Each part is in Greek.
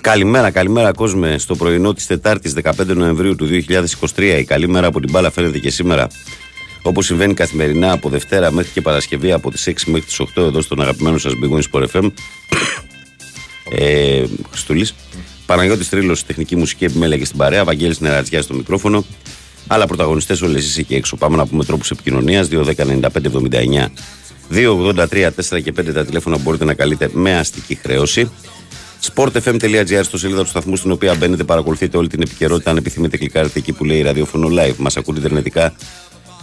Καλημέρα, καλημέρα κόσμε. Στο πρωινό της Τετάρτης 15 Νοεμβρίου του 2023. Η καλή μέρα από την μπάλα φαίνεται και σήμερα. Όπως συμβαίνει καθημερινά από Δευτέρα μέχρι και Παρασκευή από τις 6 μέχρι τις 8 εδώ στον αγαπημένο σας Big Wings Sport FM. ε, Χριστούλης. Παναγιώτης Τρίλος, τεχνική μουσική επιμέλεια και στην παρέα. Βαγγέλης Νερατζιά στο μικρόφωνο. Αλλά πρωταγωνιστές όλες εσείς εκεί έξω. Πάμε να πούμε τρόπους επικοινωνίας. 2.195.79. 2.83, 4 και 5 τα τηλέφωνα που μπορείτε να καλείτε με αστική χρέωση. sportfm.gr στο σελίδα του σταθμού στην οποία μπαίνετε, παρακολουθείτε όλη την επικαιρότητα. Αν επιθυμείτε, κλικάρετε εκεί που λέει ραδιόφωνο live. Μας ακούτε ιντερνετικά.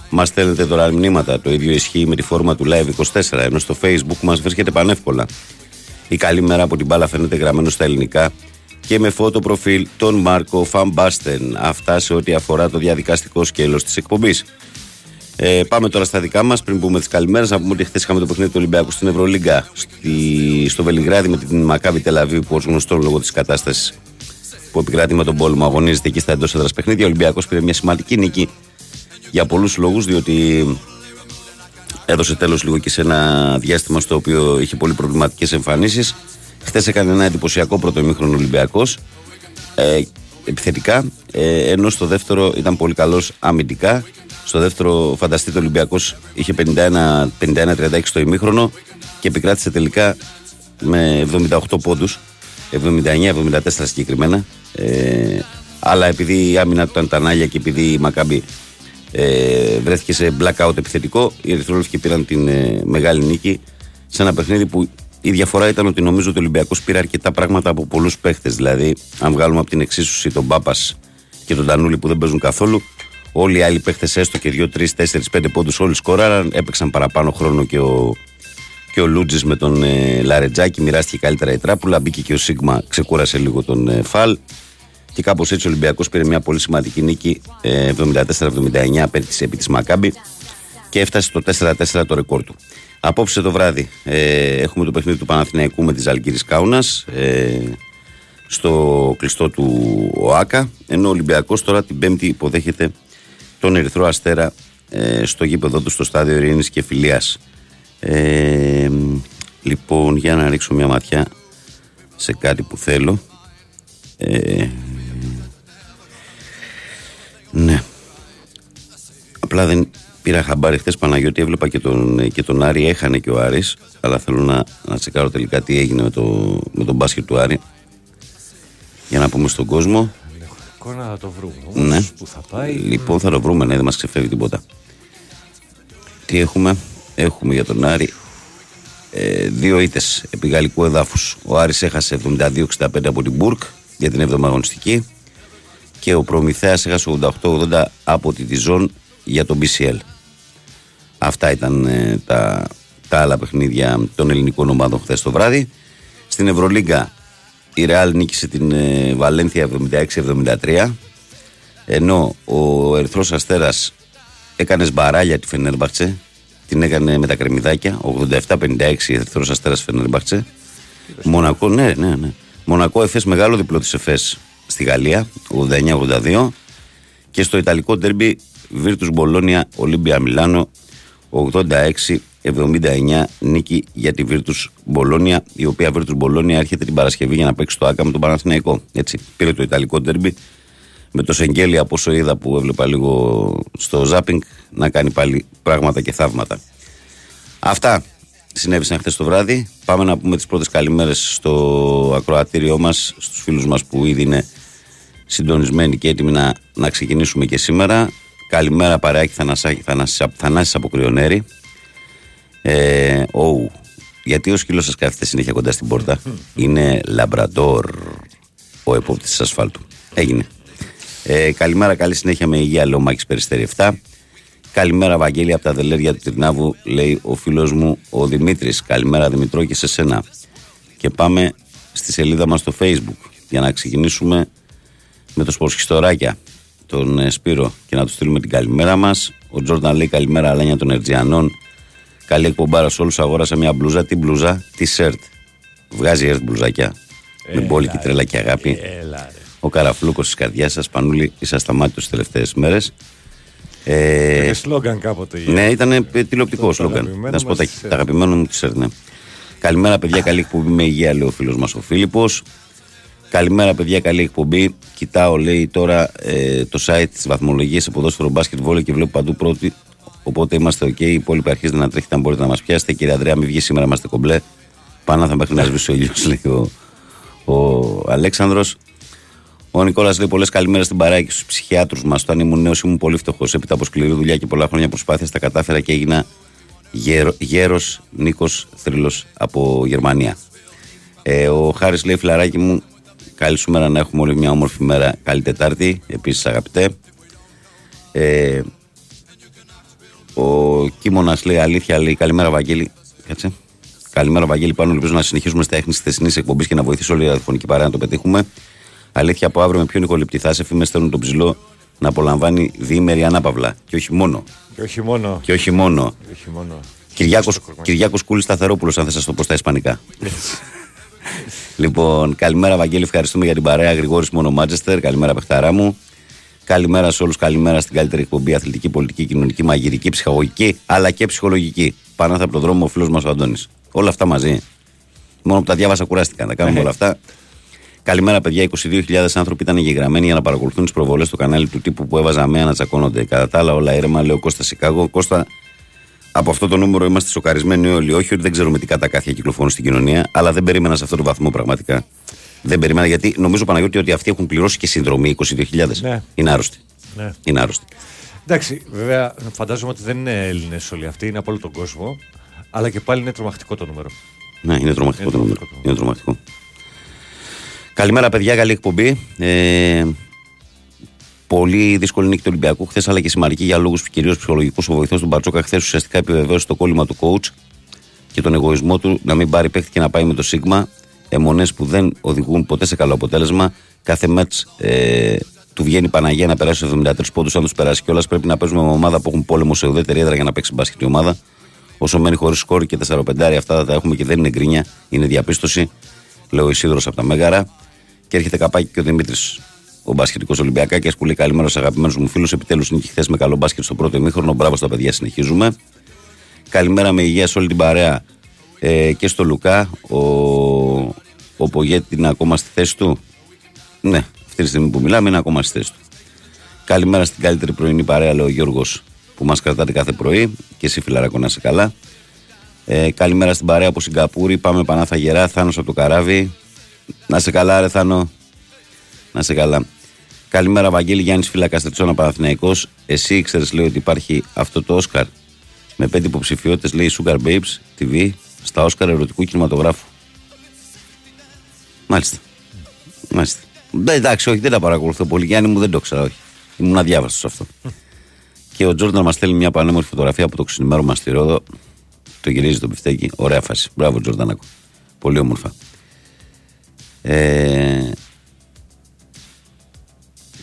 Μας στέλνετε δωρεάν μηνύματα. Το ίδιο ισχύει με τη φόρμα του live 24. Ενώ στο facebook μας βρίσκεται πανεύκολα. Η καλή μέρα από την μπάλα φαίνεται γραμμένο στα ελληνικά και με φώτο προφίλ τον Μάρκο Φαμπάστεν. Αυτά σε ό,τι αφορά το διαδικαστικό σκέλος της εκπομπής. Ε, πάμε τώρα στα δικά μας πριν πούμε τις καλημέρες να πούμε ότι χθες είχαμε το παιχνίδι του Ολυμπιακού στην Ευρωλίγκα στη, στο Βελιγράδι με την Μακάβη Τελαβή που ως γνωστό λόγω της κατάστασης που επικράτει με τον πόλεμο αγωνίζεται εκεί στα εντός έδρας παιχνίδια. Ο Ολυμπιακός πήρε μια σημαντική νίκη για πολλούς λόγους διότι έδωσε τέλος λίγο και σε ένα διάστημα στο οποίο είχε πολύ προβληματικές εμφανίσεις Χθες έκανε ένα εντυπωσιακό πρώτο ημίχρονο Ολυμπιακός. Ε, επιθετικά. Ε, ενώ στο δεύτερο ήταν πολύ καλός αμυντικά. Στο δεύτερο, φανταστείτε, ο Ολυμπιακός είχε 51-36 στο ημίχρονο και επικράτησε τελικά με 78 πόντους. 79-74 συγκεκριμένα. Ε, αλλά επειδή η άμυνα του ήταν τα νάλια και επειδή η Μακάμπη ε, βρέθηκε σε blackout επιθετικό, οι Ερυθρόλευκοι πήραν την ε, μεγάλη νίκη σε ένα παιχνίδι που η διαφορά ήταν ότι νομίζω ότι ο Ολυμπιακός πήρε αρκετά πράγματα από πολλούς παίχτες. Δηλαδή, αν βγάλουμε από την εξίσωση τον Πάπας και τον Τανούλη που δεν παίζουν καθόλου, όλοι οι άλλοι παίχτες, έστω και 2, 3, 4, 5 πόντους, όλοι σκόραραν. Έπαιξαν παραπάνω χρόνο και ο, και ο Λούτζης με τον ε, Λαρετζάκη. Μοιράστηκε καλύτερα η τράπουλα. Μπήκε και ο Σίγμα, ξεκούρασε λίγο τον ε, Φαλ. Και κάπως έτσι ο Ολυμπιακός πήρε μια πολύ σημαντική νίκη ε, 74-79 επί της Μακάμπη και έφτασε στο 4-4 το ρεκόρ του. Απόψε το βράδυ ε, έχουμε το παιχνίδι του Παναθηναϊκού με τη Ζαλγκύρης Κάουνας ε, στο κλειστό του ΟΑΚΑ ενώ ο Ολυμπιακός τώρα την Πέμπτη υποδέχεται τον Ερυθρό Αστέρα ε, στο γήπεδο του στο στάδιο Ειρήνης και Φιλίας. Ε, λοιπόν, για να ρίξω μια ματιά σε κάτι που θέλω. Ε, ναι. Απλά δεν Πήρα χαμπάρι χθες Παναγιώτη, έβλεπα και τον, και τον Άρη, έχανε και ο Άρης, αλλά θέλω να, να τσεκάρω τελικά τι έγινε με, το, με τον μπάσκετ του Άρη. Για να πούμε στον κόσμο. Εικόνα να το βρούμε. Ναι. Που θα πάει. Λοιπόν, θα το βρούμε, ναι, δεν μας ξεφεύγει τίποτα. Τι έχουμε, έχουμε για τον Άρη ε, δύο ήττες επί γαλλικού εδάφους. Ο Άρης έχασε 72-65 από την Μπουρκ για την 7η αγωνιστική και ο Προμηθέας έχασε 88-80 από τη Διζόν για τον BCL. Αυτά ήταν ε, τα, τα άλλα παιχνίδια των ελληνικών ομάδων χθες το βράδυ. Στην Ευρωλίγκα η Ρεάλ νίκησε την ε, Βαλένθια 76-73 ενώ ο Ερυθρός Αστέρας έκανε σμπαράλια τη Φενέρμπαχτσε την έκανε με τα κρεμμυδάκια 87-56 Ερυθρός Αστέρας Φενέρμπαχτσε Μονακό, ναι, ναι, ναι. Μονακό Εφές μεγάλο διπλό της Εφές στη Γαλλία 89-82 και στο Ιταλικό Ντέρμπι Βίρτους Μπολόνια Ολύμπια Μιλάνο 86-79 νίκη για τη Βίρτους Μπολόνια, η οποία Βίρτους Μπολόνια έρχεται την Παρασκευή για να παίξει το ΆΚΑ με τον Παναθηναϊκό. Έτσι, πήρε το Ιταλικό τέρμπι με το Σεγγέλια, από όσο είδα που έβλεπα λίγο στο Ζάπινγκ, να κάνει πάλι πράγματα και θαύματα. Αυτά συνέβησαν χθες το βράδυ. Πάμε να πούμε τις πρώτες καλημέρες στο ακροατήριό μας, στους φίλους μας που ήδη είναι συντονισμένοι και έτοιμοι να, να ξεκινήσουμε και σήμερα. Καλημέρα παρεάκι Θανασάκη, Θανάσης από Κρυονέρη. Ε, oh, γιατί ο σκύλος σας κάθεται συνέχεια κοντά στην πόρτα. Είναι λαμπραντόρ ο επόπτης της ασφάλτου. Έγινε. Ε, καλημέρα, καλή συνέχεια με υγεία, λέει ο Μάκης Περιστέρη 7. Καλημέρα, Βαγγέλη, από τα δελέρια του Τρινάβου, λέει ο φίλος μου ο Δημήτρης. Καλημέρα, Δημητρό, και σε σένα. Και πάμε στη σελίδα μας στο Facebook για να ξεκινήσουμε με το Σπορσχιστοράκια τον ε, Σπύρο και να του στείλουμε την καλημέρα μας. Ο Τζόρνταν λέει καλημέρα Αλένια των Ερτζιανών. Καλή εκπομπάρα σε όλους. Αγόρασα μια μπλούζα. Τι μπλούζα, τι σερτ. Βγάζει ερτ μπλουζακιά. με μπόλικη τρέλα και αγάπη. Έλα, ρε. Ο καραφλούκος της καρδιάς σας, Πανούλη, είσαι ασταμάτητος τις τελευταίες μέρες. Ε, Είναι σλόγγαν κάποτε. ναι, ήταν τηλεοπτικό Το σλόγγαν. αγαπημένο Να σου πω τα, μας της τα αγαπημένα μου της έρνε. Καλημέρα, παιδιά, καλή εκπομπή με υγεία, λέει ο φίλος μας ο Φίλιππος. Καλημέρα, παιδιά, καλή εκπομπή. Κοιτάω, λέει τώρα ε, το site της βαθμολογίας σε ποδόσφαιρο μπάσκετ βόλιο και βλέπω παντού πρώτη. Οπότε είμαστε OK. Οι υπόλοιποι αρχίζετε να τρέχετε αν μπορείτε να μας πιάσετε. Κύριε Ανδρέα, μην βγει σήμερα, είμαστε κομπλέ. Πάνω θα μέχρι να σβήσει ο ήλιος, λέει ο, ο Αλέξανδρος. Ο Νικόλας λέει πολλές καλημέρες στην παρέα και στους ψυχιάτρους μας. Όταν ήμουν νέος ήμουν πολύ φτωχός. Έπειτα από σκληρή δουλειά και πολλά χρόνια προσπάθειας τα κατάφερα και έγινα γέρο, γέρος Νίκος Θρύλος από Γερμανία. Ε, ο Χάρης λέει φιλαράκι μου καλή σου μέρα να έχουμε όλη μια όμορφη μέρα καλή Τετάρτη επίσης αγαπητέ ε, ο Κίμωνας λέει αλήθεια λέει καλημέρα Βαγγέλη κάτσε Καλημέρα, Βαγγέλη. Πάνω ελπίζω να συνεχίσουμε στα έχνη της θεσινής εκπομπής και να βοηθήσει όλη η ραδιοφωνική παρέα να το πετύχουμε. Αλήθεια από αύριο με ποιον ηχοληπτή θα σε φήμες στέλνουν τον ψηλό να απολαμβάνει διήμερη ανάπαυλα. Και όχι μόνο. Και όχι μόνο. Και όχι μόνο. Και όχι μόνο. Κυριάκος, Κυριάκος Κούλης Σταθερόπουλος, αν θες να σας το πω στα ισπανικά. λοιπόν, καλημέρα Βαγγέλη, ευχαριστούμε για την παρέα. Γρηγόρης Μόνο Μάτζεστερ, καλημέρα παιχταρά μου. Καλημέρα σε όλους, καλημέρα στην καλύτερη εκπομπή αθλητική, πολιτική, κοινωνική, μαγειρική, ψυχαγωγική, αλλά και ψυχολογική. Πάνω από τον δρόμο ο φίλος μας ο Αντώνης. Όλα αυτά μαζί. Μόνο που τα διάβασα κουράστηκα να κάνουμε όλα αυτά. Καλημέρα, παιδιά. 22.000 άνθρωποι ήταν εγγεγραμμένοι για να παρακολουθούν τις προβολές στο κανάλι του τύπου που έβαζα αμαία να τσακώνονται. Κατά τα άλλα, όλα ήρεμα, λέω Κώστα Σικάγο. Κώστα, από αυτό το νούμερο είμαστε σοκαρισμένοι όλοι. Όχι ότι δεν ξέρουμε τι κατακάθια κυκλοφορούν στην κοινωνία, αλλά δεν περίμενα σε αυτό το βαθμό πραγματικά. Δεν περίμενα γιατί νομίζω Παναγιώτη ότι αυτοί έχουν πληρώσει και συνδρομή 22.000. Ναι. Είναι άρρωστοι. Ναι. Είναι άρρωστοι. Εντάξει, βέβαια φαντάζομαι ότι δεν είναι Έλληνες όλοι αυτοί, είναι από όλο τον κόσμο. Αλλά και πάλι είναι τρομακτικό το νούμερο. Ναι, είναι τρομακτικό Είναι το νούμερο. τρομακτικό. Είναι τρομακτικό. Καλημέρα, παιδιά. Καλή εκπομπή. Ε, πολύ δύσκολη νίκη του Ολυμπιακού χθες, αλλά και σημαντική για λόγους κυρίως ψυχολογικούς. Ο βοηθός του Μπαρτσόκα χθες ουσιαστικά επιβεβαίωσε το κόλλημα του coach και τον εγωισμό του να μην πάρει παίχτη και να πάει με το Σίγμα. Εμονέ που δεν οδηγούν ποτέ σε καλό αποτέλεσμα. Κάθε μέτ ε, του βγαίνει η Παναγία να περάσει στου 73 πόντους. Αν τους περάσει κιόλας, πρέπει να παίζουμε με ομάδα που έχουν πόλεμο σε ουδέτερη έδρα για να παίξει μπάσκετ η ομάδα. Όσο μένει χωρίς σκόρ και 4-5 αυτά θα τα έχουμε και δεν είναι γκρίνια, είναι διαπίστωση. Λέω ο Ισίδωρος από τα Μέγαρα. Και έρχεται καπάκι και ο Δημήτρης, ο μπασκετικός Ολυμπιακάκια που λέει καλημέρα στους αγαπημένους μου φίλους. Επιτέλους νίκη χθες με καλό μπάσκετ στο πρώτο ημίχρονο. Μπράβο στα παιδιά, συνεχίζουμε. Καλημέρα με υγεία σε όλη την παρέα ε, και στο Λουκά. Ο, ο Πογέτη είναι ακόμα στη θέση του; Ναι, αυτή τη στιγμή που μιλάμε είναι ακόμα στη θέση του. Καλημέρα στην καλύτερη πρωινή παρέα, λέει ο Γιώργος, που μας κρατάτε κάθε πρωί. Και εσύ, φιλαράκο, να είσαι καλά. Ε, καλημέρα στην παρέα από Σιγκαπούρη. Πάμε Πανάθα Γερά, Θάνος από το καράβι. Να σε καλά, ρε Θάνο. Να σε καλά. Καλημέρα, Βαγγέλη Γιάννης Φύλακας Τριτσόνα Παναθυναϊκό. Εσύ ήξερε, λέει, ότι υπάρχει αυτό το Όσκαρ με πέντε υποψηφιότητες, λέει Sugar Babes TV, στα Όσκαρ ερωτικού κινηματογράφου. Μάλιστα. Μάλιστα. Ναι, εντάξει, όχι, δεν τα παρακολουθώ πολύ. Γιάννη μου δεν το ήξερα, όχι. Ήμουν αδιάβαστο αυτό. και ο Τζόρνταν μας στέλνει μια πανέμορφη φωτογραφία από το ξυνημέρωμα στη Ρόδο. Το γυρίζει το πιφτέκι. Ωραία φάση. Μπράβο, Τζορντανάκο. Πολύ όμορφα. Ε,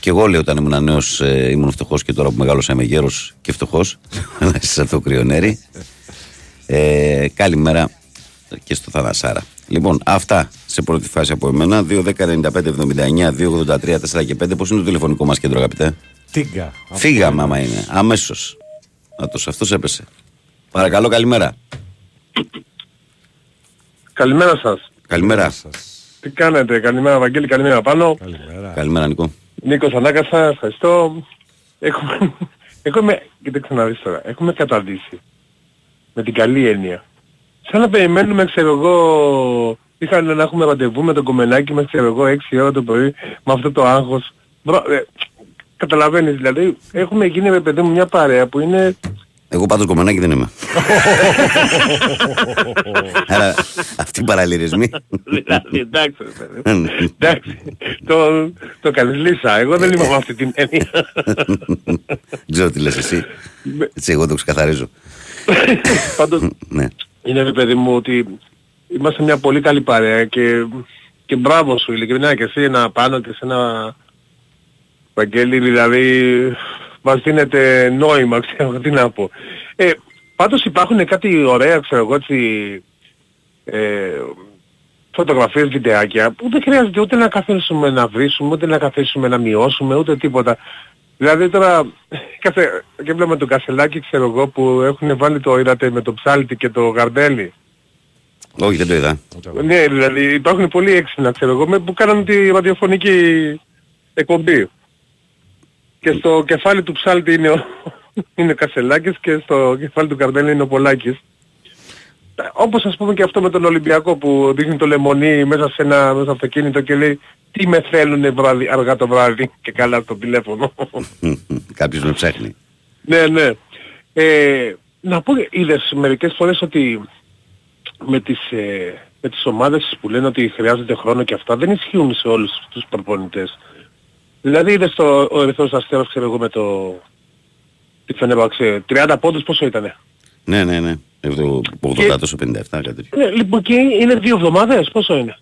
και εγώ λέω όταν ήμουν νέος ε, ήμουν φτωχός και τώρα που μεγάλωσα είμαι γέρος και φτωχός. Να είσαι αυτό κρυονέρι. Ε, καλημέρα και στο Θανασάρα. Λοιπόν, αυτά σε πρώτη φάση από εμένα. 2, 10, 95, 79, 2, 83, 4 και 5. Πώς είναι το τηλεφωνικό μας κέντρο, αγαπητέ; Τίγκα. Φύγαμε άμα είναι. Αμέσως. Να το αυτός έπεσε. Παρακαλώ, καλημέρα. Καλημέρα σας. Καλημέρα. Τι κάνετε, καλημέρα Βαγγέλη, καλημέρα πάνω. Καλημέρα. Καλημέρα, Νικό. Νίκος Ανάκασα, ευχαριστώ. Έχουμε, έχουμε, κοίταξε να δεις τώρα, έχουμε καταδύσει με την καλή έννοια. Σαν να περιμένουμε, ξέρω εγώ, είχαν να έχουμε ραντεβού με τον κομμενάκι μας, ξέρω εγώ, 6 ώρα το πρωί, με αυτό το άγχος. Μπρα- ε, καταλαβαίνεις, δηλαδή, έχουμε γίνει με παιδί μου μια παρέα που είναι Εγώ πάντως κομμενάκι δεν είμαι. Άρα αυτοί οι παραλληλισμοί. Δηλαδή, εντάξει, ρε παιδί μου. εντάξει, το, το κάνεις λύσα. Εγώ δεν είμαι με αυτή την έννοια. Δεν ξέρω τι λες εσύ. Έτσι εγώ το ξεκαθαρίζω. Πάντως, Ναι. είναι ρε παιδί μου ότι είμαστε μια πολύ καλή παρέα και, και μπράβο σου ειλικρινά και εσύ ένα πάνω και σε ένα Βαγγέλη δηλαδή μας δίνεται νόημα ξέρω τι να πω. Ε, πάντως υπάρχουν κάτι ωραία ξέρω εγώ έτσι ε, φωτογραφίες, βιντεάκια που δεν χρειάζεται ούτε να καθίσουμε να βρίσουμε, ούτε να καθίσουμε να μειώσουμε, ούτε τίποτα. Δηλαδή τώρα κάθε, και βλέπουμε τον Κασελάκη ξέρω εγώ που έχουν βάλει το είδατε με το ψάλτη και το γαρδέλι. Όχι, δεν το είδα. Ναι, δηλαδή υπάρχουν πολλοί έξυπνα ξέρω εγώ με- που κάνανε τη ραδιοφωνική εκπομπή. Και στο κεφάλι του ψάλτη είναι ο, είναι ο Κασελάκης και στο κεφάλι του Καρδέλη είναι ο Πολάκης. Ε, Όπως ας πούμε και αυτό με τον Ολυμπιακό που δείχνει το λεμονί μέσα σε ένα μέσα στο αυτοκίνητο και λέει τι με θέλουνε βράδυ, αργά το βράδυ και καλά στο τηλέφωνο. Κάποιος με ψάχνει. ναι, ναι. Ε, να πω, είδες μερικές φορές ότι με τις, ε, με τις ομάδες που λένε ότι χρειάζεται χρόνο και αυτά δεν ισχύουν σε όλους τους προπονητές. Δηλαδή είδες το, ο Ερυθρός Αστέρας ξέρω εγώ με το... Τι Φενέρμπαξε, 30 πόντους πόσο ήτανε; Ναι, ναι, ναι. 80 τόσο 57, κάτι τέτοιο. Ναι, λοιπόν και είναι δύο εβδομάδες, πόσο είναι;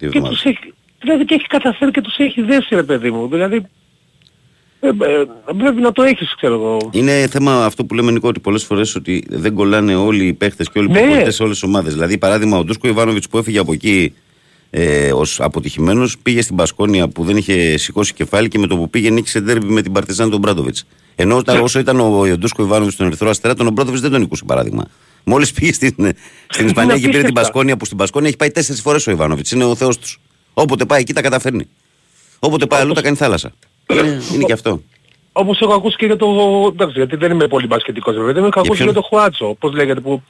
Ναι. Δύο Και εβδομάδες. τους έχει, δηλαδή και έχει καταφέρει και τους έχει δέσει ρε παιδί μου. Δηλαδή ε, ε, πρέπει να το έχεις ξέρω εγώ. Είναι θέμα αυτό που λέμε Νικό ότι πολλές φορές ότι δεν κολλάνε όλοι οι παίχτες και όλοι οι Ναι. προπονητές σε όλες τις ομάδες. Δηλαδή παράδειγμα ο Ντούσκο Ιβάνοβιτς που έφυγε από εκεί ε, ως αποτυχημένος πήγε στην Πασκόνια που δεν είχε σηκώσει κεφάλι και με το που πήγε νίκησε ντέρμπι με την Παρτιζάν τον Μπράντοβιτς. Ενώ όταν, όσο ήταν ο, ο Ντούσκο Ιβάνοβιτς στον Ερυθρό Αστέρα τον Μπράντοβιτς δεν τον νικούσε παράδειγμα. Μόλις πήγε στην, στην Ισπανία και πήρε την απίστευτα. Πασκόνια που στην Πασκόνια έχει πάει τέσσερις φορές ο Ιβάνοβιτς. Είναι ο θεός τους. Όποτε πάει εκεί τα καταφέρνει. Όποτε πάει αλλού τα κάνει θάλασσα. Είναι, είναι και αυτό. Όπως έχω ακούσει και για το... Εντάξει, γιατί δεν είμαι πολύ μπασκετικός βέβαια. Δεν έχω ακούσει ποιον; για το Χουάτσο, όπως λέγεται, που,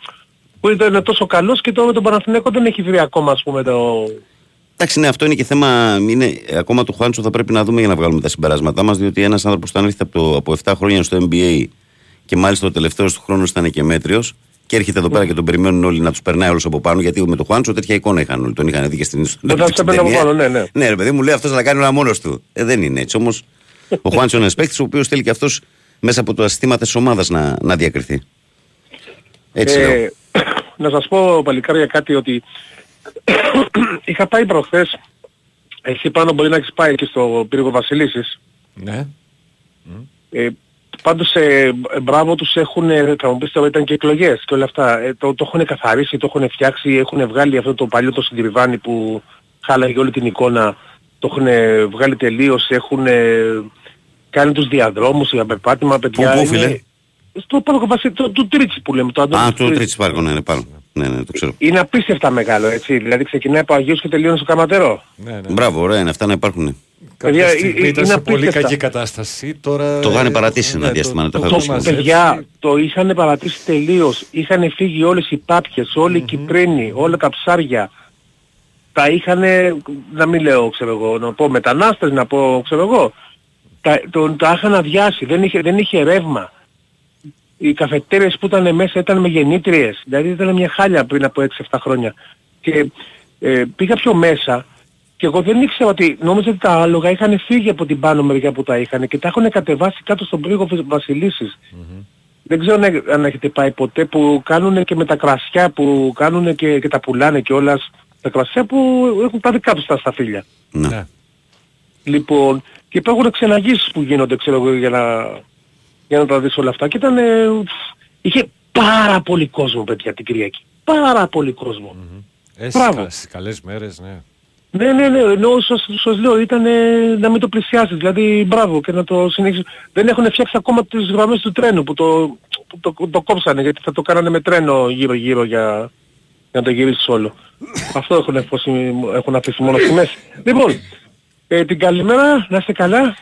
που ήταν τόσο καλός και τώρα με τον Παναθηναίκο δεν έχει βρει ακόμα ας πούμε το... Εντάξει, ναι, αυτό είναι και θέμα. Είναι, ε, ακόμα του Χουάντσο θα πρέπει να δούμε για να βγάλουμε τα συμπεράσματά μας. Διότι ένας άνθρωπος που έρχεται από, το, από 7 χρόνια στο NBA και μάλιστα ο τελευταίος του χρόνο ήταν και μέτριος και έρχεται εδώ πέρα και τον περιμένουν όλοι να τους περνάει όλου από πάνω. Γιατί με τον Χουάντσο τέτοια εικόνα είχαν όλοι. Τον είχαν δει και στην Δεν θα τους έπαιρνε από πάνω, ναι, ναι. Ναι, ρε παιδί μου λέει αυτός να κάνει όλα μόνος του. Ε, δεν είναι έτσι. Όμως ο Χουάντσο είναι ένας παίκτης ο οποίος θέλει και αυτός μέσα από τα συστήματα της ομάδας να, να διακριθεί. Έτσι λέω. Ε, να σας πω παλικάρια κάτι ότι είχα πάει προχθές, εσύ πάνω μπορεί να έχεις πάει και στο πύργο Βασιλίσης, Ναι. Ε, πάντως ε, μπράβο τους έχουν, ε, θα μου πεις τώρα ήταν και εκλογές και όλα αυτά. Ε, το, το έχουν καθαρίσει, το έχουν φτιάξει, έχουν βγάλει αυτό το παλιό το συντριβάνι που χάλαγε όλη την εικόνα. Το έχουν βγάλει τελείως, έχουν κάνει τους διαδρόμους για περπάτημα, παιδιά. πού, είναι- φίλε; Στο πάρκο Βασίλη, το, του Τρίτσι που λέμε. Το Αντώνη Α, του το Τρίτσι. τρίτη πάρκο, ναι, ναι, πάνω. Ναι, ναι, το ξέρω. Είναι απίστευτα μεγάλο, έτσι. Δηλαδή ξεκινάει από Αγίους και τελειώνει στο Καματερό. ναι, ναι. Μπράβο, ωραία είναι αυτά να υπάρχουν. Κάποια Παιδιά, στιγμή ε, ε, ήταν είναι σε πολύ απίστευτα. κακή κατάσταση. Τώρα, Το είχαν ε, παρατήσει ένα ναι, διάστημα, να το το έχω έχουν ακούσει. μαζέψει. Παιδιά, το είχαν παρατήσει τελείως. Είχαν φύγει όλες οι πάπιες, όλοι οι Κυπρίνοι, όλα τα ψάρια. Τα είχαν, να μην λέω, ξέρω εγώ, να πω μετανάστες, να πω, ξέρω εγώ. Τα, το, τα είχαν αδειάσει, δεν είχε, δεν είχε ρεύμα. Οι καφετέρειες που ήταν μέσα ήταν με γεννήτριες. Δηλαδή ήταν μια χάλια πριν από 6-7 χρόνια. Και ε, πήγα πιο μέσα και εγώ δεν ήξερα ότι νόμιζα ότι τα άλογα είχαν φύγει από την πάνω μεριά που τα είχαν και τα έχουν κατεβάσει κάτω στον πρίγο Βασιλίσης. Δεν ξέρω αν, αν έχετε πάει ποτέ που κάνουν και με τα κρασιά που κάνουν και, και τα πουλάνε κιόλας. Τα κρασιά που έχουν τα δικά τους τα σταφύλια. Ναι. Ναι. Λοιπόν, και υπάρχουν ξεναγήσεις που γίνονται, ξέρω εγώ, για να, για να τα δεις όλα αυτά. Και ήταν, ε, είχε πάρα πολύ κόσμο, παιδιά, την Κυριακή. Πάρα πολύ κόσμο. Ε, Μπράβο. στις κα- στις καλές μέρες, ναι. Ναι, ναι, ναι, ενώ σας, σας λέω ήταν ε, να μην το πλησιάσεις, δηλαδή μπράβο και να το συνεχίσεις. Δεν έχουν φτιάξει ακόμα τις γραμμές του τρένου που το, που το, το κόψανε γιατί θα το κάνανε με τρένο γύρω-γύρω για, για να το γυρίσεις όλο. Αυτό έχουν, αφήσει- έχουν αφήσει μόνο στη μέση. Λοιπόν, ε, την καλημέρα, να είστε καλά.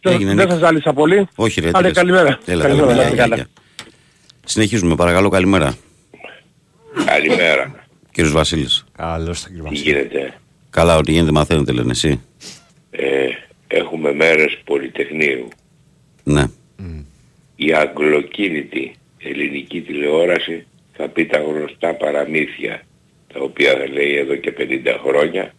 Δεν- Έγινε, Δεν Νίκο. σας ζάλισα πολύ. Όχι, ρε. Άντε, τέλειωσε. καλημέρα. Έλα, Καλημέρα, καλημέρα. να είστε Γεια, καλά. γεια. Συνεχίζουμε, παρακαλώ, καλημέρα. Καλημέρα. Κύριος Βασίλης. Καλώς τον κύριο Τι Βασίλη. γίνεται; Καλά, ότι γίνεται, μαθαίνετε, λένε εσύ. Ε, έχουμε μέρες πολυτεχνείου. Ναι. Η αγγλοκίνητη ελληνική τηλεόραση θα πει τα γνωστά παραμύθια τα οποία θα λέει εδώ και 50 χρόνια.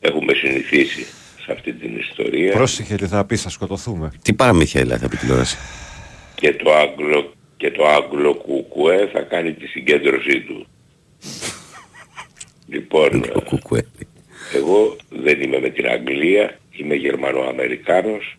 Έχουμε συνηθίσει σε αυτή την ιστορία Πρόσεχε τι θα πεις, θα σκοτωθούμε. Τι παραμύθια δηλαδή από την τηλεόραση. και το Άγγλο και το Άγγλο κουκουέ θα κάνει τη συγκέντρωσή του. Λοιπόν, Το κουκουέ. Εγώ δεν είμαι με την Αγγλία, είμαι Γερμανοαμερικάνος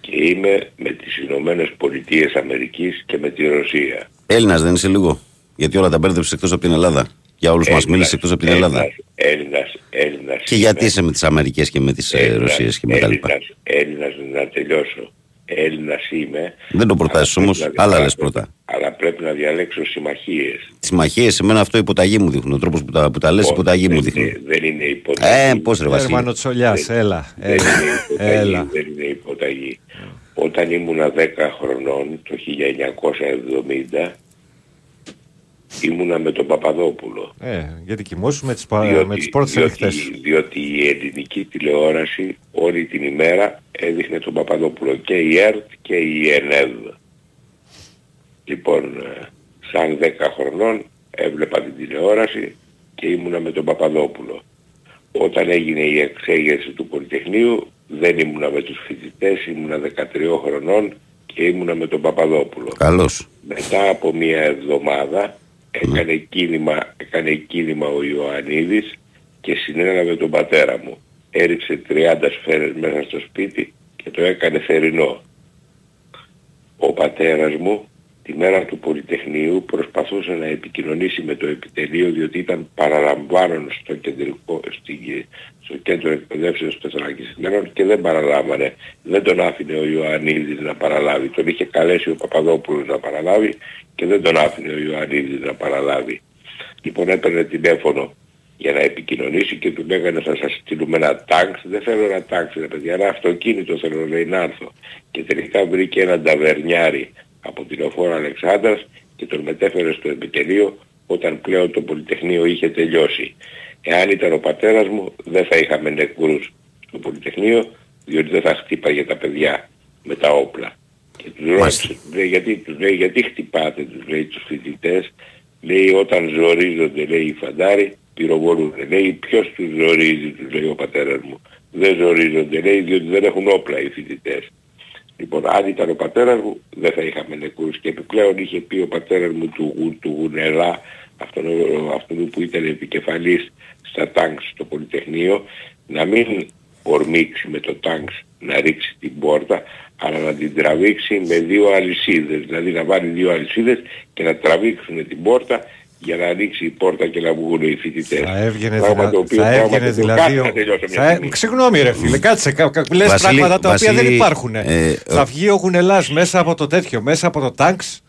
και είμαι με τις Ηνωμένες Πολιτείες Αμερικής και με τη Ρωσία. Έλληνας δεν είσαι λίγο. Γιατί όλα τα μπέρδεψες εκτός από την Ελλάδα. Για όλους μας μίλησες εκτός από την Ελλάδα. Έλληνας, Έλληνας, Έλληνας Και είμαι. γιατί είσαι με τις Αμερικές και με τις ε, Έλληνας, Ρωσίες και με τα λοιπά. Έλληνας, Έλληνας, να τελειώσω. Έλληνας είμαι. Δεν το προτάσεις αλλά όμως, πρέπει να άλλα δια- λες πρώτα. Αλλά πρέπει να διαλέξω συμμαχίες. Τις συμμαχίες σε μένα αυτό υποταγή μου δείχνουν. Ο τρόπος που τα, που τα λες Όχι, υποταγή μου δεν είναι- δείχνουν. Δεν είναι υποταγή. Ε, πώς ρε Βασίλη. Έρμανο Τσολιάς, έλα. Δεν είναι Έλα. υποταγή, έλα. δεν είναι υποταγή. Όταν ήμουνα 10 χρονών, το 1970, ήμουνα με τον Παπαδόπουλο. Ε, γιατί κοιμόσου με τις, πα- Διότι, με τις πόρτες διότι, ανοιχτές. διότι η ελληνική τηλεόραση όλη την ημέρα έδειχνε τον Παπαδόπουλο και η ΕΡΤ και η ΕΝΕΔ. Λοιπόν, ε, σαν 10 χρονών έβλεπα την τηλεόραση και ήμουνα με τον Παπαδόπουλο. Όταν έγινε η εξέγερση του Πολυτεχνείου δεν ήμουνα με τους φοιτητές, ήμουνα 13 χρονών και ήμουνα με τον Παπαδόπουλο. Καλώς. Μετά από μία εβδομάδα έκανε κίνημα, έκανε κίνημα ο Ιωαννίδης και συνέλαβε τον πατέρα μου. Έριξε 30 σφαίρες μέσα στο σπίτι και το έκανε θερινό. Ο πατέρας μου τη μέρα του Πολυτεχνείου προσπαθούσε να επικοινωνήσει με το επιτελείο διότι ήταν παραλαμβάνον στο, κεντρικό, στη- στο κέντρο εκπαιδεύσεως του Θεσσαλονίκης και δεν παραλάμβανε. Δεν τον άφηνε ο Ιωαννίδης να παραλάβει. Τον είχε καλέσει ο Παπαδόπουλος να παραλάβει και δεν τον άφηνε ο Ιωαννίδης να παραλάβει. Λοιπόν έπαιρνε τηλέφωνο για να επικοινωνήσει και του λέγανε θα σας στείλουμε ένα τάγκς. Δεν θέλω ένα τάγκς ρε παιδιά, ένα αυτοκίνητο θέλω λέει να έρθω. Και τελικά βρήκε έναν ταβερνιάρη από την οφόρα Αλεξάνδρας και τον μετέφερε στο επιτελείο όταν πλέον το Πολυτεχνείο είχε τελειώσει. Εάν ήταν ο πατέρας μου δεν θα είχαμε νεκρούς στο Πολυτεχνείο διότι δεν θα χτύπαγε τα παιδιά με τα όπλα. Και τους ρώτησε, τους λέει, γιατί, τους λέει, γιατί χτυπάτε, τους λέει τους φοιτητές, λέει όταν ζορίζονται, λέει οι φαντάροι, πυροβολούν. Λέει ποιος τους ζορίζει, τους λέει ο πατέρας μου. Δεν ζορίζονται, λέει, διότι δεν έχουν όπλα οι φοιτητές. Λοιπόν, αν ήταν ο πατέρας μου, δεν θα είχαμε νεκρούς. Και επιπλέον είχε πει ο πατέρας μου του, Γου- του Γουνελά, αυτόν, ο- αυτόν που ήταν επικεφαλής στα τάγκς στο Πολυτεχνείο, να μην ορμήξει με το τάγκς να ρίξει την πόρτα, αλλά να την τραβήξει με δύο αλυσίδες. Δηλαδή να βάλει δύο αλυσίδες και να τραβήξουν την πόρτα για να ανοίξει η πόρτα και να βγουν οι φοιτητές. Θα έβγαινες, Πράγμα δηλα... το οποίο- θα πράγμα έβγαινες το οποίο- δηλαδή. Κάτσε ο- να τελειώσω μια θα... στιγμή. Συγγνώμη, ρε φίλε, κάτσε. Κα... κα- Λες Βασίλη- πράγματα τα οποία Βασίλη, δεν υπάρχουν. ε, θα ο- βγει ο Γουνελάς μέσα από το τέτοιο, μέσα από το τάγκς,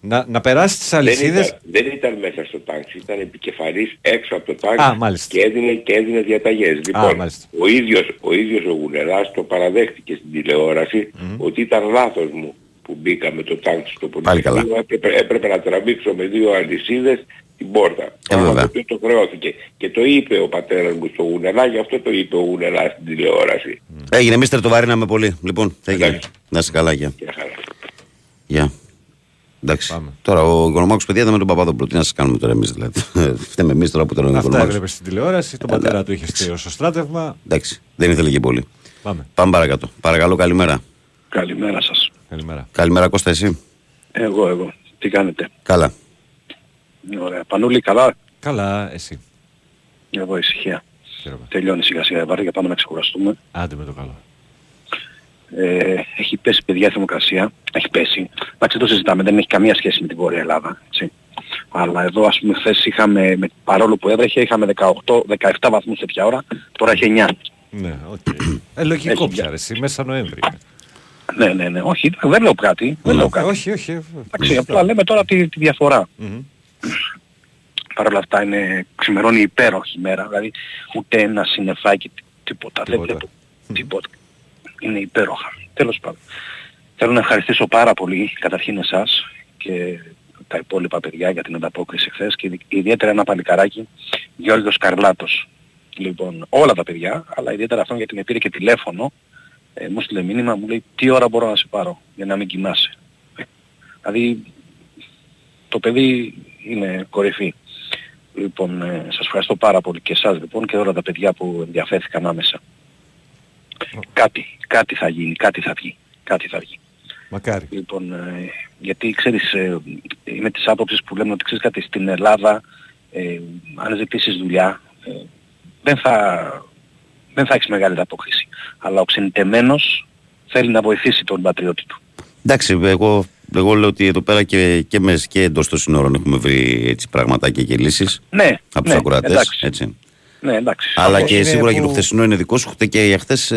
να, να περάσει τις Δεν αλυσίδες. ήταν, δεν ήταν μέσα στο τάγκς, ήταν επικεφαλής έξω από το τάγκς Α, μάλιστα. και έδινε, και έδινε διαταγές. Λοιπόν, μάλιστα. ο ίδιος, ο ίδιος ο Γουνεράς το παραδέχτηκε στην τηλεόραση ότι ήταν λάθος μου που μπήκα με το τάγκ στο Πάλι καλά. Πολυτεχνείο. Έπρεπε, έπρεπε να τραβήξω με δύο αλυσίδες την πόρτα. Ε, Πράγμα βέβαια. το οποίο το χρεώθηκε. Και το είπε ο πατέρας μου στο Γουνερά, γι' αυτό το είπε ο Γουνεράς στην τηλεόραση. Έγινε, μίστερ, το βαρύναμε πολύ. Λοιπόν, έγινε. Εντάξει. Να είσαι καλά, γεια. Και χαρά. Γεια. Εντάξει. Πάμε. Τώρα ο Οικονομάκος παιδιά ήταν με τον Παπαδόπουλο. Τι να σας κάνουμε τώρα εμείς δηλαδή. Φταίμε εμείς τώρα που ήταν ο Αυτά Οικονομάκος. έβλεπε στην τηλεόραση. Τον πατέρα του είχε στείλει στο στράτευμα. Εντάξει, δεν ήθελε και πολύ. Πάμε. Πάμε παρακάτω. Παρακαλώ, καλημέρα. Καλημέρα σας. Καλημέρα. Καλημέρα, Κώστα, εσύ; Εγώ, εγώ. Τι κάνετε; Καλά. Ωραία. Πανούλη, καλά; Καλά, εσύ; Εγώ ησυχία. Χαίρομαι. Τελειώνει σιγά σιγά η βάρη για πάμε να ξεκουραστούμε. Άντε με το καλό. Ε, έχει πέσει παιδιά η θερμοκρασία. Έχει πέσει. Εντάξει, δεν το συζητάμε. Δεν έχει καμία σχέση με την Βόρεια Ελλάδα. Έτσι. Αλλά εδώ ας πούμε χθες είχαμε, με, παρόλο που έβρεχε, είχαμε 18-17 βαθμούς τέτοια ώρα. Τώρα έχει 9. Ναι, οκ. Ε, λογικό Έχει πια, ρε, εσύ, μέσα Νοέμβρη. Είναι. Ναι, ναι, ναι. Όχι, δεν λέω κάτι. Δεν λέω κάτι. όχι, όχι. ε, Εντάξει, απλά λέμε τώρα τη, τη διαφορά. Μμμ. Παρ' όλα αυτά είναι, ξημερώνει υπέροχη μέρα, δηλαδή ούτε ένα συννεφάκι, τί- τίποτα, δεν Τίποτα. βλέπω τίποτα. Είναι υπέροχα. Τέλος πάντων. Θέλω να ευχαριστήσω πάρα πολύ καταρχήν εσάς και τα υπόλοιπα παιδιά για την ανταπόκριση χθες και ειδι- ιδιαίτερα ένα παλικαράκι Γιώργος Καρλάτος. Λοιπόν, όλα τα παιδιά, αλλά ιδιαίτερα αυτόν γιατί με πήρε και τηλέφωνο, ε, μου στείλε μήνυμα, μου λέει τι ώρα μπορώ να σε πάρω για να μην κοιμάσαι; Ε, Δηλαδή το παιδί είναι κορυφή. Λοιπόν, ε, σας ευχαριστώ πάρα πολύ και εσάς λοιπόν και όλα τα παιδιά που ενδιαφέρθηκαν άμεσα. Κάτι, κάτι θα γίνει, κάτι θα βγει, κάτι θα βγει. Μακάρι. Λοιπόν, ε, γιατί ξέρεις, ε, είμαι της άποψης που λέμε ότι ξέρεις κάτι, στην Ελλάδα, ε, αν ζητήσεις δουλειά, ε, δεν θα, δεν θα έχεις μεγάλη ανταπόκριση. Αλλά ο ξενιτεμένος θέλει να βοηθήσει τον πατριώτη του. Εντάξει, εγώ Εγώ λέω ότι εδώ πέρα και, και μέσα και εντός των συνόρων έχουμε βρει έτσι πραγματάκια και λύσεις Ναι, από τους ναι, ακροατές. εντάξει. Έτσι. Ναι, εντάξει. Αλλά Αυτό και είναι σίγουρα που- και το χθεσινό είναι δικό σου. Χτε και για χθες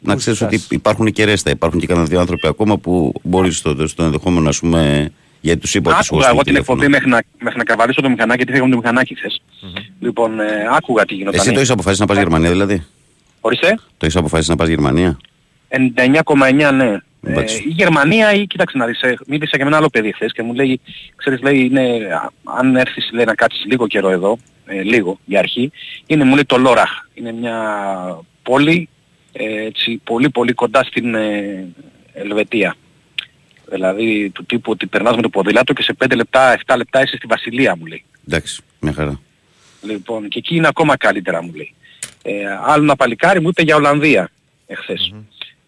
να ξέρεις ζητάς. ότι υπάρχουν και ρέστα. Υπάρχουν και κανένα δύο άνθρωποι ακόμα που μπορεί στο, στο ενδεχόμενο, ας πούμε, γιατί τους είπα ότι σου Άκουγα εγώ έστειλε την τηλέφωνο. εκπομπή μέχρι να, μέχρι να καβαλήσω το μηχανάκι, γιατί φύγαμε το μηχανάκι χθες. Λοιπόν, ε, άκουγα τι γινόταν. Εσύ το έχεις αποφασίσει να πας Γερμανία, δηλαδή; Ορίστε. Το έχεις αποφασίσει να πας Γερμανία; 99,9 ναι. Ε, Εντάξει. η Γερμανία ή κοίταξε να δεις, ε, μίλησα και με ένα άλλο παιδί χθες και μου λέει, ξέρεις λέει, είναι, α, αν έρθεις λέει, να κάτσεις λίγο καιρό εδώ, ε, λίγο για αρχή, είναι μου λέει το Λόραχ. Είναι μια πόλη ε, έτσι, πολύ πολύ κοντά στην ε, Ελβετία. Δηλαδή του τύπου ότι περνάς με το ποδήλατο και σε 5 λεπτά, 7 λεπτά είσαι στη Βασιλεία μου λέει. Εντάξει, μια χαρά. Λοιπόν, και εκεί είναι ακόμα καλύτερα μου λέει. Ε, άλλο ένα παλικάρι μου είπε για Ολλανδία εχθες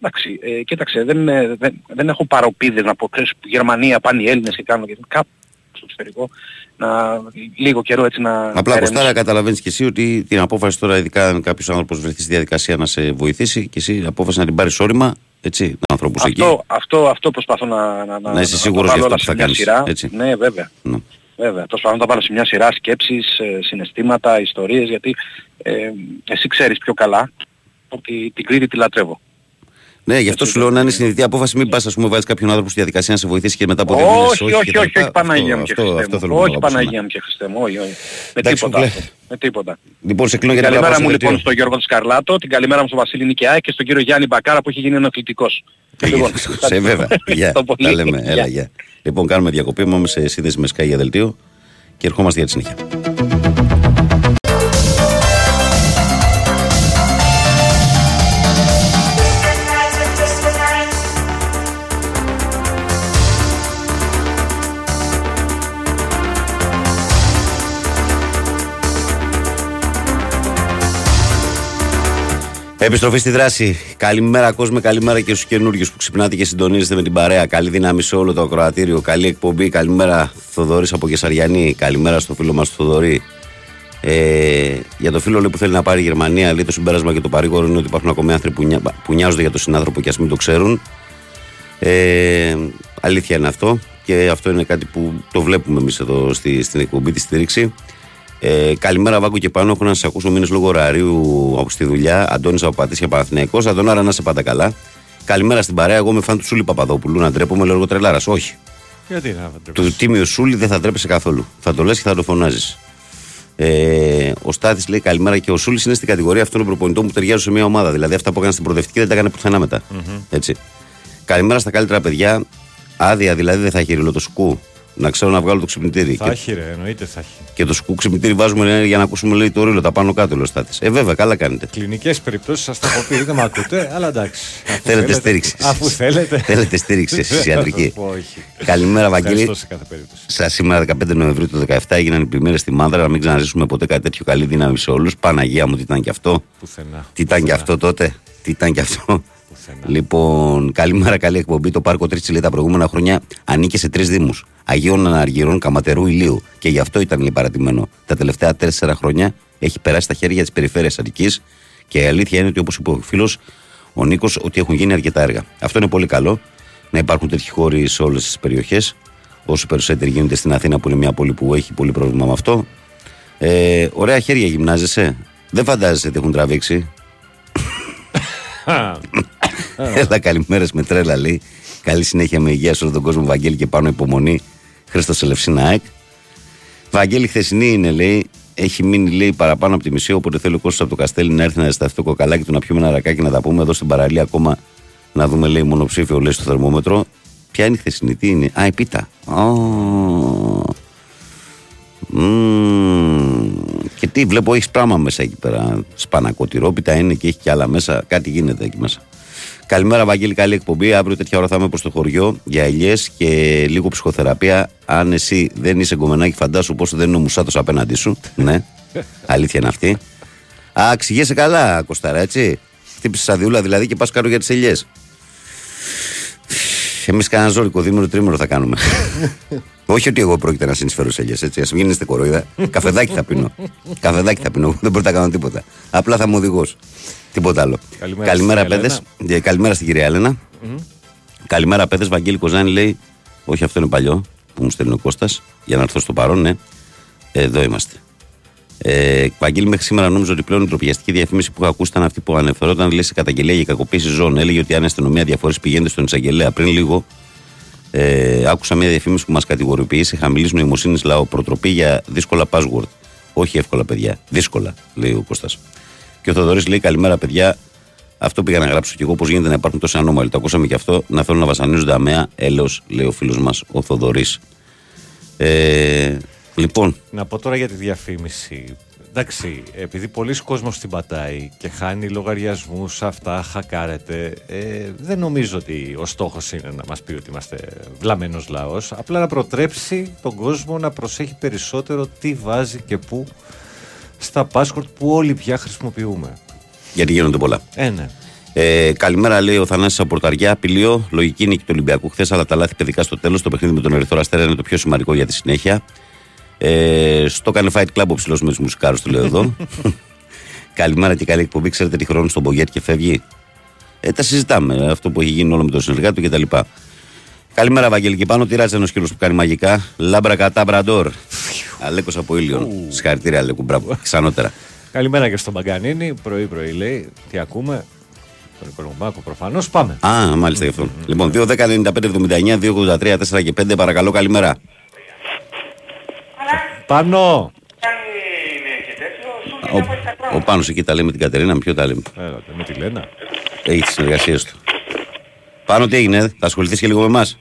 Εντάξει, ε, κοίταξε, δεν, ε, δεν, δεν έχω παροπίδες να πω, ξέρεις, Γερμανία πάνε οι Έλληνες και κάνουν και κάπου στο εξωτερικό, να, λίγο καιρό έτσι να... Απλά ερεμήσω. Κωστάρα καταλαβαίνεις και εσύ ότι την απόφαση τώρα, ειδικά αν κάποιος άνθρωπος βρεθεί στη διαδικασία να σε βοηθήσει και εσύ απόφαση να την πάρεις όρημα, έτσι, με ανθρώπους εκεί. αυτό, αυτό, αυτό προσπαθώ να, να, Να είσαι το σίγουρος βάλω για αυτό όλα που σε θα μια κάνεις, Σειρά. έτσι. Ναι, βέβαια. Ναι. Βέβαια. Προσπαθώ να τα βάλω σε μια σειρά σκέψεις, ε, συναισθήματα, ιστορίες, γιατί ε, εσύ ξέρεις πιο καλά ότι την Κρήτη τη λατρεύω. Ναι, γι' αυτό σου λέω να είναι συνειδητή απόφαση. Μην πας, ας πούμε, βάλεις κάποιον άνθρωπο στη διαδικασία να σε βοηθήσει και μετά από δύο μήνες Όχι, όχι, και τα όχι, λοιπά. όχι, Παναγία μου και Αυτό- Χριστέ αυτό μου. θέλω να Όχι αγαπήσω, ναι. Παναγία μου και Χριστέ μου, όχι, όχι. Με Εντάξει, τίποτα. φίλε. αυτό. Με τίποτα. Λοιπόν, σε κλείνω γιατί πρέπει να Καλημέρα πάω μου στο λοιπόν δελτίο. στον Γιώργο Σκαρλάτο, την καλημέρα μου στον Βασίλη Νικιά και στον κύριο Γιάννη Μπακάρα που έχει γίνει ενοχλητικός. Λοιπόν, Σε βέβαια. Γεια. ευχαριστώ πολύ. Τα λέμε. Έλα, Γεια. Γεια. Λοιπόν, κάνουμε διακοπή. Πάμε σε σύνδεση με Sky για δελτίο και ερχόμαστε για τη συνέχεια. Επιστροφή στη δράση. Καλημέρα, κόσμο. Καλημέρα και στους καινούριου που ξυπνάτε και συντονίζετε με την παρέα. Καλή δύναμη σε όλο το ακροατήριο. Καλή εκπομπή. Καλημέρα, Θοδωρής από Κεσαριανή. Καλημέρα στο φίλο μας Θοδωρή. Ε, για το φίλο λέει, που θέλει να πάρει η Γερμανία, λέει το συμπέρασμα και το παρήγορο είναι ότι υπάρχουν ακόμη άνθρωποι που, νιά, που νοιάζονται για τον συνάνθρωπο και ας μην το ξέρουν. Ε, αλήθεια είναι αυτό και αυτό είναι κάτι που το βλέπουμε εμείς εδώ στη, στην εκπομπή τη στήριξη. Ε, καλημέρα, Βάγκο και πάνω. Έχω να σας ακούσω μήνες λόγω ωραρίου από στη δουλειά. Αντώνης από Πατήσια Παναθυναϊκό. Αντωνάρα, να σε πάντα καλά. Καλημέρα στην παρέα. Εγώ είμαι φαν του Σούλη Παπαδόπουλου. Να ντρέπομαι λόγω τρελάρας. Όχι. Γιατί να ντρέπεσαι; Του τίμιου Σούλη δεν θα ντρέπεσαι καθόλου. Θα το λες και θα το φωνάζεις. Ε, ο Στάθης λέει καλημέρα και ο Σούλης είναι στην κατηγορία αυτών των προπονητών που ταιριάζουν σε μια ομάδα. Δηλαδή αυτά που έκανε στην προοδευτική δεν τα έκανε πουθενά μετά. Έτσι. Καλημέρα στα καλύτερα παιδιά. Άδεια δηλαδή δεν θα έχει ρηλό το σκου. Να ξέρω να βγάλω το ξυπνητήρι. Θα Και, έχει ρε, εννοείται θα έχει. και το σκου ξυπνητήρι βάζουμε λέει, για να ακούσουμε λέει, το ρίλο τα πάνω κάτω. Λέει ο Στάθης. Ε, βέβαια, καλά κάνετε. Κλινικές περιπτώσεις σας τα έχω πει, δεν με ακούτε, αλλά εντάξει. Αφού Θέλετε στήριξη. Αφού θέλετε. Θέλετε στήριξη εσείς, ιατρική. Όχι. Καλημέρα, Βαγγέλη. Ευχαριστώ σε κάθε περίπτωση. Σας σήμερα 15 Νοεμβρίου του 2017 έγιναν οι πλημμύρες στη Μάνδρα. Να μην ξαναζήσουμε ποτέ κάτι τέτοιο. Καλή δύναμη σε όλους. Παναγία μου, τι ήταν και αυτό; Πουθενά. Τι ήταν και Πουθενά. αυτό τότε; Τι ήταν και αυτό; Πουθενά. Λοιπόν, καλημέρα, καλή εκπομπή. Το πάρκο Τρίτσι λέει τα προηγούμενα χρόνια ανήκε σε τρεις Δήμους. Αγίων Αναργυρών, Καματερού, Ηλίου. Και γι' αυτό ήταν λέει παρατημένο. Τα τελευταία τέσσερα χρόνια έχει περάσει στα χέρια της περιφέρειας Αττικής και η αλήθεια είναι ότι όπως είπε ο φίλος ο Νίκος, ότι έχουν γίνει αρκετά έργα. Αυτό είναι πολύ καλό να υπάρχουν τέτοιοι χώροι σε όλες τις περιοχές. Όσο περισσότεροι γίνονται στην Αθήνα, που είναι μια πόλη που έχει πολύ πρόβλημα με αυτό. Ε, ωραία χέρια γυμνάζεσαι. Δεν φαντάζεσαι τι έχουν τραβήξει. Έλα, καλημέρες με τρέλα λέει. Καλή συνέχεια με υγεία σε όλο τον κόσμο. Βαγγέλη και πάνω υπομονή. Χρήστος Ελευσίνα ΑΕΚ. Βαγγέλη, χθεσινή είναι λέει. Έχει μείνει λέει παραπάνω από τη μισή. Οπότε θέλει ο κόσμο από το Καστέλι να έρθει να ζεσταθεί το κοκαλάκι του να πιούμε ένα ρακάκι να τα πούμε εδώ στην παραλία ακόμα να δούμε λέει μονοψήφιο λέει στο θερμόμετρο. Ποια είναι η χθεσινή, τι είναι; Α, η πίτα. Ω. Μμμ. Και τι βλέπω, έχεις πράγμα μέσα εκεί πέρα. Σπανακοτηρόπιτα είναι και έχει και άλλα μέσα. Κάτι γίνεται εκεί μέσα. Καλημέρα, Βαγγέλη. Καλή εκπομπή. Αύριο τέτοια ώρα θα είμαι προς το χωριό για ελιές και λίγο ψυχοθεραπεία. Αν εσύ δεν είσαι γκομενάκι, φαντάσου πόσο δεν είναι ο Μουσάτος απέναντί σου. ναι, αλήθεια είναι αυτή. Α, ξηγέσαι καλά, Κωστάρα, έτσι. Χτύπησες αδειούλα δηλαδή και πας κάτω για τις ελιές. Εμείς κανένα ζώρικο δίμηνο τρίμηνο θα κάνουμε. Όχι ότι εγώ πρόκειται να συνεισφέρω σε ελιές, έτσι. Α μην είστε κοροϊδά. Καφεδάκι θα πίνω. Καφεδάκι θα πίνω. Δεν μπορώ να κάνω τίποτα. Απλά θα είμαι οδηγός. Τίποτα άλλο. Καλημέρα καλημέρα στην παιδες. Καλημέρα στην κυρία Έλενα. Καλημέρα, παιδες. Βαγγέλη Κοζάνη λέει Όχι, αυτό είναι παλιό που μου στέλνει ο Κώστας για να έρθω στο παρόν, ναι. Εδώ είμαστε. Ε, Βαγγέλη, μέχρι σήμερα νόμιζα ότι πλέον η τροπιαστική διαφήμιση που είχα ακούσει ήταν αυτή που ανεφερόταν λέει σε καταγγελία για κακοποίηση ζώων. Έλεγε ότι αν η αστυνομία διαφορές πηγαίνετε στον εισαγγελέα. Πριν λίγο ε, άκουσα μια διαφήμιση που μας κατηγοριοποιεί σε χαμηλής νοημοσύνης λαό. Προτροπή για δύσκολα password. Όχι εύκολα, παιδιά. Δύσκολα, λέει ο Κώστας. Και ο Θοδωρής λέει: Καλημέρα, παιδιά. Αυτό πήγα να γράψω και εγώ πώς γίνεται να υπάρχουν τόσα ανώμαλοι. Το ακούσαμε και αυτό. Να θέλουν να βασανίζονται αμαία. Έλεος, λέει ο φίλος μας ο Θοδωρής. Ε, λοιπόν. Να πω τώρα για τη διαφήμιση. Εντάξει, επειδή πολλοί κόσμος την πατάει και χάνει λογαριασμούς, αυτά χακάρεται, ε, δεν νομίζω ότι ο στόχος είναι να μας πει ότι είμαστε βλαμμένος λαός, απλά να προτρέψει τον κόσμο να προσέχει περισσότερο τι βάζει και πού στα password που όλοι πια χρησιμοποιούμε. Γιατί γίνονται πολλά. Ε, ναι. Ε, καλημέρα, λέει ο Θανάσης από Πορταριά. Απειλείο, λογική νίκη του Ολυμπιακού χθες, αλλά τα λάθη παιδικά στο τέλος. Το παιχνίδι με τον Ερυθρό Αστέρα είναι το πιο σημαντικό για τη συνέχεια. Ε, στο κάνει Fight Club ο ψηλός με τους μουσικάρους, του λέω εδώ. Καλημέρα και καλή εκπομπή. Ξέρετε τι χρόνο στον Μπογκέτ και φεύγει. Ε, τα συζητάμε. Αυτό που έχει γίνει όλο με τον συνεργάτη του κτλ. Καλημέρα, Βαγγέλη. Και πάνω τυράζει ένα κύριο που κάνει μαγικά. Λάμπρα κατά μπραντόρ. Αλέκος από ήλιον. Συγχαρητήρια, Αλέκο. Μπράβο. Ξανότερα. Καλημέρα και στον Παγκανίνη. Πρωί-πρωί λέει. Τι ακούμε. Τον Οικονομάκο προφανώς. Πάμε. Α, μάλιστα γι' αυτό. Λοιπόν, 2, 10, 95, 79, 2, 83, 4 και 5. Παρακαλώ, καλημέρα. Πάνω. Ο, ο Πάνος εκεί τα λέει με την Κατερίνα, με ποιο τα λέμε. Έλα, με τη Λένα. Έχει τις συνεργασίες του. Πάνω τι έγινε, θα ασχοληθείς και λίγο με εμάς;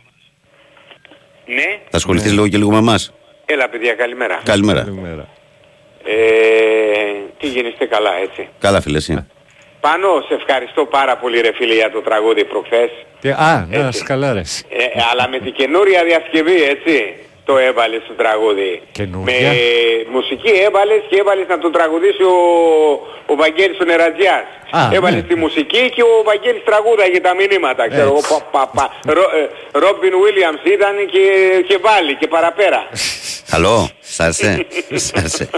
Ναι, Θα ασχοληθείς λίγο και λίγο με εμάς; Έλα παιδιά, καλημέρα. Καλημέρα. Καλημέρα. Ε, τι γίνεστε καλά έτσι; Καλά, φίλε, εσύ. Πάνω, σε ευχαριστώ πάρα πολύ ρε φίλε για το τραγούδι προχθές. Τι, α, να σκαλάρες. Ε, αλλά με την καινούρια διασκευή έτσι το έβαλες στο τραγούδι. Καινούρια. Με μουσική έβαλες και έβαλες να το τραγουδήσει ο, ο Βαγγέλης ο Νερατζιάς. Α, έβαλες ναι. τη μουσική και ο Βαγγέλης τραγούδαγε τα μηνύματα. Ξέρω εγώ, Έτσι. πα, πα, πα. Ρο, ε, Ρόμπιν Βίλιαμς ήταν και, και βάλει και παραπέρα. Καλό, σ' άρεσε. Σ' άρεσε.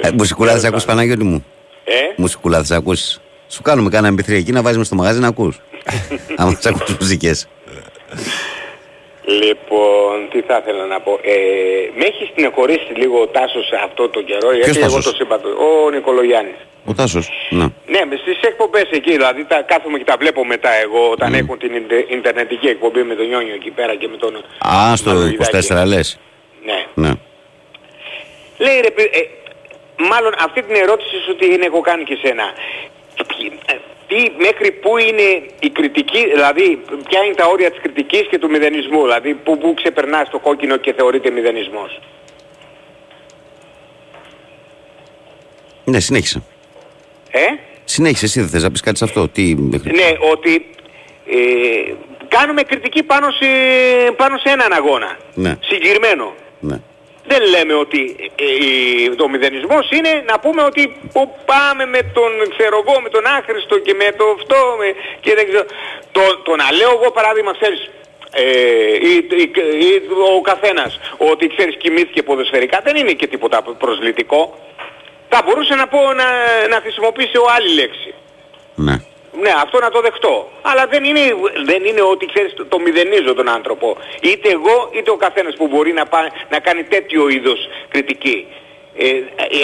Ε, Μουσικουλά θα ακούς Παναγιώτη μου. Ε, Μουσικουλά θα ακούς. Σου κάνουμε κάνα MP3 εκεί να βάζεις μες στο μαγάζι να ακούς. Άμα θα ακούς μουσικές. Λοιπόν, τι θα ήθελα να πω. Ε, με έχεις στενεχωρήσει λίγο ο Τάσος σε αυτό το καιρό, γιατί εγώ Τάσος; το συμπατώ. Ο Νικολογιάννης. Ο Τάσος, να. Ναι, μες στις εκπομπές εκεί, δηλαδή τα κάθομαι και τα βλέπω μετά εγώ όταν έχουν την ιντε- ιντερνετική εκπομπή με τον Νιόνιο εκεί πέρα και με τον... Α, στο Μανολιδάκη. 24 λες. Ναι. Ναι. Λέει ρε, παι- ε, μάλλον αυτή την ερώτηση σου την έχω κάνει και σένα. Ποιοι- ε, Τι, μέχρι πού είναι η κριτική, δηλαδή ποια είναι τα όρια της κριτικής και του μηδενισμού, δηλαδή πού, πού ξεπερνάς το κόκκινο και θεωρείται μηδενισμός; Ναι, συνέχισε. Ε; Συνέχισε, εσύ δεν θες να πεις κάτι σε αυτό. Τι... Ναι, ότι ε, κάνουμε κριτική πάνω σε, πάνω σε έναν αγώνα. Ναι. Συγκεκριμένο. Ναι. Δεν λέμε ότι ε, ε, το μηδενισμός είναι να πούμε ότι που πάμε με τον ξέρω εγώ, με τον άχρηστο και με το αυτό με, και δεν ξέρω. Το, το να λέω εγώ παράδειγμα ξέρεις ε, ή, ή- ή ο καθένας ότι ξέρεις κοιμήθηκε ποδοσφαιρικά δεν είναι και τίποτα προσλητικό. Θα μπορούσε να πω να, να χρησιμοποιήσει ο άλλη λέξη. Ναι. Ναι, αυτό να το δεχτώ. Αλλά δεν είναι, δεν είναι ότι ξέρεις το, το μηδενίζω τον άνθρωπο. Είτε εγώ είτε ο καθένας που μπορεί να, πά- να κάνει τέτοιο είδος κριτική. Ε,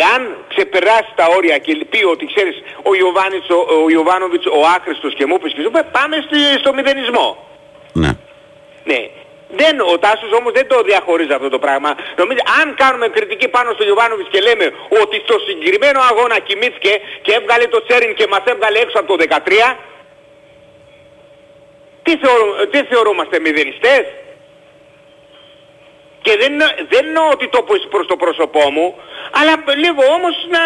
εάν ξεπεράσει τα όρια και πει ότι ξέρεις ο, Ιωβάνης, ο, ο Ιωβάνοβιτς ο άχρηστος και μου είπες και σου είπε, πάμε στη- στο μηδενισμό. Ναι. Ναι. Δεν, ο Τάσος όμως δεν το διαχωρίζει αυτό το πράγμα. Νομίζω αν κάνουμε κριτική πάνω στο Γιωβάνοβιτς και λέμε ότι στο συγκεκριμένο αγώνα κοιμήθηκε και έβγαλε το Τσέριν και μας έβγαλε έξω από το 13, τι, θεωρώ, τι θεωρούμαστε μηδενιστές; Και δεν, εννο- δεν εννοώ ότι το πω προς το πρόσωπό μου, αλλά λίγο όμως να,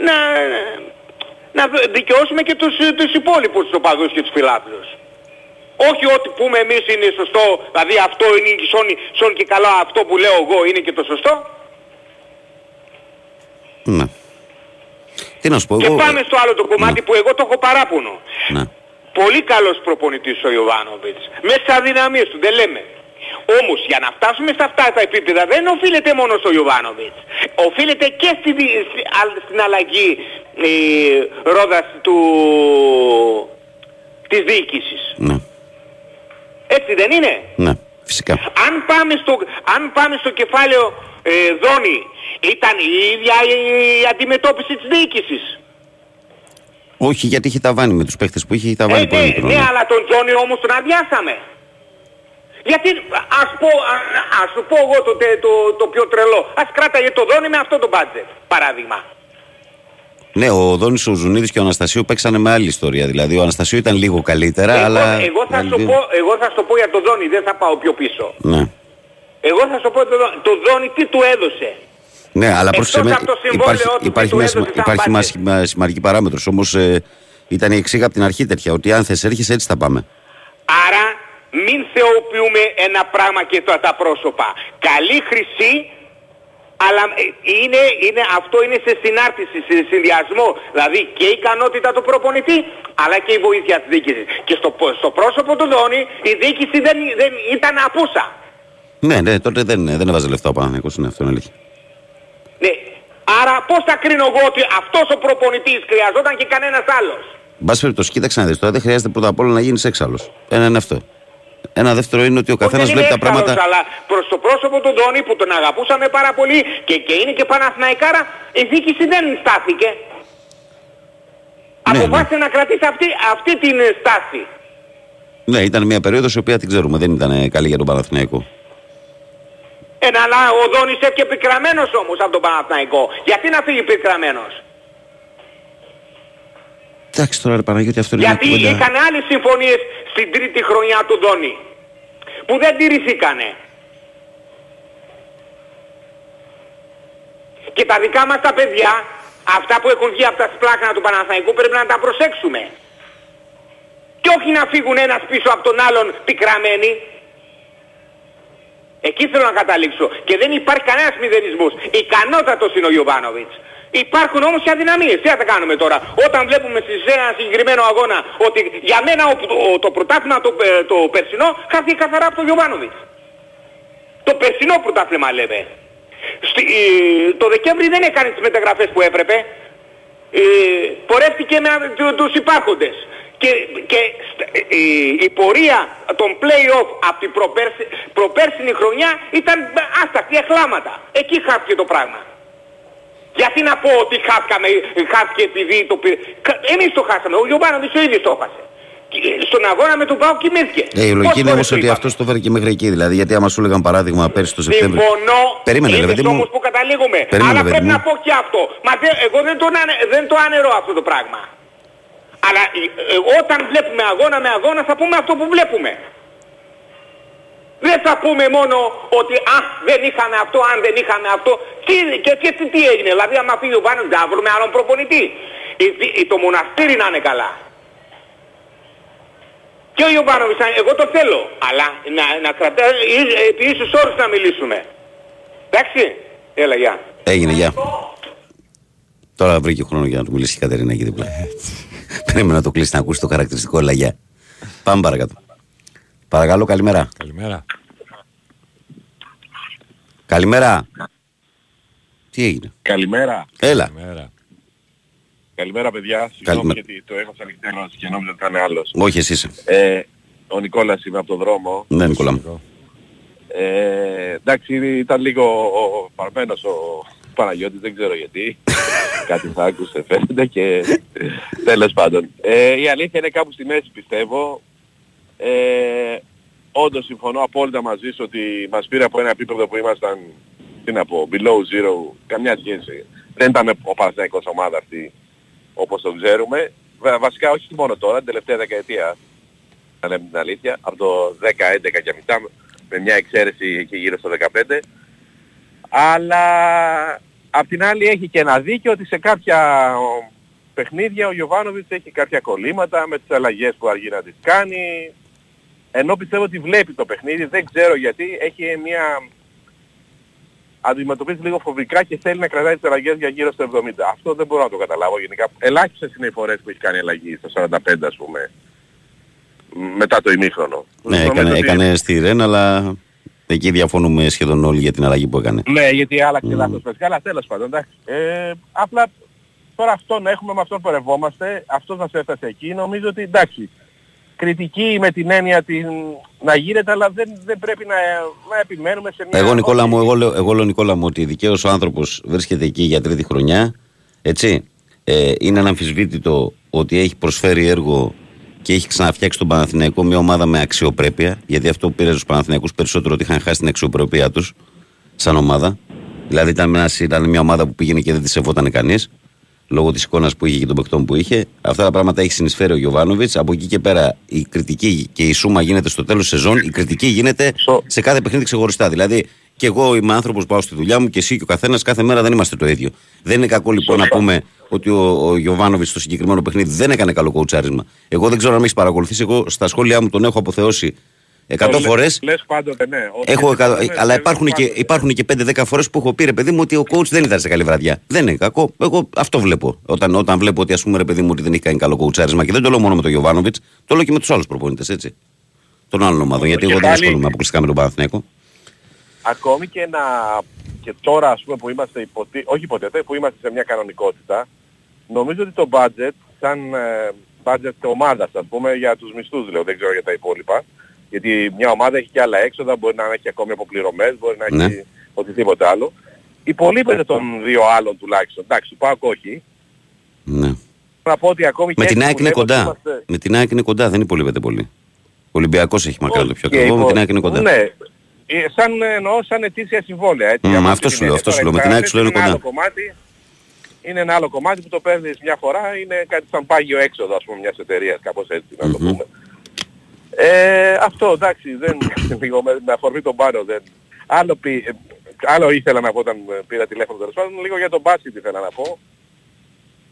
να, να δικαιώσουμε και τους, τους υπόλοιπους τους οπαδούς και τους φιλάθλους. Όχι ότι πούμε εμείς είναι σωστό, δηλαδή αυτό είναι και σώνει, σώνει και καλά αυτό που λέω εγώ είναι και το σωστό. Ναι. Τι να σου πω Και εγώ. πάμε στο άλλο το κομμάτι που εγώ το έχω παράπονο. Ναι. Πολύ καλός προπονητής ο Ιωβάνοβιτς. Μέσα στις αδυναμίες του, δεν λέμε. Όμως για να φτάσουμε σε αυτά τα επίπεδα δεν οφείλεται μόνο στο Ιωβάνοβιτς. Οφείλεται και στη, δι- στη- α- στην αλλαγή ε, ρόδας του, της διοίκησης. Ναι, Έτσι δεν είναι; ναι, φυσικά. Αν πάμε στο, αν πάμε στο κεφάλαιο ε, Δόνη, ήταν η ίδια η αντιμετώπιση της διοίκησης; Όχι, γιατί είχε ταβάνει με τους παίχτες που είχε, είχε Ε, ταβάνει ναι, πολύ μικρό. ναι, ναι. αλλά τον Τζόνι όμως τον αδειάσαμε. Γιατί, ας, πω, α, ας σου πω εγώ το, τε- το, το πιο τρελό. Ας κράταγε το Δόνι με αυτό το μπάτζετ, παράδειγμα. Ναι, ο Δόνης, ο Ζουνίδης και ο Αναστασίου παίξανε με άλλη ιστορία. Δηλαδή, ο Αναστασίου ήταν λίγο καλύτερα, εγώ, αλλά... εγώ, θα άλλοι σου δύο- πω, εγώ θα σου πω για το Δόνι, δεν θα πάω πιο πίσω. Ναι. Εγώ θα σου πω το, Δόνι- το Δόνι τι του έδωσε; Ναι, αλλά Εκτός πρόσεξε με, από το συμβόλαιο υπάρχει, του που υπάρχει, του μια, έδωσε σημα- σαν υπάρχει μια budget. σχημα- σημαντική παράμετρος. Όμως ε, ήταν η εξήγα από την αρχή τέτοια, ότι αν θες έρχεσαι έτσι θα πάμε. Άρα μην θεοποιούμε ένα πράγμα και τα, τα πρόσωπα. Καλή χρυσή, αλλά ε, είναι, είναι, αυτό είναι σε συνάρτηση, σε συνδυασμό. Δηλαδή και η ικανότητα του προπονητή, αλλά και η βοήθεια της διοίκησης. Και στο, πο- στο πρόσωπο του Δόνη η διοίκηση δεν, δεν ήταν απούσα. Ναι, ναι, τότε δεν, δεν έβαζε λεφτά ο Παναθηναϊκός, ναι, αυτό είναι αλήθεια. Ναι. Άρα πώς θα κρίνω εγώ ότι αυτός ο προπονητής χρειαζόταν και κανένας άλλος; Εν πάση περιπτώσει, κοίταξε να δεις, τώρα δεν χρειάζεται πρώτα απ' όλα να γίνεις έξαλλος. Ένα είναι αυτό. Ένα δεύτερο είναι ότι ο καθένας δεν βλέπει τα είναι εύκολος, πράγματα... αλλά προς το πρόσωπο του Ντόνι που τον αγαπούσαμε πάρα πολύ και, και είναι και Παναθηναϊκάρα, η διοίκηση δεν στάθηκε. Ναι, Αποφάσισε να κρατήσει αυτή, αυτή την ε, στάση. Ναι, ήταν μια περίοδος η οποία την ξέρουμε, δεν ήταν ε, καλή για τον Παναθηναϊκό. Ένα, αλλά ο Δόνης έφυγε πικραμένος όμως από τον Παναθηναϊκό. Γιατί να φύγει πικραμένος. Εντάξει τώρα, ρε Παναγιώτη, αυτό είναι Γιατί μια κουβέντα... είχαν άλλες συμφωνίες στην τρίτη χρονιά του Δόνη. Που δεν τηρηθήκανε. Και τα δικά μας τα παιδιά, αυτά που έχουν βγει από τα σπλάχνα του Παναθηναϊκού πρέπει να τα προσέξουμε. Και όχι να φύγουν ένας πίσω από τον άλλον πικραμένοι. Εκεί θέλω να καταλήξω. Και δεν υπάρχει κανένας μηδενισμός. Ικανότατος είναι ο Γιωβάνοβιτς. Υπάρχουν όμως και αδυναμίες. Τι θα τα κάνουμε τώρα; Όταν βλέπουμε σε ένα συγκεκριμένο αγώνα ότι για μένα ο, ο- το πρωτάθλημα το, ε, το περσινό χάθηκε καθαρά από τον Γιωβάνοβιτς. Το περσινό πρωτάθλημα λέμε. Στη, ε, το Δεκέμβρη δεν έκανε τις μεταγραφές που έπρεπε. Ε, πορεύτηκε με α- του- τους υπάρχοντες. Και, και στ- ε, ε, η πορεία των play-off από την προπέρσι, προπέρσινη χρονιά ήταν ε, άστακτη, εχλάματα. Εκεί χάθηκε το πράγμα. Γιατί να πω ότι χάθηκαμε, χάθηκε επειδή το πήρε. Κα- Εμείς το χάσαμε, ο Γιωβάνοβιτς ο ίδιος το χάσε. Και, ε, Στον αγώνα με τον Πάο κοιμήθηκε. Ε, η λογική Πόσες είναι φορές όμως το ότι είπαμε. αυτός το φέρει και μέχρι εκεί. Δηλαδή, γιατί άμα σου έλεγαν παράδειγμα πέρσι το Σεπτέμβριο... Συμφωνώ. Περίμενε, ρε Είδες παιδί μου. όμως που καταλήγουμε. Περίμενε, Αλλά παιδί πρέπει μου. να πω και αυτό. Μα δε- εγώ δεν το, ανε- δεν το ανερώ αυτό το πράγμα. Αλλά ε, ε, όταν βλέπουμε αγώνα με αγώνα θα πούμε αυτό που βλέπουμε. Δεν θα πούμε μόνο ότι α, δεν είχαμε αυτό, αν δεν είχαμε αυτό. Τι, και, και, τι, τι έγινε. Δηλαδή άμα φύγει ο Βάνος δεν θα βρούμε άλλον προπονητή. Η, η- το μοναστήρι να είναι καλά. Και ο Ιωβάνοβιτς, εγώ το θέλω. Αλλά να, να κρατάει, ε, επί ίσους όρους να μιλήσουμε. Εντάξει. Έλα, γεια. Έγινε, γεια. Τώρα βρήκε χρόνος για να του μιλήσει η Κατερίνα εκεί δίπλα. Πρέπει να το κλείσει να ακούσει το χαρακτηριστικό αλλά γεια. Πάμε παρακάτω. Παρακαλώ, καλημέρα. Καλημέρα. Καλημέρα. Τι έγινε; Καλημέρα. Έλα. Καλημέρα. Καλημέρα παιδιά. Συγγνώμη Καλημέρα. γιατί το έχω σαν εκτέλος και νόμιζα ότι ήταν άλλος. Όχι, εσύ είσαι. Ε, ο Νικόλας είμαι από τον δρόμο. Ναι, Νικόλα μου. Εγώ. Ε, εντάξει ήταν λίγο ο, παρμένος ο Παναγιώτης, δεν ξέρω γιατί. Κάτι θα άκουσε φαίνεται και τέλος πάντων. Ε, η αλήθεια είναι κάπου στη μέση πιστεύω. Ε, όντως συμφωνώ απόλυτα μαζί σου ότι μας πήρε από ένα επίπεδο που ήμασταν, τι να πω, below zero, καμιά σχέση. Δεν ήταν ο Παναθηναϊκός ομάδα αυτή όπως το ξέρουμε. Βα- Βασικά όχι μόνο τώρα, την τελευταία δεκαετία, να λέμε την αλήθεια, από το 10-11 και μετά, με μια εξαίρεση εκεί γύρω στο 15. Αλλά απ' την άλλη έχει και ένα δίκιο ότι σε κάποια ο, παιχνίδια ο Γιωβάνοβιτς έχει κάποια κολλήματα με τις αλλαγές που αργεί να τις κάνει. Ενώ πιστεύω ότι βλέπει το παιχνίδι, δεν ξέρω γιατί, έχει μια αντιμετωπίζει λίγο φοβικά και θέλει να κρατάει τις αλλαγές για γύρω στο 70. Αυτό δεν μπορώ να το καταλάβω γενικά. Ελάχιστες είναι οι φορές που έχει κάνει αλλαγή στο 45 ας πούμε. Μετά το ημίχρονο. Ναι, Νομίζω έκανε, ότι- έκανε στη Ρεν, αλλά εκεί διαφωνούμε σχεδόν όλοι για την αλλαγή που έκανε. Ναι, γιατί άλλαξε Mm. λάθος βασικά, αλλά τέλος πάντων, εντάξει. Ε, απλά τώρα αυτόν έχουμε, με αυτόν πορευόμαστε, αυτός μας έφτασε εκεί, νομίζω ότι εντάξει. Κριτική με την έννοια την, να γίνεται, αλλά δεν, δεν πρέπει να, να επιμένουμε σε μια... Εγώ Νικόλα μου, εγώ, λέω, εγώ λέω Νικόλα μου ότι δικαίως ο άνθρωπος βρίσκεται εκεί για τρίτη χρονιά, έτσι, ε, είναι αναμφισβήτητο ότι έχει προσφέρει έργο και έχει ξαναφτιάξει τον Παναθηναϊκό μια ομάδα με αξιοπρέπεια, γιατί αυτό που πήρε στους Παναθηναϊκούς περισσότερο ότι είχαν χάσει την αξιοπρέπειά τους σαν ομάδα. Δηλαδή ήταν μια, ήταν μια ομάδα που πήγαινε και δεν τη σεβόταν κανείς λόγω της εικόνας που είχε και των παιχτών που είχε. Αυτά τα πράγματα έχει συνεισφέρει ο Γιωβάνοβιτς. Από εκεί και πέρα η κριτική και η σούμα γίνεται στο τέλος σεζόν. Η κριτική γίνεται σε κάθε παιχνίδι ξεχωριστά. Δηλαδή και εγώ είμαι άνθρωπος που πάω στη δουλειά μου και εσύ και ο καθένας κάθε μέρα δεν είμαστε το ίδιο. Δεν είναι κακό λοιπόν να πούμε ότι ο, ο Γιωβάνοβιτς στο συγκεκριμένο παιχνίδι δεν έκανε καλό κοουτσάρισμα. Εγώ δεν ξέρω αν με έχεις παρακολουθήσει. Εγώ στα σχόλιά μου τον έχω αποθεώσει Εκατό φορές. Λες πάντοτε, ναι. Έχω, εκατό, αλλά υπάρχουν και, υπάρχουν και 5-10 φορές που έχω πει ρε παιδί μου ότι ο coach δεν ήταν σε καλή βραδιά. Δεν είναι κακό. Εγώ αυτό βλέπω. Όταν, όταν βλέπω ότι ας πούμε ρε παιδί μου ότι δεν έχει κάνει καλό coachaρισμα και δεν το λέω μόνο με τον Γιωβάνοβιτς, το λέω και με τους άλλους προπονητές έτσι. Των άλλων ομάδων. Γιατί εγώ δεν ασχολούμαι αποκλειστικά με τον Παναθηναϊκό. Ακόμη και, να, και τώρα ας πούμε που είμαστε υποτι... όχι υποτίθεται, που είμαστε σε μια κανονικότητα, νομίζω ότι το budget, σαν ε, budget ομάδας ας πούμε, για τους μισθούς λέω, δεν ξέρω για τα υπόλοιπα, γιατί μια ομάδα έχει και άλλα έξοδα, μπορεί να έχει ακόμη αποπληρωμές, μπορεί να Ναι. έχει οτιδήποτε άλλο. Υπολείπεται των δύο άλλων τουλάχιστον. Εντάξει, του Πάοκ όχι. Ναι. Να πω ότι ακόμη Με και την έτσι ΑΕΚ που είναι λέμε ότι κοντά. είμαστε- Με την ΑΕΚ είναι κοντά, δεν υπολείπεται πολύ. Ο Ολυμπιακός έχει μακριά το πιο και ακριβό, με υπο- την ΑΕΚ είναι κοντά. Ναι. Ε, Σαν, εννοώ σαν ετήσια συμβόλαια. Έτσι, Μμ, για μας αυτό την σου λέω, είναι. αυτό σου Τώρα λέω. Με την οι ΑΕΚ σου λέω είναι ένα άλλο κοντά. κομμάτι, είναι ένα άλλο κομμάτι που το παίρνεις μια φορά, είναι κάτι σαν πάγιο έξοδο ας πούμε μιας εταιρείας, κάπως έτσι να το Μμμ. πούμε. Ε, αυτό εντάξει, δεν, λίγο με, με αφορμή τον πάνω δεν. Άλλο, πει, ε, άλλο ήθελα να πω όταν ε, πήρα τηλέφωνο τέλος πάντων, λίγο για τον μπάσκετ ήθελα να πω.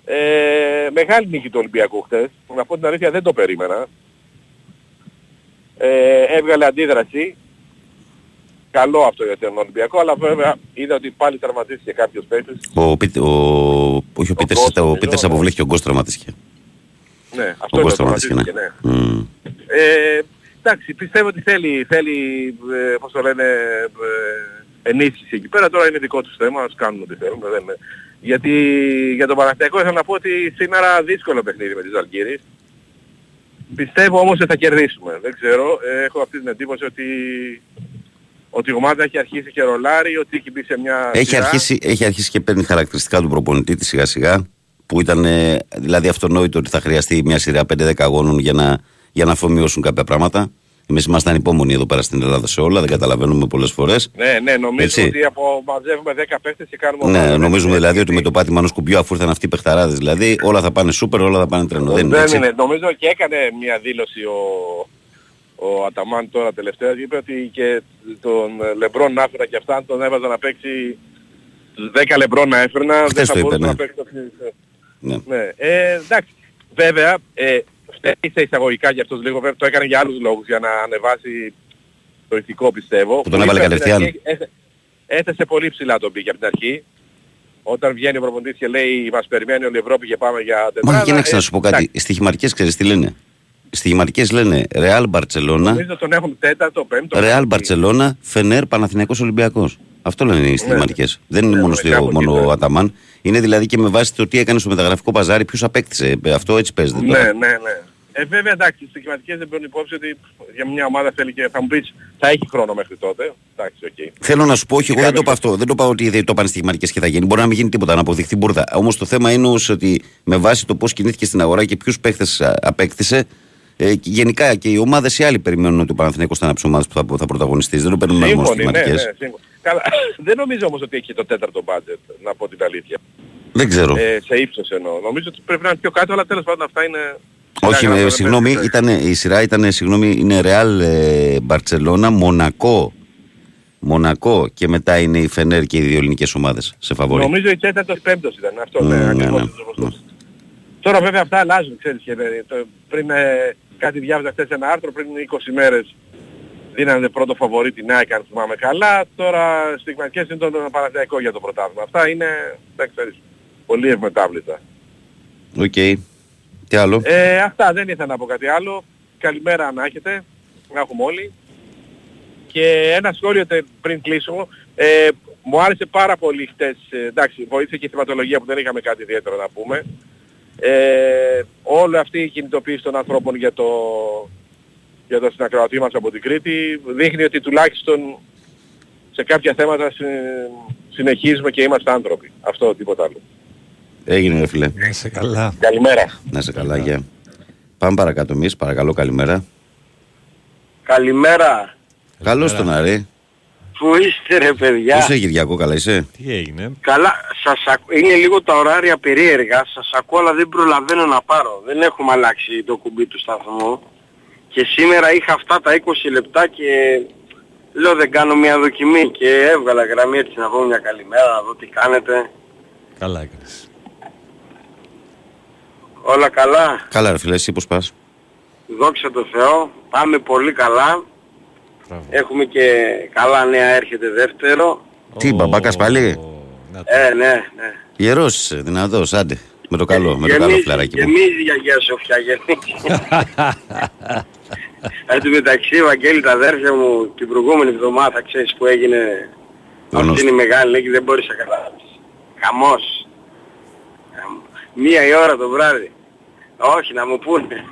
Ε, μεγάλη νίκη του Ολυμπιακού χτες. Να πω την αλήθεια δεν το περίμενα. Ε, έβγαλε αντίδραση. Καλό αυτό για τον Ολυμπιακό, αλλά βέβαια είδα ότι πάλι τραυματίστηκε κάποιος παίκτης. Ο, Πίτε- ο, όχι ο Πίτερς, Κώστας, ο νομίζω, Πίτερς ναι. αποβλήθηκε, ο Γκος τραυματίστηκε. Ναι, Ο αυτό Γκος είναι τραυματίστηκε, ναι. τραυματίστηκε, ναι. Μμ. Ε, εντάξει, πιστεύω ότι θέλει, θέλει ε, πώς το λένε, ε, ενίσχυση εκεί πέρα. Τώρα είναι δικό τους θέμα, ας κάνουν ό,τι θέλουν. Δεν είναι. Γιατί για τον Παναθηναϊκό ήθελα να πω ότι σήμερα δύσκολο παιχνίδι με τις Αλγύρης. Πιστεύω όμως ότι θα κερδίσουμε. Δεν ξέρω. Ε, έχω αυτή την εντύπωση ότι, ότι η ομάδα έχει αρχίσει και ρολάρει, ότι έχει μπει σε μια Έχει σειρά. αρχίσει, έχει αρχίσει και παίρνει χαρακτηριστικά του προπονητή της σιγά σιγά που ήταν ε, δηλαδή αυτονόητο ότι θα χρειαστεί μια σειρά 5-10 αγώνων για να, για να αφομοιώσουν κάποια πράγματα. Εμείς ήμασταν υπόμονοι εδώ πέρα στην Ελλάδα σε όλα, δεν καταλαβαίνουμε πολλές φορές. Ναι, ναι, νομίζω Έτσι. ότι από, μαζεύουμε 10 παίχτες και κάνουμε... Ναι, ομάδα. νομίζουμε Ναι, δηλαδή ότι ναι. με το πάτημα ενός κουμπιού αφού ήρθαν αυτοί οι παιχταράδες δηλαδή όλα θα πάνε σούπερ, όλα θα πάνε τρένο. Δεν είναι έτσι. είναι. Νομίζω και έκανε μια δήλωση ο, ο Αταμάν τώρα τελευταία. Είπε ότι και τον Λεμπρόν να έφερα και αυτά, αν τον έβαζα να παίξει τους 10 Λεμπρόν να έφερνα, Χθες δεν θα το είπε, μπορούσε ναι. να παίξει το παιχνίδι. Ναι. Ναι. Ε, εντάξει. Βέβαια, ε, φταίει σε εισαγωγικά για αυτός λίγο, βέβαια το έκανε για άλλους λόγους, για να ανεβάσει το ηθικό πιστεύω. Που τον έβαλε είπε από την κατευθείαν. αρχή, έθε- Έθεσε πολύ ψηλά τον πήγε από την αρχή. Όταν βγαίνει ο προπονητής και λέει μας περιμένει όλη η Ευρώπη και πάμε για τετράδα. Μα κοίταξε ε, να σου πω εντάξει. κάτι. Οι στοιχηματικές ξέρεις τι λένε; Οι στοιχηματικές λένε Real Barcelona, Νομίζω τον έχουν τέταρτο, πέμπτο. Real Barcelona, Φενέρ, Παναθηναϊκός Ολυμπιακός. Αυτό λένε οι στοιχηματικές. Δεν είναι Ναι, μόνο, ναι, στο, κάπου εκεί, μόνο ναι. ο Αταμάν. Είναι δηλαδή και με βάση το τι έκανε στο μεταγραφικό παζάρι, ποιος απέκτησε. Ε, Αυτό έτσι παίζεται. Ναι, τώρα. ναι, ναι. Ε, βέβαια εντάξει, οι στοιχηματικές δεν παίρνουν υπόψη ότι για μια ομάδα θέλει και θα μου πεις θα έχει χρόνο μέχρι τότε. Εντάξει, οκ. Θέλω να σου πω, όχι, εγώ δεν Κάνε το είπα αυτό. αυτό. Δεν το είπα ότι δεν το πάνε στοιχηματικές και θα γίνει. Μπορεί να μην γίνει τίποτα, να αποδειχθεί μπουρδα. Όμως το θέμα είναι όμως ότι με βάση το πώς κινήθηκε στην αγορά και ποιους παίχτες απέκτησε, ε, και γενικά και οι ομάδες οι άλλοι περιμένουν ότι ο Παναθηναϊκός θα είναι από τις ομάδες που θα, θα πρωταγωνιστήσει. Δεν το παίρνουν μόνο Σύμφωνοι, ναι, ναι, στοιχηματικές. σύμφωνοι. Καλά, δεν νομίζω όμως ότι έχει και το τέταρτο budget, να πω την αλήθεια. Δεν ξέρω. Ε, σε ύψος εννοώ. Νομίζω ότι πρέπει να είναι πιο κάτω, αλλά τέλος πάντων αυτά είναι... όχι, σειρά με, γράμματα, συγγνώμη, δεν ήταν, η σειρά ήταν, συγγνώμη, είναι Real ε, Barcelona, Μονακό. Μονακό και μετά είναι η Φενέρ και οι δύο ελληνικές ομάδες σε φαβορή. Νομίζω η τέταρτος πέμπτος ήταν αυτό, Ναι, ναι, ναι, ακριβώς ναι. όπως το είπες. Τώρα βέβαια αυτά αλλάζουν, ξέρεις, και, ε, το- πριν ε, κάτι διάβαζα χθες ένα άρθρο, πριν 20 μέρες δίνανε πρώτο φαβορή την ΑΕΚ αν θυμάμαι καλά, τώρα στοιχηματικές είναι το Παναθηναϊκό για το πρωτάθλημα. Αυτά είναι, δεν ξέρεις, πολύ ευμετάβλητα. Οκ. Τι άλλο; Ε, αυτά δεν ήθελα να πω κάτι άλλο. Καλημέρα να έχετε, να έχουμε όλοι. Και ένα σχόλιο τε- πριν κλείσω. Ε, μου άρεσε πάρα πολύ χτες, ε, εντάξει, βοήθησε και η θεματολογία που δεν είχαμε κάτι ιδιαίτερο να πούμε. Ε, όλη αυτή η κινητοποίηση των ανθρώπων για το, για το συνακροατή μας από την Κρήτη δείχνει ότι τουλάχιστον σε κάποια θέματα συ- συνεχίζουμε και είμαστε άνθρωποι. Αυτό τίποτα άλλο. Έγινε ρε φίλε. Να είσαι καλά. Καλημέρα. Να σε καλά, γεια. Πάμε παρακάτω εμείς, παρακαλώ, καλημέρα. Καλημέρα. Καλώς τον Αρή. Πού είστε ρε παιδιά; Πώς είσαι Κυριακό, καλά είσαι; Τι έγινε; Καλά, σας ακ... είναι λίγο τα ωράρια περίεργα. Σας ακούω αλλά δεν προλαβαίνω να πάρω. Δεν έχουμε αλλάξει το κουμπί του σταθμού. Και σήμερα είχα αυτά τα 20 λεπτά και λέω δεν κάνω μια δοκιμή και έβγαλα γραμμή έτσι να πω μια καλημέρα, να δω τι κάνετε. Καλά έκανες. Όλα καλά; Καλά ρε φίλε, εσύ πώς πας; Δόξα τω Θεώ. Πάμε πολύ καλά. Μπράβο. Έχουμε και καλά νέα έρχεται δεύτερο. Τι, Ω, μπαμπάκας πάλι; να το- Ε, ναι, ναι. Ιερός είσαι, δυνατός, άντε. Με το καλό, με το καλό Γεμίζει- φλεράκι μου. Γεμίζει η γιαγιά Σοφιά, γεμίζει. Εν τω μεταξύ, Βαγγέλη, τα αδέρφια μου την προηγούμενη εβδομάδα, ξέρεις που έγινε Γνωστό. αυτή είναι η μεγάλη νίκη, δεν μπορείς να καταλάβεις. Χαμός. Χαμ- Μία η ώρα το βράδυ. Όχι, να μου πούνε.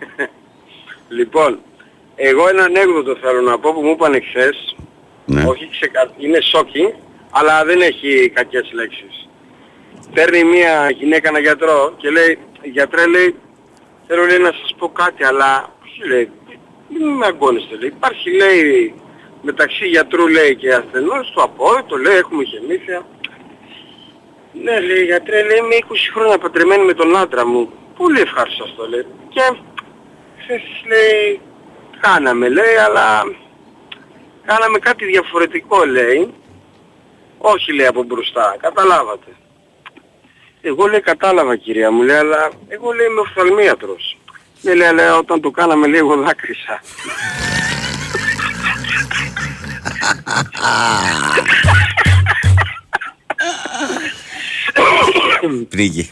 λοιπόν, εγώ ένα ανέκδοτο θέλω να πω που μου είπαν εχθές. Ναι. Όχι ξεκα... είναι σόκι, αλλά δεν έχει κακές λέξεις. Παίρνει μια γυναίκα ένα γιατρό και λέει, γιατρέ λέει, θέλω λέει να σας πω κάτι, αλλά τι λέει, μην με αγκώνεστε λέει. Υπάρχει λέει μεταξύ γιατρού λέει και ασθενός το απόρριτο λέει έχουμε χεμήθεια. Ναι λέει γιατρέ λέει είμαι 20 χρόνια παντρεμένη με τον άντρα μου. Πολύ ευχάριστο αυτό λέει. Και χθες λέει κάναμε λέει αλλά κάναμε κάτι διαφορετικό λέει. Όχι λέει από μπροστά, καταλάβατε. Εγώ λέει κατάλαβα κυρία μου λέει αλλά εγώ λέει είμαι οφθαλμίατρος. Ναι λέει αλλά όταν το κάναμε λέει εγώ δάκρυσα. Πνίγει.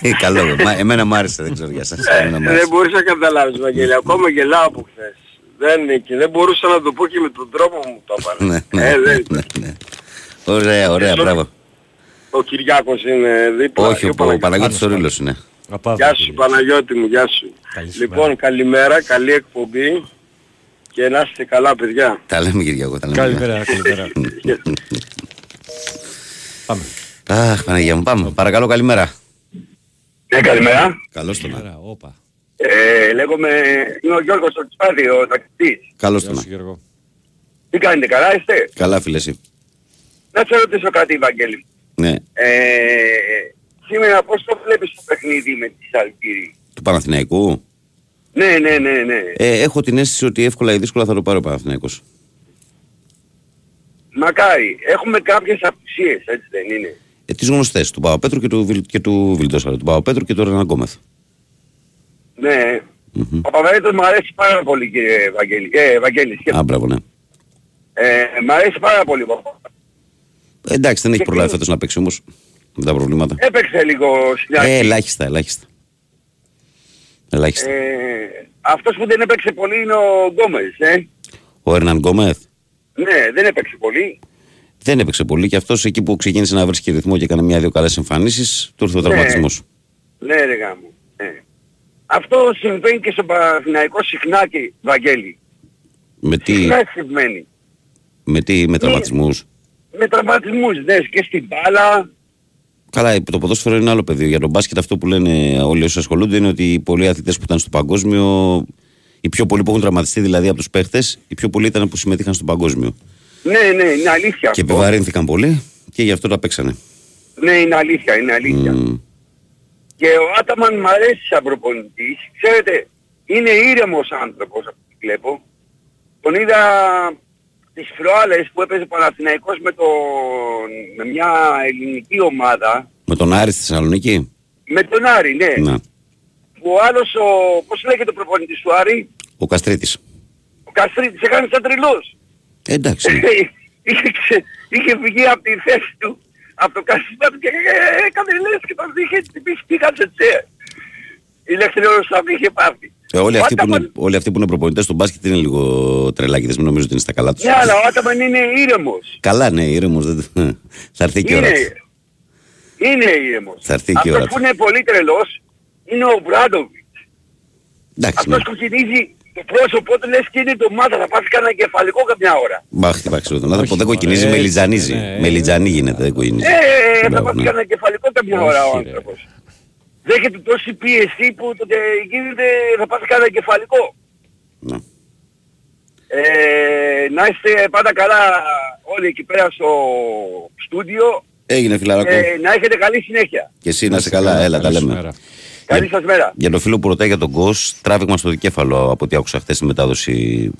Και καλό. Μα, εμένα μου άρεσε, δεν ξέρω για σας. Εμένα μου δεν άρεσε. μπορούσα να καταλάβεις Βαγγέλη, ακόμα γελάω από χθες. Δεν, και δεν μπορούσα να το πω και με τον τρόπο που μου το Ναι, έπανε. ναι, ε, ναι, δεν, ναι, ναι. Ωραία, ωραία, Εσώ- μπράβο. Ο Κυριάκος είναι δίπλα. Όχι, Και ο, ο Παναγιώτης. Παναγιώτης ο Ρήλος είναι. Απάβο, Γεια σου κύριε. Παναγιώτη μου, γεια σου. Καλησπέρα. Λοιπόν, καλημέρα, καλή εκπομπή και να είστε καλά παιδιά. Τα λέμε Κυριακό, τα λέμε. Καλημέρα, καλημέρα. Πάμε. Αχ, Παναγία μου, πάμε. Παρακαλώ, καλημέρα. Ναι, καλημέρα. Καλώς τον. Καλημέρα, όπα. Ε, λέγομαι, είμαι ο Γιώργος ο Τσπάδη, ο ταξιτής. Καλώς Γεια τον. σου Γιώργο. Τι κάνετε, καλά είστε; Καλά, φίλε, εσύ. Να σε ρωτήσω κάτι, Βαγγέλη. Ναι, Ε, σήμερα πώς το βλέπεις το παιχνίδι με τη Σαλκύρη. του Παναθηναϊκού; Ναι, ναι, ναι, ναι. Ε, έχω την αίσθηση ότι εύκολα ή δύσκολα θα το πάρει ο Παναθηναϊκός. Μακάρι. Έχουμε κάποιες απουσίες, έτσι δεν είναι; Ε, τις γνωστές, του Παπαπέτρου και του, Βιλ- και του Βιλντόσαρα. Του Παπαπέτρου και του Ρεναν Γκόμεθ. Ναι. Μμμ. Ο Παπαδέτος μου αρέσει πάρα πολύ κύριε Βαγγέλη. Ε, Βαγγέλη, σκέφτε. Α, μπράβο, ναι. Ε, μ' αρέσει πάρα πολύ. ο Παπα- Ε, εντάξει, δεν έχει Και προλάβει τι- φέτος να παίξει όμως. Με τα προβλήματα. Έπαιξε λίγο στην Ε, αρχή. ελάχιστα, ελάχιστα. Ελάχιστα. Ε, αυτός που δεν έπαιξε πολύ είναι ο Γκόμες, ε. Ο Ερναν Γκόμεθ Ναι, δεν έπαιξε πολύ. Δεν έπαιξε πολύ και αυτός εκεί που ξεκίνησε να βρίσκει ρυθμό και έκανε μια-δύο καλές εμφανίσεις, του ήρθε ο Ναι. τραυματισμός. Ναι, ρε γάμο. Ε. Αυτός συμβαίνει και στον Παναθηναϊκό συχνά και Βαγγέλη. Με τι, Συχνά συμβαίνει. με τι, με τραυματισμούς; Με τραυματισμούς, ναι, και στην μπάλα. Καλά, το ποδόσφαιρο είναι άλλο πεδίο. Για τον μπάσκετ αυτό που λένε όλοι όσοι ασχολούνται είναι ότι οι πολλοί αθλητές που ήταν στο παγκόσμιο, οι πιο πολλοί που έχουν τραυματιστεί δηλαδή από τους παίχτες, οι πιο πολλοί ήταν που συμμετείχαν στο παγκόσμιο. Ναι, ναι, είναι αλήθεια Και αυτό. επιβαρύνθηκαν πολύ και γι' αυτό τα παίξανε. Ναι, είναι αλήθεια, είναι αλήθεια. Μμ. Και ο Άταμαν μ' αρέσει σαν προπονητής. Ξέρετε, είναι ήρεμος άνθρωπος από ό,τι βλέπω. Τον είδα τις προάλλες που έπαιζε ο Παναθηναϊκός με, τον, με μια ελληνική ομάδα. Με τον Άρη στη Θεσσαλονίκη; Με τον Άρη, ναι. Να. Που ο άλλος, ο, πώς λέγεται ο προπονητής του Άρη, Ο Καστρίτης. ο Καστρίτης έκανε σαν τρελός. Ε, εντάξει. είχε, ξε- είχε βγει από τη θέση του, από το κάθισμα του και ε, έκανε λες και τον είχε τυπήσει πήγαν σε τσέ. Ηλεκτρικός θα είχε πάρει. Ε, όλοι, Ο αυτοί που Άταμαν- είναι, όλοι αυτοί που είναι προπονητές στο μπάσκετ είναι λίγο τρελάκιδες, μην νομίζω ότι είναι στα καλά τους. Ναι, αλλά ο Άταμαν είναι ήρεμος. Καλά, ναι, ήρεμος. Δεν... Θα έρθει και η ώρα Είναι, του. είναι ήρεμος. Θα έρθει και η ώρα Αυτός του. που είναι πολύ τρελός είναι ο Μπράντοβιτς. Εντάξει, ναι. Αυτός κοκκινίζει το πρόσωπό του λες και είναι το ομάδα, θα πάθει κανένα κεφαλικό κάποια ώρα. Μπα, χτυπά ξέρω. Να Όχι, δεν κοκκινίζει, μωρέ, μελιτζανίζει. ναι, Μελιτζανί γίνεται, δεν κοκκινίζει. Ε, θα Μπράβο, πάθει ναι. κανένα κεφαλικό κάποια ώρα ο Όχι, ρε. άνθρωπος. Δέχεται τόση πίεση που τότε γίνεται, θα πάθει κανένα κεφαλικό. Ναι. Ε, να είστε πάντα καλά όλοι εκεί πέρα στο στούντιο Έγινε φιλαράκο. και να έχετε καλή συνέχεια. Και εσύ να είσαι καλά, έλα, τα Καλή σου λέμε. Μέρα. Καλή σας μέρα. Για το φίλο που ρωτάει για τον Γκος, τράβηγμα στο δικέφαλο από ό,τι άκουσα χθες στη μετάδοση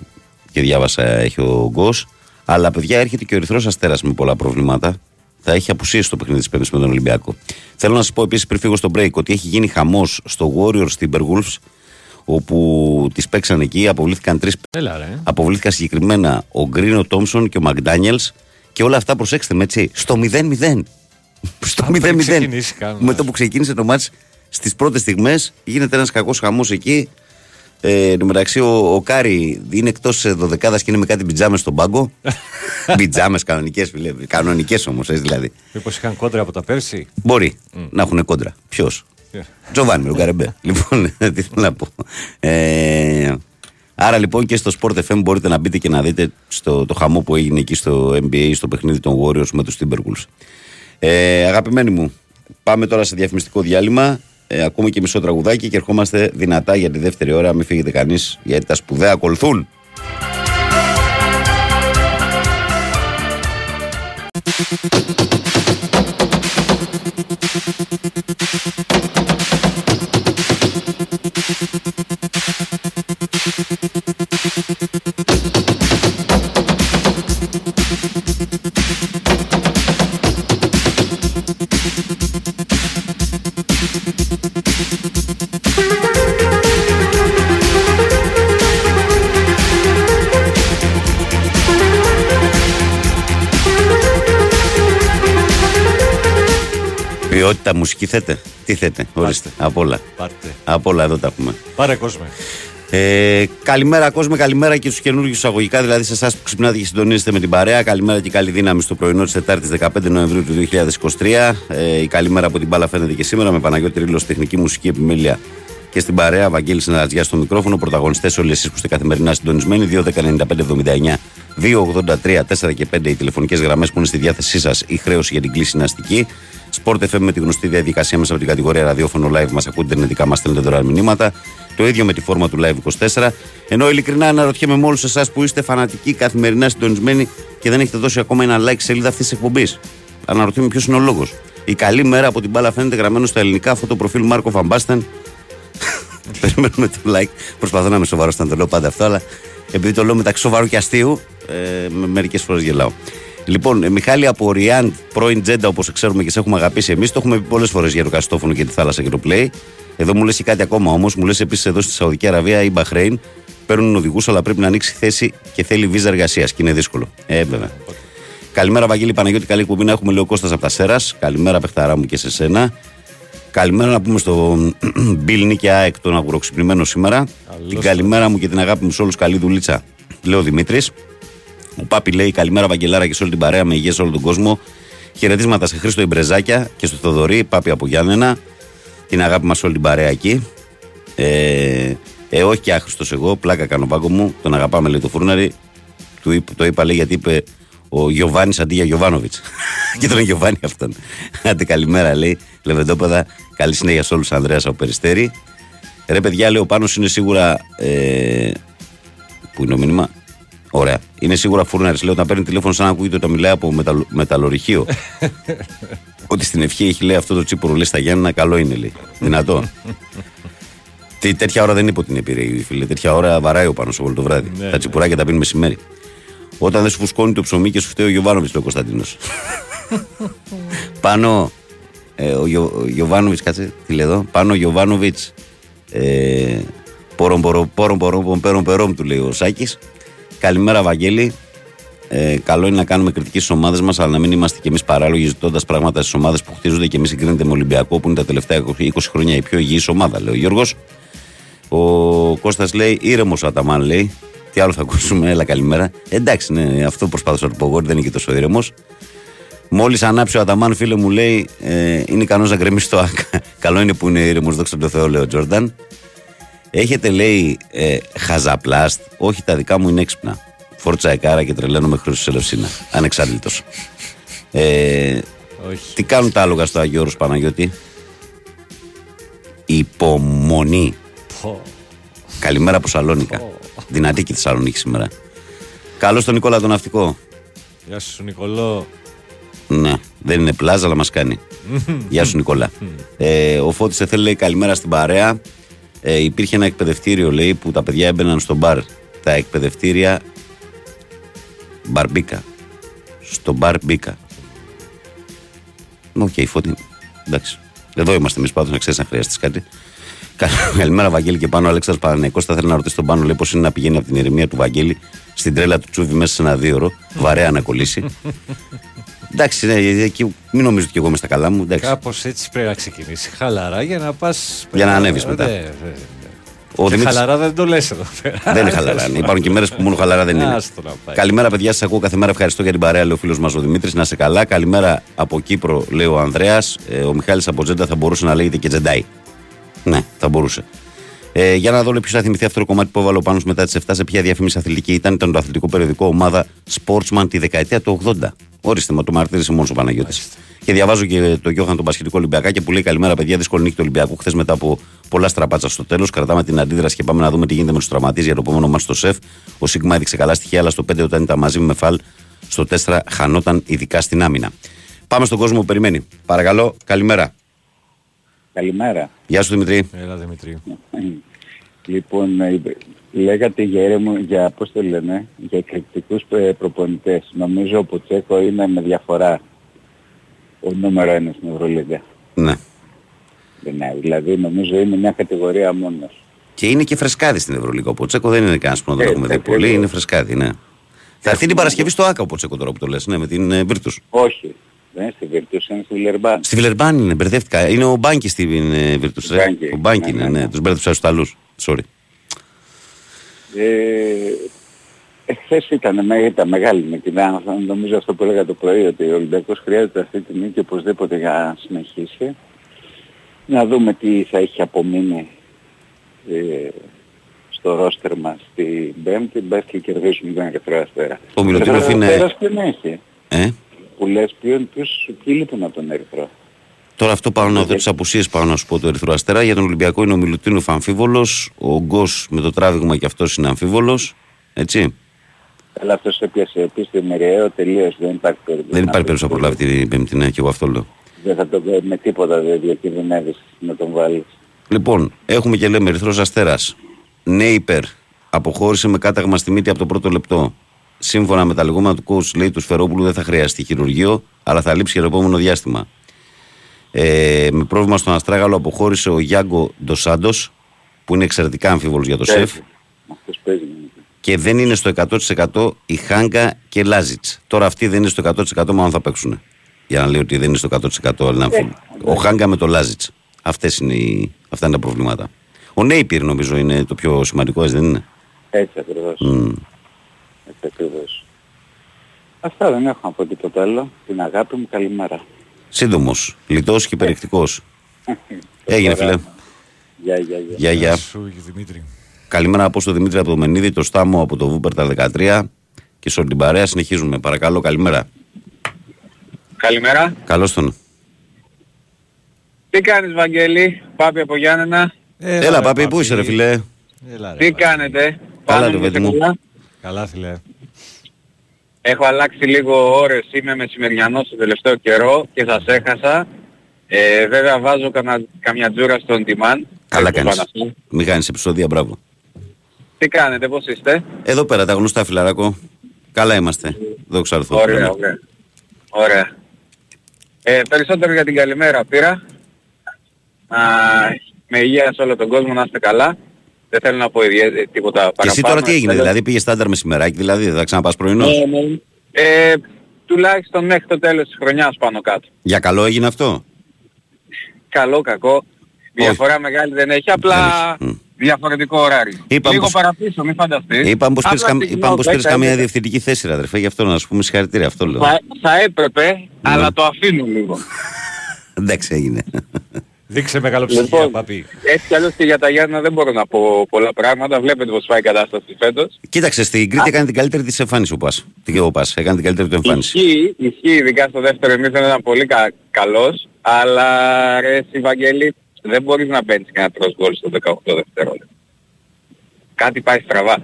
και διάβασα έχει ο Γκος. Αλλά παιδιά έρχεται και ο Ερυθρός Αστέρας με πολλά προβλήματα. Θα έχει απουσίες στο παιχνίδι της Πέμπτης με τον Ολυμπιακό. Θέλω να σας πω επίσης πριν φύγω στο break ότι έχει γίνει χαμός στο Warriors Timberwolves όπου τις παίξαν εκεί, αποβλήθηκαν τρεις Έλα ρε. Αποβλήθηκαν συγκεκριμένα ο Γκρίνο Τόμσον και ο Μακδάνιελς και όλα αυτά προσέξτε με έτσι, στο 0-0. στο Α, πριν 0-0. ξεκινήσει καν, Με ναι. το που ξεκίνησε το ματς στις πρώτες στιγμές γίνεται ένας κακός χαμός εκεί. Ε, εν τω μεταξύ ο, ο Κάρι είναι εκτός ε, δωδεκάδας και είναι με κάτι πιτζάμες στον πάγκο. πιτζάμες κανονικές φίλε, κανονικές όμως έτσι δηλαδή. Μήπως είχαν κόντρα από τα πέρσι; Μπορεί να έχουν κόντρα. Ποιος; Yeah. Τζοβάνι με τον Καρεμπέ. λοιπόν, τι θέλω να πω. Ε, άρα λοιπόν και στο Sport FM μπορείτε να μπείτε και να δείτε στο, το χαμό που έγινε εκεί στο NBA, στο παιχνίδι των Warriors με τους Timberwolves. Ε, αγαπημένοι μου, πάμε τώρα σε διαφημιστικό διάλειμμα. Ε, ακούμε και μισό τραγουδάκι και ερχόμαστε δυνατά για τη δεύτερη ώρα. Μην φύγετε κανείς γιατί τα σπουδαία ακολουθούν. Ποιότητα μουσική θέτε; Τι θέτε, ορίστε. Από όλα. Πάρτε. Από όλα εδώ τα έχουμε. Πάρε κόσμο. Ε, καλημέρα κόσμο, καλημέρα και στους καινούργιους εισαγωγικά, δηλαδή σε εσάς που ξυπνάτε και συντονίζετε με την παρέα. Καλημέρα και καλή δύναμη στο πρωινό της Τετάρτης 15 Νοεμβρίου του 2023. Ε, η καλημέρα από την μπάλα φαίνεται και σήμερα με Παναγιώτη Ρήλο, τεχνική μουσική επιμέλεια και στην παρέα. Βαγγέλη Συνεργατζιά στο μικρόφωνο. Πρωταγωνιστές όλοι εσείς που είστε καθημερινά συντονισμένοι. 2.195.79, 2.83, 4 και 5 οι τηλεφωνικές γραμμές που είναι στη διάθεσή σας. Η χρέωση για την κλίση είναι αστική. Sport FM με τη γνωστή διαδικασία μέσα από την κατηγορία ραδιόφωνο live μας ακούτε ιντερνετικά, μας στέλνετε δωρεάν μηνύματα. Το ίδιο με τη φόρμα του Live 24. Ενώ ειλικρινά αναρωτιέμαι με όλους εσάς που είστε φανατικοί καθημερινά συντονισμένοι και δεν έχετε δώσει ακόμα ένα like σελίδα αυτής της εκπομπής. Αναρωτιέμαι ποιος είναι ο λόγος. Η καλή μέρα από την μπάλα φαίνεται γραμμένο στα ελληνικά αυτό το προφίλ Μάρκο Φαμπάστεν. Περιμένουμε το like. Προσπαθώ να είμαι σοβαρός όταν το λέω πάντα αυτό, αλλά επειδή το λέω μεταξύ σοβαρού και αστείου, ε, μερικές φορές γελάω. Λοιπόν, ε, Μιχάλη από Ριάντ, πρώην Τζέντα, όπως ξέρουμε και σε έχουμε αγαπήσει εμείς, το έχουμε πει πολλές φορές για το Καστόφωνο και τη θάλασσα και το Play. Εδώ μου λες και κάτι ακόμα όμως, μου λες επίσης εδώ στη Σαουδική Αραβία ή Μπαχρέιν παίρνουν οδηγούς, αλλά πρέπει να ανοίξει θέση και θέλει βίζα εργασίας και είναι δύσκολο. Ε, βέβαια. Καλημέρα, Βαγγέλη Παναγιώτη. Καλή εκπομπή να έχουμε, λέει ο Κώστας από τα Σέρας. Καλημέρα, παιχταρά μου και σε σένα. Καλημέρα να πούμε στον Μπιλ Νίκη ΑΕΚ, τον αγουροξυπνημένο σήμερα. Καλώς την καλημέρα μου και την αγάπη μου σε όλους. Καλή δουλίτσα, λέει ο Δημήτρης. Ο Πάπη λέει καλημέρα, Βαγγελάρα και σε όλη την παρέα με υγεία σε όλο τον κόσμο. Χαιρετίσματα σε Χρήστο Ιμπρεζάκια και στο Θοδωρή, Πάπη από Γιάννενα. Την αγάπη μας όλη την παρέα εκεί. Ε, ε, όχι και άχρηστος εγώ, πλάκα κάνω πάγκο μου. Τον αγαπάμε, λέει το φούρναρι. Του είπ- το είπα, λέει, γιατί είπε ο Γιωβάνης αντί για Γιωβάνοβιτς. και τον Γιωβάνι αυτόν. Άντε καλημέρα, λέει. Λεβεντόπεδα, καλή συνέχεια σε όλους, Ανδρέας από Περιστέρη. Ρε παιδιά, λέει ο Πάνος είναι σίγουρα. Ε, που είναι το μήνυμα; Ωραία. Είναι σίγουρα φούρναρης. Λέει όταν παίρνει τηλέφωνο, σαν να ακούγεται όταν μιλάει από μεταλλο, μεταλλορυχείο. Ότι στην ευχή έχει λέει αυτό το τσίπουρο λέει στα Γιάννα, καλό είναι λέει. Δυνατό. Τι, τέτοια ώρα δεν είπε ότι είναι επιρρέη, φίλε. Τέτοια ώρα βαράει ο πάνω όλο το βράδυ. Ναι, Τα τσιπουράκια τα πίνει μεσημέρι. Όταν δεν σου φουσκώνει το ψωμί και σου φταίει ο Γιωβάνοβιτς, λέει ο Κωνσταντίνος. πάνω. Ε, ο, Γιο, ο Γιωβάνοβιτς, κάτσε, τι λέει εδώ. Πάνω ο Γιωβάνοβιτς. Ε, πόρον, πόρον, πόρον, πόρον, πέρον, πέρον, του λέει ο Σάκης. Καλημέρα, Βαγγέλη. Ε, καλό είναι να κάνουμε κριτική στις ομάδες μας, αλλά να μην είμαστε κι εμείς παράλογοι ζητώντας πράγματα στις ομάδες που χτίζονται και εμείς συγκρίνεται με Ολυμπιακό, που είναι τα τελευταία 20 χρόνια η πιο υγιής ομάδα, λέει ο Γιώργος. Ο Κώστας λέει ήρεμος Αταμάν, λέει. Τι άλλο θα ακούσουμε, έλα καλημέρα. Εντάξει, ναι, αυτό προσπάθησα να του πω εγώ, δεν είναι και τόσο ήρεμος. Μόλις ανάψει ο Αδαμάν, φίλε μου λέει, ε, είναι ικανός να γκρεμίσει το ΑΚΑ. Καλό είναι που είναι ήρεμος, δόξα τω Θεώ, λέει ο Τζόρνταν. Έχετε, λέει, ε, χαζαπλάστ. Όχι, τα δικά μου είναι έξυπνα. Φόρτσα εκάρα και τρελαίνω με χρήση Ελευσίνα. Ανεξάρτητος. Ε, Όχι. τι κάνουν τα άλογα στο Αγίου Όρους Παναγιώτη; Υπομονή. Πω. Καλημέρα από Σαλόνικα. Δυνατή και η Θεσσαλονίκη σήμερα. Καλώς τον Νικόλα τον Ναυτικό. Γεια σου Νικολό. Ναι, δεν είναι πλάζα, αλλά μας κάνει. Γεια σου, Νικόλα. ε, ο Φώτης θέλει λέει καλημέρα στην παρέα. Ε, υπήρχε ένα εκπαιδευτήριο, λέει, που τα παιδιά έμπαιναν στο μπαρ. Τα εκπαιδευτήρια μπαρμπίκα. Στο μπαρ μπίκα. Οκ, Φώτη. Εντάξει. Εδώ είμαστε εμείς πάντως, να ξέρεις αν χρειαστείς κάτι. Καλ- Καλημέρα, Βαγγέλη και Πάνο. Αλέξανδρος Παναθηναϊκός θα θέλει να ρωτήσει τον Πάνο, λέει πώς είναι να πηγαίνει από την ηρεμία του Βαγγέλη στην τρέλα του Τσούβι μέσα σε ένα δίωρο. Βαρέα να κολλήσει. Εντάξει, ναι, εκεί μην νομίζω ότι και εγώ είμαι στα καλά μου. Εντάξει. Κάπως έτσι πρέπει να ξεκινήσει. Χαλαρά για να πας. Για να ανέβεις μετά. Ο Και Δημήτρης- χαλαρά δεν το λες εδώ πέρα. Δεν είναι χαλαρά. ναι. Υπάρχουν και μέρες που μόνο χαλαρά δεν είναι. Άστο να πάει. Καλημέρα, παιδιά. Σας ακούω κάθε μέρα. Ευχαριστώ για την παρέα, λέει ο φίλος μας ο Δημήτρης. Να 'σαι καλά. Καλημέρα από Κύπρο, λέει ο Ανδρέας. Ε, ο Μιχάλης από Τζέντα θα μπορούσε να λέγεται και Jedi. Ναι, θα μπορούσε. Ε, για να δω ποιος θα θυμηθεί αυτό το κομμάτι που έβαλε ο πάνω μετά τις 7 σε ποια διαφήμιση αθλητική ήταν. Ήταν το αθλητικό περιοδικό ομάδα Sportsman τη δεκαετία του 80. Ορίστε, μα το μαρτύρησε μόνος ο Παναγιώτης. Και διαβάζω και το Γιώχαν τον Πασχετικό Ολυμπιακά που λέει καλημέρα, παιδιά. Δύσκολη νύχτα του Ολυμπιακού. Χθες μετά από πολλά στραπάτσα στο τέλος, κρατάμε την αντίδραση και πάμε να δούμε τι γίνεται με τους τραυματίες για το επόμενο μα στο σεφ. Ο Σίγμα έδειξε καλά στοιχεία, αλλά στο 5 όταν ήταν μαζί με Φαλ, στο 4 χανόταν ειδικά στην άμυνα. Πάμε στον κόσμο που περιμένει. Παρακαλώ, καλημέρα. Καλημέρα. Γεια σου Δημητρή. Έλα Δημητρή. Λοιπόν, ε, λέγατε για έρεμο, για πώς το λένε, για εκρηκτικούς ε, προπονητές. Νομίζω ο Ποτσέκο είναι με διαφορά ο νούμερο ένας στην Ευρωλίγκα. Ναι. Δεν είναι, δηλαδή νομίζω είναι μια κατηγορία μόνος. Και είναι και φρεσκάδι στην Ευρωλίγα. Ο Ποτσέκο δεν είναι κανένας που να τον Ε, έχουμε δει ακριβώς. πολύ. Είναι φρεσκάδι, ναι. Θα έρθει την Παρασκευή στο Άκα ο Ποτσέκο τώρα που το λες, ναι, με την ε, Βίρτους. Όχι, δεν είναι στη Βίρτους, είναι στη Βιλερμπάν. Στη Βιλερμπάν είναι, μπερδεύτηκα. Είναι ο Μπάνκι στην ε, Βίρτους. Μπάνκι. Ο Μπάνκι Ναι, είναι, ναι, ναι. ναι. Τους μπέρδεψα στους Ιταλού. Sorry. Ε, εχθές ήταν, με, ήταν μεγάλη νίκη. Να- Νομίζω αυτό που έλεγα το πρωί, ότι ο Ολυμπιακός χρειάζεται αυτή τη νίκη οπωσδήποτε για να συνεχίσει. Να δούμε τι θα έχει απομείνει ε, στο ρόστερ μας την Πέμπτη, μπες και κερδίσουμε τον Ερυθρό Αστέρα. Ο Μιλουτίνοφ Ερυθρό είναι- Αστέρας ποιον έχει, Ε, που λες ποιον, ποιους, ποιοι λείπουν από τον Ερυθρό; Τώρα αυτό πάω να δω τι απουσίες πάω να σου πω του Ερυθρού Αστέρα. Για τον Ολυμπιακό είναι ο Μιλουτίνοφ αμφίβολος. Ο Γκος με το τράβηγμα και αυτός είναι αμφίβολος. Έτσι. Αλλά αυτός έπιασε επίσης το μοιραίο τελείως, δεν υπάρχει περίπτωση. Δεν να υπάρχει περίπτωση να πει- προλάβει την Πέμπτη, ναι, και εγώ αυτό λέω. Δεν θα το με τίποτα δεν διακινδυνεύεις να τον βάλεις. Λοιπόν, έχουμε και λέμε Ερυθρός Αστέρας. Νέιπερ αποχώρησε με κάταγμα στη μύτη από το πρώτο λεπτό. Σύμφωνα με τα λεγόμενα του coach, λέει του Σφερόπουλου δεν θα χρειαστεί χειρουργείο, αλλά θα λείψει για το επόμενο διάστημα. Ε, με πρόβλημα στον Αστράγαλο αποχώρησε ο Γιάνγκο Ντοσάντο, που είναι εξαιρετικά αμφίβολος για το σεφ. Παίζει. Αυτός παίζει. Και δεν είναι στο 100% η Χάγκα και Λάζιτς. Τώρα αυτοί δεν είναι στο 100% μάλλον θα παίξουν. Για να λέει ότι δεν είναι στο 100% αλλά είναι αμφίβολο. Ο Χάγκα με το Λάζιτς. Αυτές είναι οι... Αυτά είναι τα προβλήματα. Ο Νέιπιρ νομίζω είναι το πιο σημαντικό, έτσι δεν είναι; Έτσι ακριβώς. Μμ. Έτσι ακριβώς. Αυτά δεν έχω να πω τίποτα άλλο. Την αγάπη μου καλημέρα. Σύντομος, λιτός και περιεκτικό. Έγινε, φίλε. Γεια, γεια, γεια. Γεια, γεια. Σου Δημήτρη. Καλημέρα από στο Δημήτρη από το Μενίδη, το Στάμο από το Βούπερτα 13 και σε όλη την παρέα. Συνεχίζουμε. Παρακαλώ, καλημέρα. Καλημέρα. Καλώς τον. Τι κάνεις Βαγγέλη, Πάπη από Γιάννενα; Έλα, πάπη, πού είσαι, ρε φιλέ. Έλα, ρε, Τι Πάπη. κάνετε; Καλά, Πάμε ρε με παιδί μου. καλά. Καλά, φιλέ. Έχω αλλάξει λίγο ώρες, είμαι μεσημεριανός το τελευταίο καιρό και σας έχασα. Ε, βέβαια βάζω καμιά, καμιά τζούρα στον Τιμάν. Καλά Εκτός κάνεις. Παναθηναϊκού. Μην κάνεις επεισόδια, μπράβο. Τι κάνετε, πώς είστε; Εδώ πέρα τα γνωστά φιλαράκο. Καλά είμαστε. Δόξα τω Θεώ. Ωραία, ωραία. Ωραία. Ε, περισσότερο για την καλημέρα πήρα. Α, με υγεία σε όλο τον κόσμο να είστε καλά. Δεν θέλω να πω ιδιαίτερα τίποτα παραπάνω. Και εσύ τώρα τι έγινε, Θέλω- δηλαδή πήγες στάνταρ μεσημεράκι, δηλαδή δεν θα ξαναπάς πρωινός; Ναι, ναι. Ε, τουλάχιστον μέχρι το τέλος της χρονιάς πάνω κάτω. Για καλό έγινε αυτό; Καλό, κακό. Διαφορά μεγάλη δεν έχει. Απλά Δεν έχει. Μμ. διαφορετικό ωράριο. Είπαμε Λίγο πως- παραπίσω, μην φανταστείς. Είπαμε πως πήρες, Απλά καμ- ξεκινάω είπαμε πως πήρες 10, καμία 11. διευθυντική θέση, ρε αδερφέ. Γι' αυτό να σου πούμε συγχαρητήρια. Αυτό λέω. Θα, θα έπρεπε, Ναι. αλλά το αφήνω λίγο. Εντάξει, έγινε. Δείξε μεγαλοψυχία, Λοιπόν, παπί. Έτσι κι αλλιώς και για τα Γιάννα δεν μπορώ να πω πολλά πράγματα. Βλέπετε πως πάει η κατάσταση φέτος. Κοίταξε, στην Κρήτη έκανε την καλύτερη της εμφάνιση ο Πας. Τι ο Πας, έκανε την καλύτερη του εμφάνιση. Ισχύει, ισχύει ειδικά στο δεύτερο εμείς δεν ήταν πολύ κα, καλός, αλλά ρε εσύ, Βαγγέλη, δεν μπορείς να μπαίνεις και να τρως γκολ στο 18 δευτερόλεπτο. Κάτι πάει στραβά.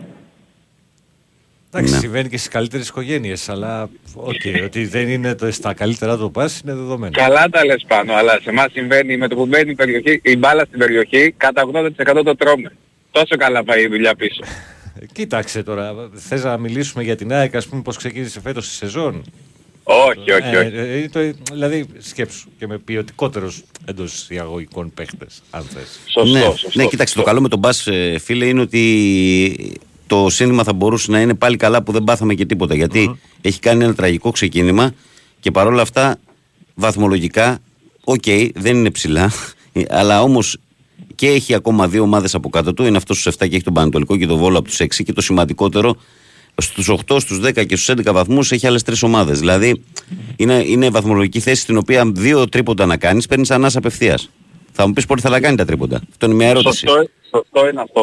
Εντάξει, Ναι. συμβαίνει και στις καλύτερες οικογένειες, αλλά οκ, ότι δεν είναι το, στα καλύτερα του ο ΠΑΣ είναι δεδομένο. Καλά τα λες πάνω, αλλά σε εμάς συμβαίνει με το που μπαίνει η, περιοχή, η μπάλα στην περιοχή, κατά 80% το τρώμε. Τόσο καλά πάει η δουλειά πίσω. Ε, Κοίταξε τώρα, θες να μιλήσουμε για την ΑΕΚ, ας πούμε, πώς ξεκίνησε φέτος η σεζόν; όχι, όχι, Ε, όχι. ε, ε, το- δηλαδή, σκέψου και με ποιοτικότερους εντός εισαγωγικών παίχτες, αν θες. Σωστό, ναι, σωστό. ναι, κοίταξε, το καλό με τον ΠΑΣ, ε, φίλε, είναι ότι το σύστημα θα μπορούσε να είναι πάλι καλά που δεν πάθαμε και τίποτα. Γιατί έχει κάνει ένα τραγικό ξεκίνημα και παρόλα αυτά βαθμολογικά, οκ, δεν είναι ψηλά, αλλά όμως και έχει ακόμα δύο ομάδες από κάτω του. Είναι αυτός στους 7 και έχει τον Παναιτωλικό και τον Βόλο από τους 6. Και το σημαντικότερο, στους 8, στους 10 και στους 11 βαθμούς έχει άλλες τρεις ομάδες. Δηλαδή είναι, είναι βαθμολογική θέση στην οποία δύο τρίποντα να κάνεις, παίρνεις ανάσα απευθείας. Θα μου πεις πότε θα τα κάνει τα τρίποντα. Αυτό είναι μια ερώτηση. Σωστό, σωστό είναι αυτό,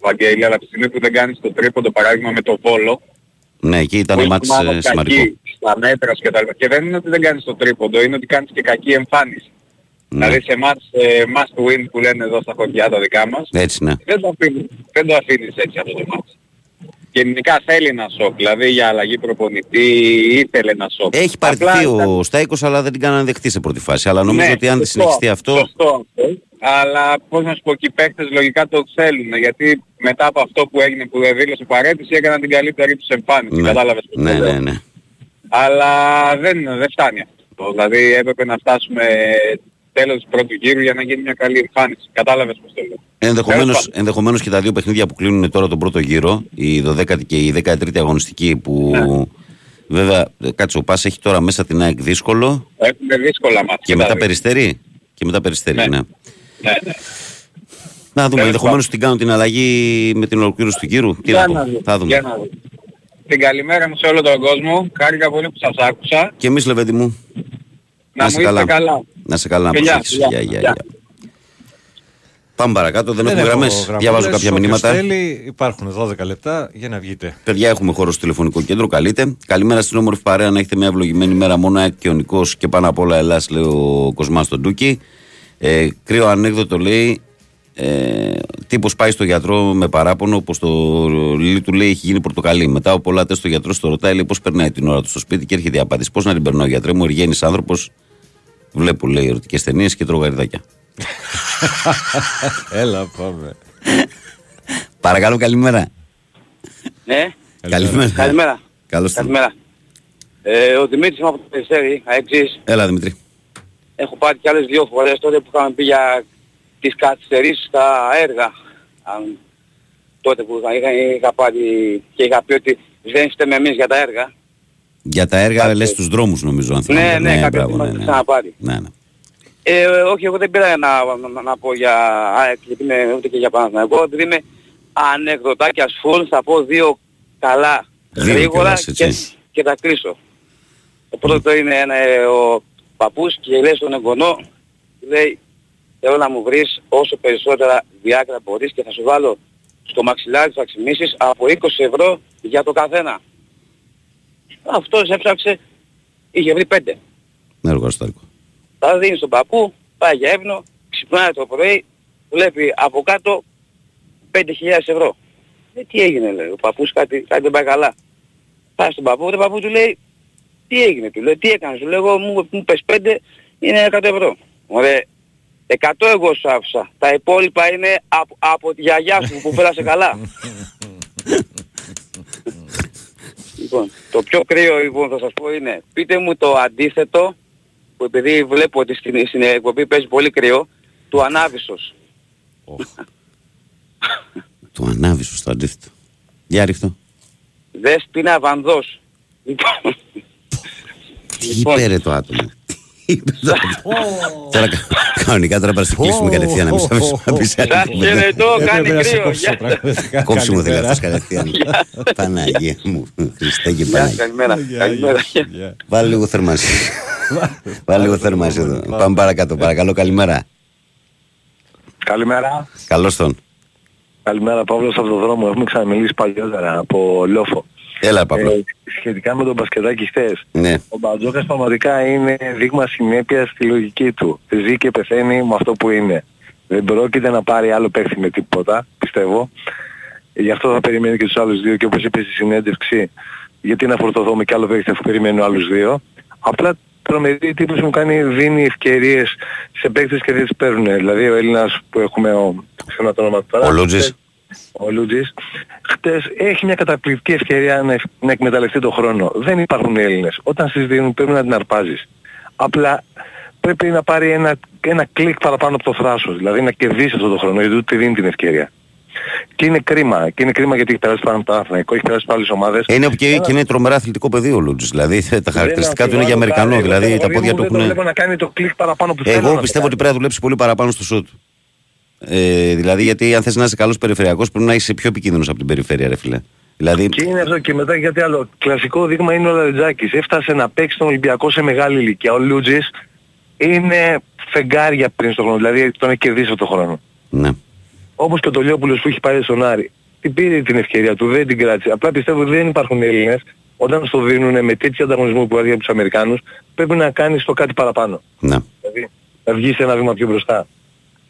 Βαγγέλη, αλλά από τη στιγμή που δεν κάνεις το τρίποντο παράδειγμα με το Βόλο, Ναι, εκεί που ήταν είναι μάτς ομάδα ε, σημαντικό. κακή στα μέτρα σου και τα λοιπά. Και δεν είναι ότι δεν κάνεις το τρίποντο, είναι ότι κάνεις και κακή εμφάνιση. Ναι. Δηλαδή σε μάτς ε, must win που λένε εδώ στα χωριά τα δικά μας, Έτσι, ναι. δεν το αφήνεις, δεν το αφήνεις έτσι αυτό το μάτς. Γενικά θέλει ένα σοκ, δηλαδή για αλλαγή προπονητή ήθελε ένα σοκ. Έχει Απλά παραιτηθεί ήταν- ο Στάικος αλλά δεν την κάνανε δεχτεί σε πρώτη φάση. Αλλά νομίζω Ναι, ότι αν σωστό, συνεχιστεί αυτό. Σωστό αυτό. Αλλά πώς να σου πω και οι παίκτες λογικά το θέλουν. Γιατί μετά από αυτό που έγινε που δεν δήλωσε παρέτηση έκαναν την καλύτερη τους εμφάνιση. Ναι, Κατάλαβες πώς ναι, το λέω. ναι, ναι. Αλλά δεν, δεν φτάνει αυτό. Δηλαδή έπρεπε να φτάσουμε τέλος του πρώτου γύρου για να γίνει μια καλή εμφάνιση. Κατάλαβες πώς το λέω. Ενδεχομένως, Τέλος πάντων. ενδεχομένως και τα δύο παιχνίδια που κλείνουν τώρα τον πρώτο γύρο, η 12η και η 13η αγωνιστική που Ναι. βέβαια ε, κάτσε ο Πας έχει τώρα μέσα την ΑΕΚ δύσκολο Έχουμε δύσκολα μάτια. και μετά δηλαδή. περιστέρι. Και μετά περιστέρι, ναι. Ναι. Ναι, ναι. Να δούμε, Τέλος ενδεχομένως την κάνουν την αλλαγή με την ολοκλήρωση του γύρου. Τι Για να να πω, δούμε, θα δούμε. για να δούμε. Την καλημέρα μου σε όλο τον κόσμο. Χάρηκα πολύ που σας άκουσα. Και εμείς Λεβέντη μου, Να, είσαι μου είστε καλά. καλά. Να σε καλά, να Φιλιά, προσέχεις. φιλιά, Γεια, γεια, φιλιά. γεια. Πάμε παρακάτω, δεν, έχουμε έχω γραμμές. γραμμούλες, Διαβάζω κάποια όποιος μηνύματα. Θέλει, υπάρχουν 12 λεπτά για να βγείτε. Παιδιά, έχουμε χώρο στο τηλεφωνικό κέντρο. Καλείτε. Καλημέρα στην όμορφη παρέα. Να έχετε μια ευλογημένη μέρα. Μόνο ΑΕΚ και ο Νικός και πάνω απ' όλα Ελλάς, λέει ο Κοσμάς στον Τούκι. Ε, κρύο ανέκδοτο λέει. Ε, Τύπος πάει στο γιατρό με παράπονο πω το λίλι του λέει έχει γίνει πορτοκαλί. Μετά από πολλά τεστ ο γιατρός το ρωτάει λέει πώς περνάει την ώρα του στο σπίτι και έρχεται η απάντηση. Πώς να την περνάω, γιατρέ μου, εργένη άνθρωπος. Βλέπω λέει ερωτικές ταινίες και τρώω γαριδάκια. Έλα, πάμε. Παρακαλώ, καλημέρα. Ναι, Καλημέρα. καλημέρα. Καλώς ήρθατε. Καλημέρα. Ε, ο Δημήτρης είμαι από το Περιστέρι, αεξής. Έλα, Δημητρή. Έχω πάρει κι άλλες δύο φορές τότε που είχαμε πει για τις καθυστερήσεις στα έργα. Αν, τότε που είχα, είχα, είχα πάρει και είχα πει ότι δεν φταίμε εμείς για τα έργα. Για τα έργα λες τους δρόμους, νομίζω. Αν Ναι, θυμάμαι. ναι, κάποια μπράβο, στιγμή μας ξαναπάρει. ναι, ναι. Ε, όχι, εγώ δεν πήρα να, να, να πω για ΑΕΚ, γιατί είμαι ούτε και για Παναθηναϊκό. Επειδή είμαι ανεκδοτάκιας full, θα πω δύο καλά Δύο γρήγορα κιόλας, και, έτσι. και θα κλείσω. Το πρώτο είναι ένα, ε, ο παππούς και λέει στον εγγονό, λέει, θέλω να μου βρεις όσο περισσότερα διάκρα μπορείς και θα σου βάλω στο μαξιλάρι θα ξυμίσεις από 20 ευρώ για το καθένα. Αυτός έψαξε, είχε βρει 5. Ναι, εργοστάσιο. Τα δίνει στον παππού, πάει για ύπνο, ξυπνάει το πρωί, βλέπει από κάτω 5.000 ευρώ. Ε, τι έγινε λέει, ο παππούς κάτι, κάτι δεν πάει καλά. Πάει στον παππού, ο παππού του λέει, τι έγινε, του λέει, τι έκανες, του λέει, εγώ μου, μου πες 5, είναι 100 ευρώ. Ωραία, 100 εγώ σου άφησα, τα υπόλοιπα είναι από, από τη γιαγιά σου που πέρασε καλά. λοιπόν, το πιο κρύο λοιπόν θα σας πω είναι, πείτε μου το αντίθετο που επειδή βλέπω ότι στην, στην εκπομπή παίζει πολύ κρύο, του ανάβησος. Το ανάβει στο αντίθετο. Για ρίχτω. Δέσποινα Βανδός. Λοιπόν, Τι είπε ρε το άτομο. Τώρα κα- κανονικά τώρα πρέπει να σε κλείσουμε κατευθείαν να μην σε αφήσουμε να πεις άλλη Σας κουβέντα. χαιρετώ, κάνει Έπρεπε να σε κρύο. κόψω Γεια σας. πραγματικά. Κόψιμο θέλει Καλημέρα. αυτός κατευθείαν. Παναγία μου. Χριστέ και Γεια, Παναγία. καλημέρα. Γεια, Καλημέρα. γεια, γεια. Βάλε λίγο θερμάση. Βάλε λίγο θερμάση εδώ. Πάμε παρακάτω. Παρακαλώ, καλημέρα. Καλημέρα. Καλώς τον. Καλημέρα Παύλος από το δρόμο. Έχουμε ξαναμιλήσει παλιότερα από Λόφο. Έλα, Παύλο. Ε, σχετικά με τον μπασκετάκι χθες. Ναι. Ο Μπατζόκας πραγματικά είναι δείγμα συνέπειας στη λογική του. Ζει και πεθαίνει με αυτό που είναι. Δεν πρόκειται να πάρει άλλο παίχτη με τίποτα, πιστεύω. Γι' αυτό θα περιμένει και τους άλλους δύο και όπως είπες στη συνέντευξη, γιατί να φορτωθώ με κι άλλο παίχτη αφού περιμένω άλλους δύο. Απλά τρομερή τύπος μου κάνει, δίνει ευκαιρίες σε παίχτες και δεν τις παίρνουν. Δηλαδή ο Έλληνας που έχουμε, ο, ξέρω το όνομα του τώρα. Ο Λούτζης. Ο Λούτζης. Χτες έχει μια καταπληκτική ευκαιρία να, ευ- να εκμεταλλευτεί τον χρόνο. Δεν υπάρχουν Έλληνες. Όταν στις δίνουν πρέπει να την αρπάζεις. Απλά πρέπει να πάρει ένα, ένα κλικ παραπάνω από το θράσος. Δηλαδή να κερδίσει αυτό το χρόνο γιατί του τη δίνει την ευκαιρία. Και είναι κρίμα. Και είναι κρίμα γιατί έχει περάσει πάνω από το Αθηναϊκό, έχει περάσει από άλλες ομάδες. Είναι και, και είναι τρομερά αθλητικό παιδί ο Λούτζης. Δηλαδή τα χαρακτηριστικά του είναι για αμφιβάλλω Αμερικανό. κάτι. Δηλαδή Εγώ τα το πόδια παιδί του μου Δεν το βλέπω έχουν. να κάνει το κλικ παραπάνω που θέλω Εγώ να πιστεύω ότι το πρέπει να δουλέψει πολύ παραπάνω στο σουτ. Ε, δηλαδή, γιατί αν θες να είσαι καλός περιφερειακός, πρέπει να είσαι πιο επικίνδυνος από την περιφέρεια, ρε φίλε. Δηλαδή, Και είναι αυτό και μετά γιατί άλλο. Κλασικό δείγμα είναι ο Λαρετζάκης. Έφτασε να παίξει τον Ολυμπιακό σε μεγάλη ηλικία. Ο Λούτζης είναι φεγγάρια πριν στον χρόνο. Δηλαδή τον έχει κερδίσει αυτό τον χρόνο. ναι. Όπως και ο Τολιόπουλος που έχει πάει στον Άρη. Την πήρε την ευκαιρία του, δεν την κράτησε. Απλά πιστεύω ότι δεν υπάρχουν Έλληνες. Όταν στο δίνουν με τέτοιο ανταγωνισμό που έρχεται από τους Αμερικάνους, πρέπει να κάνεις το κάτι παραπάνω. ναι. Δηλαδή να βγεις ένα βήμα πιο μπροστά.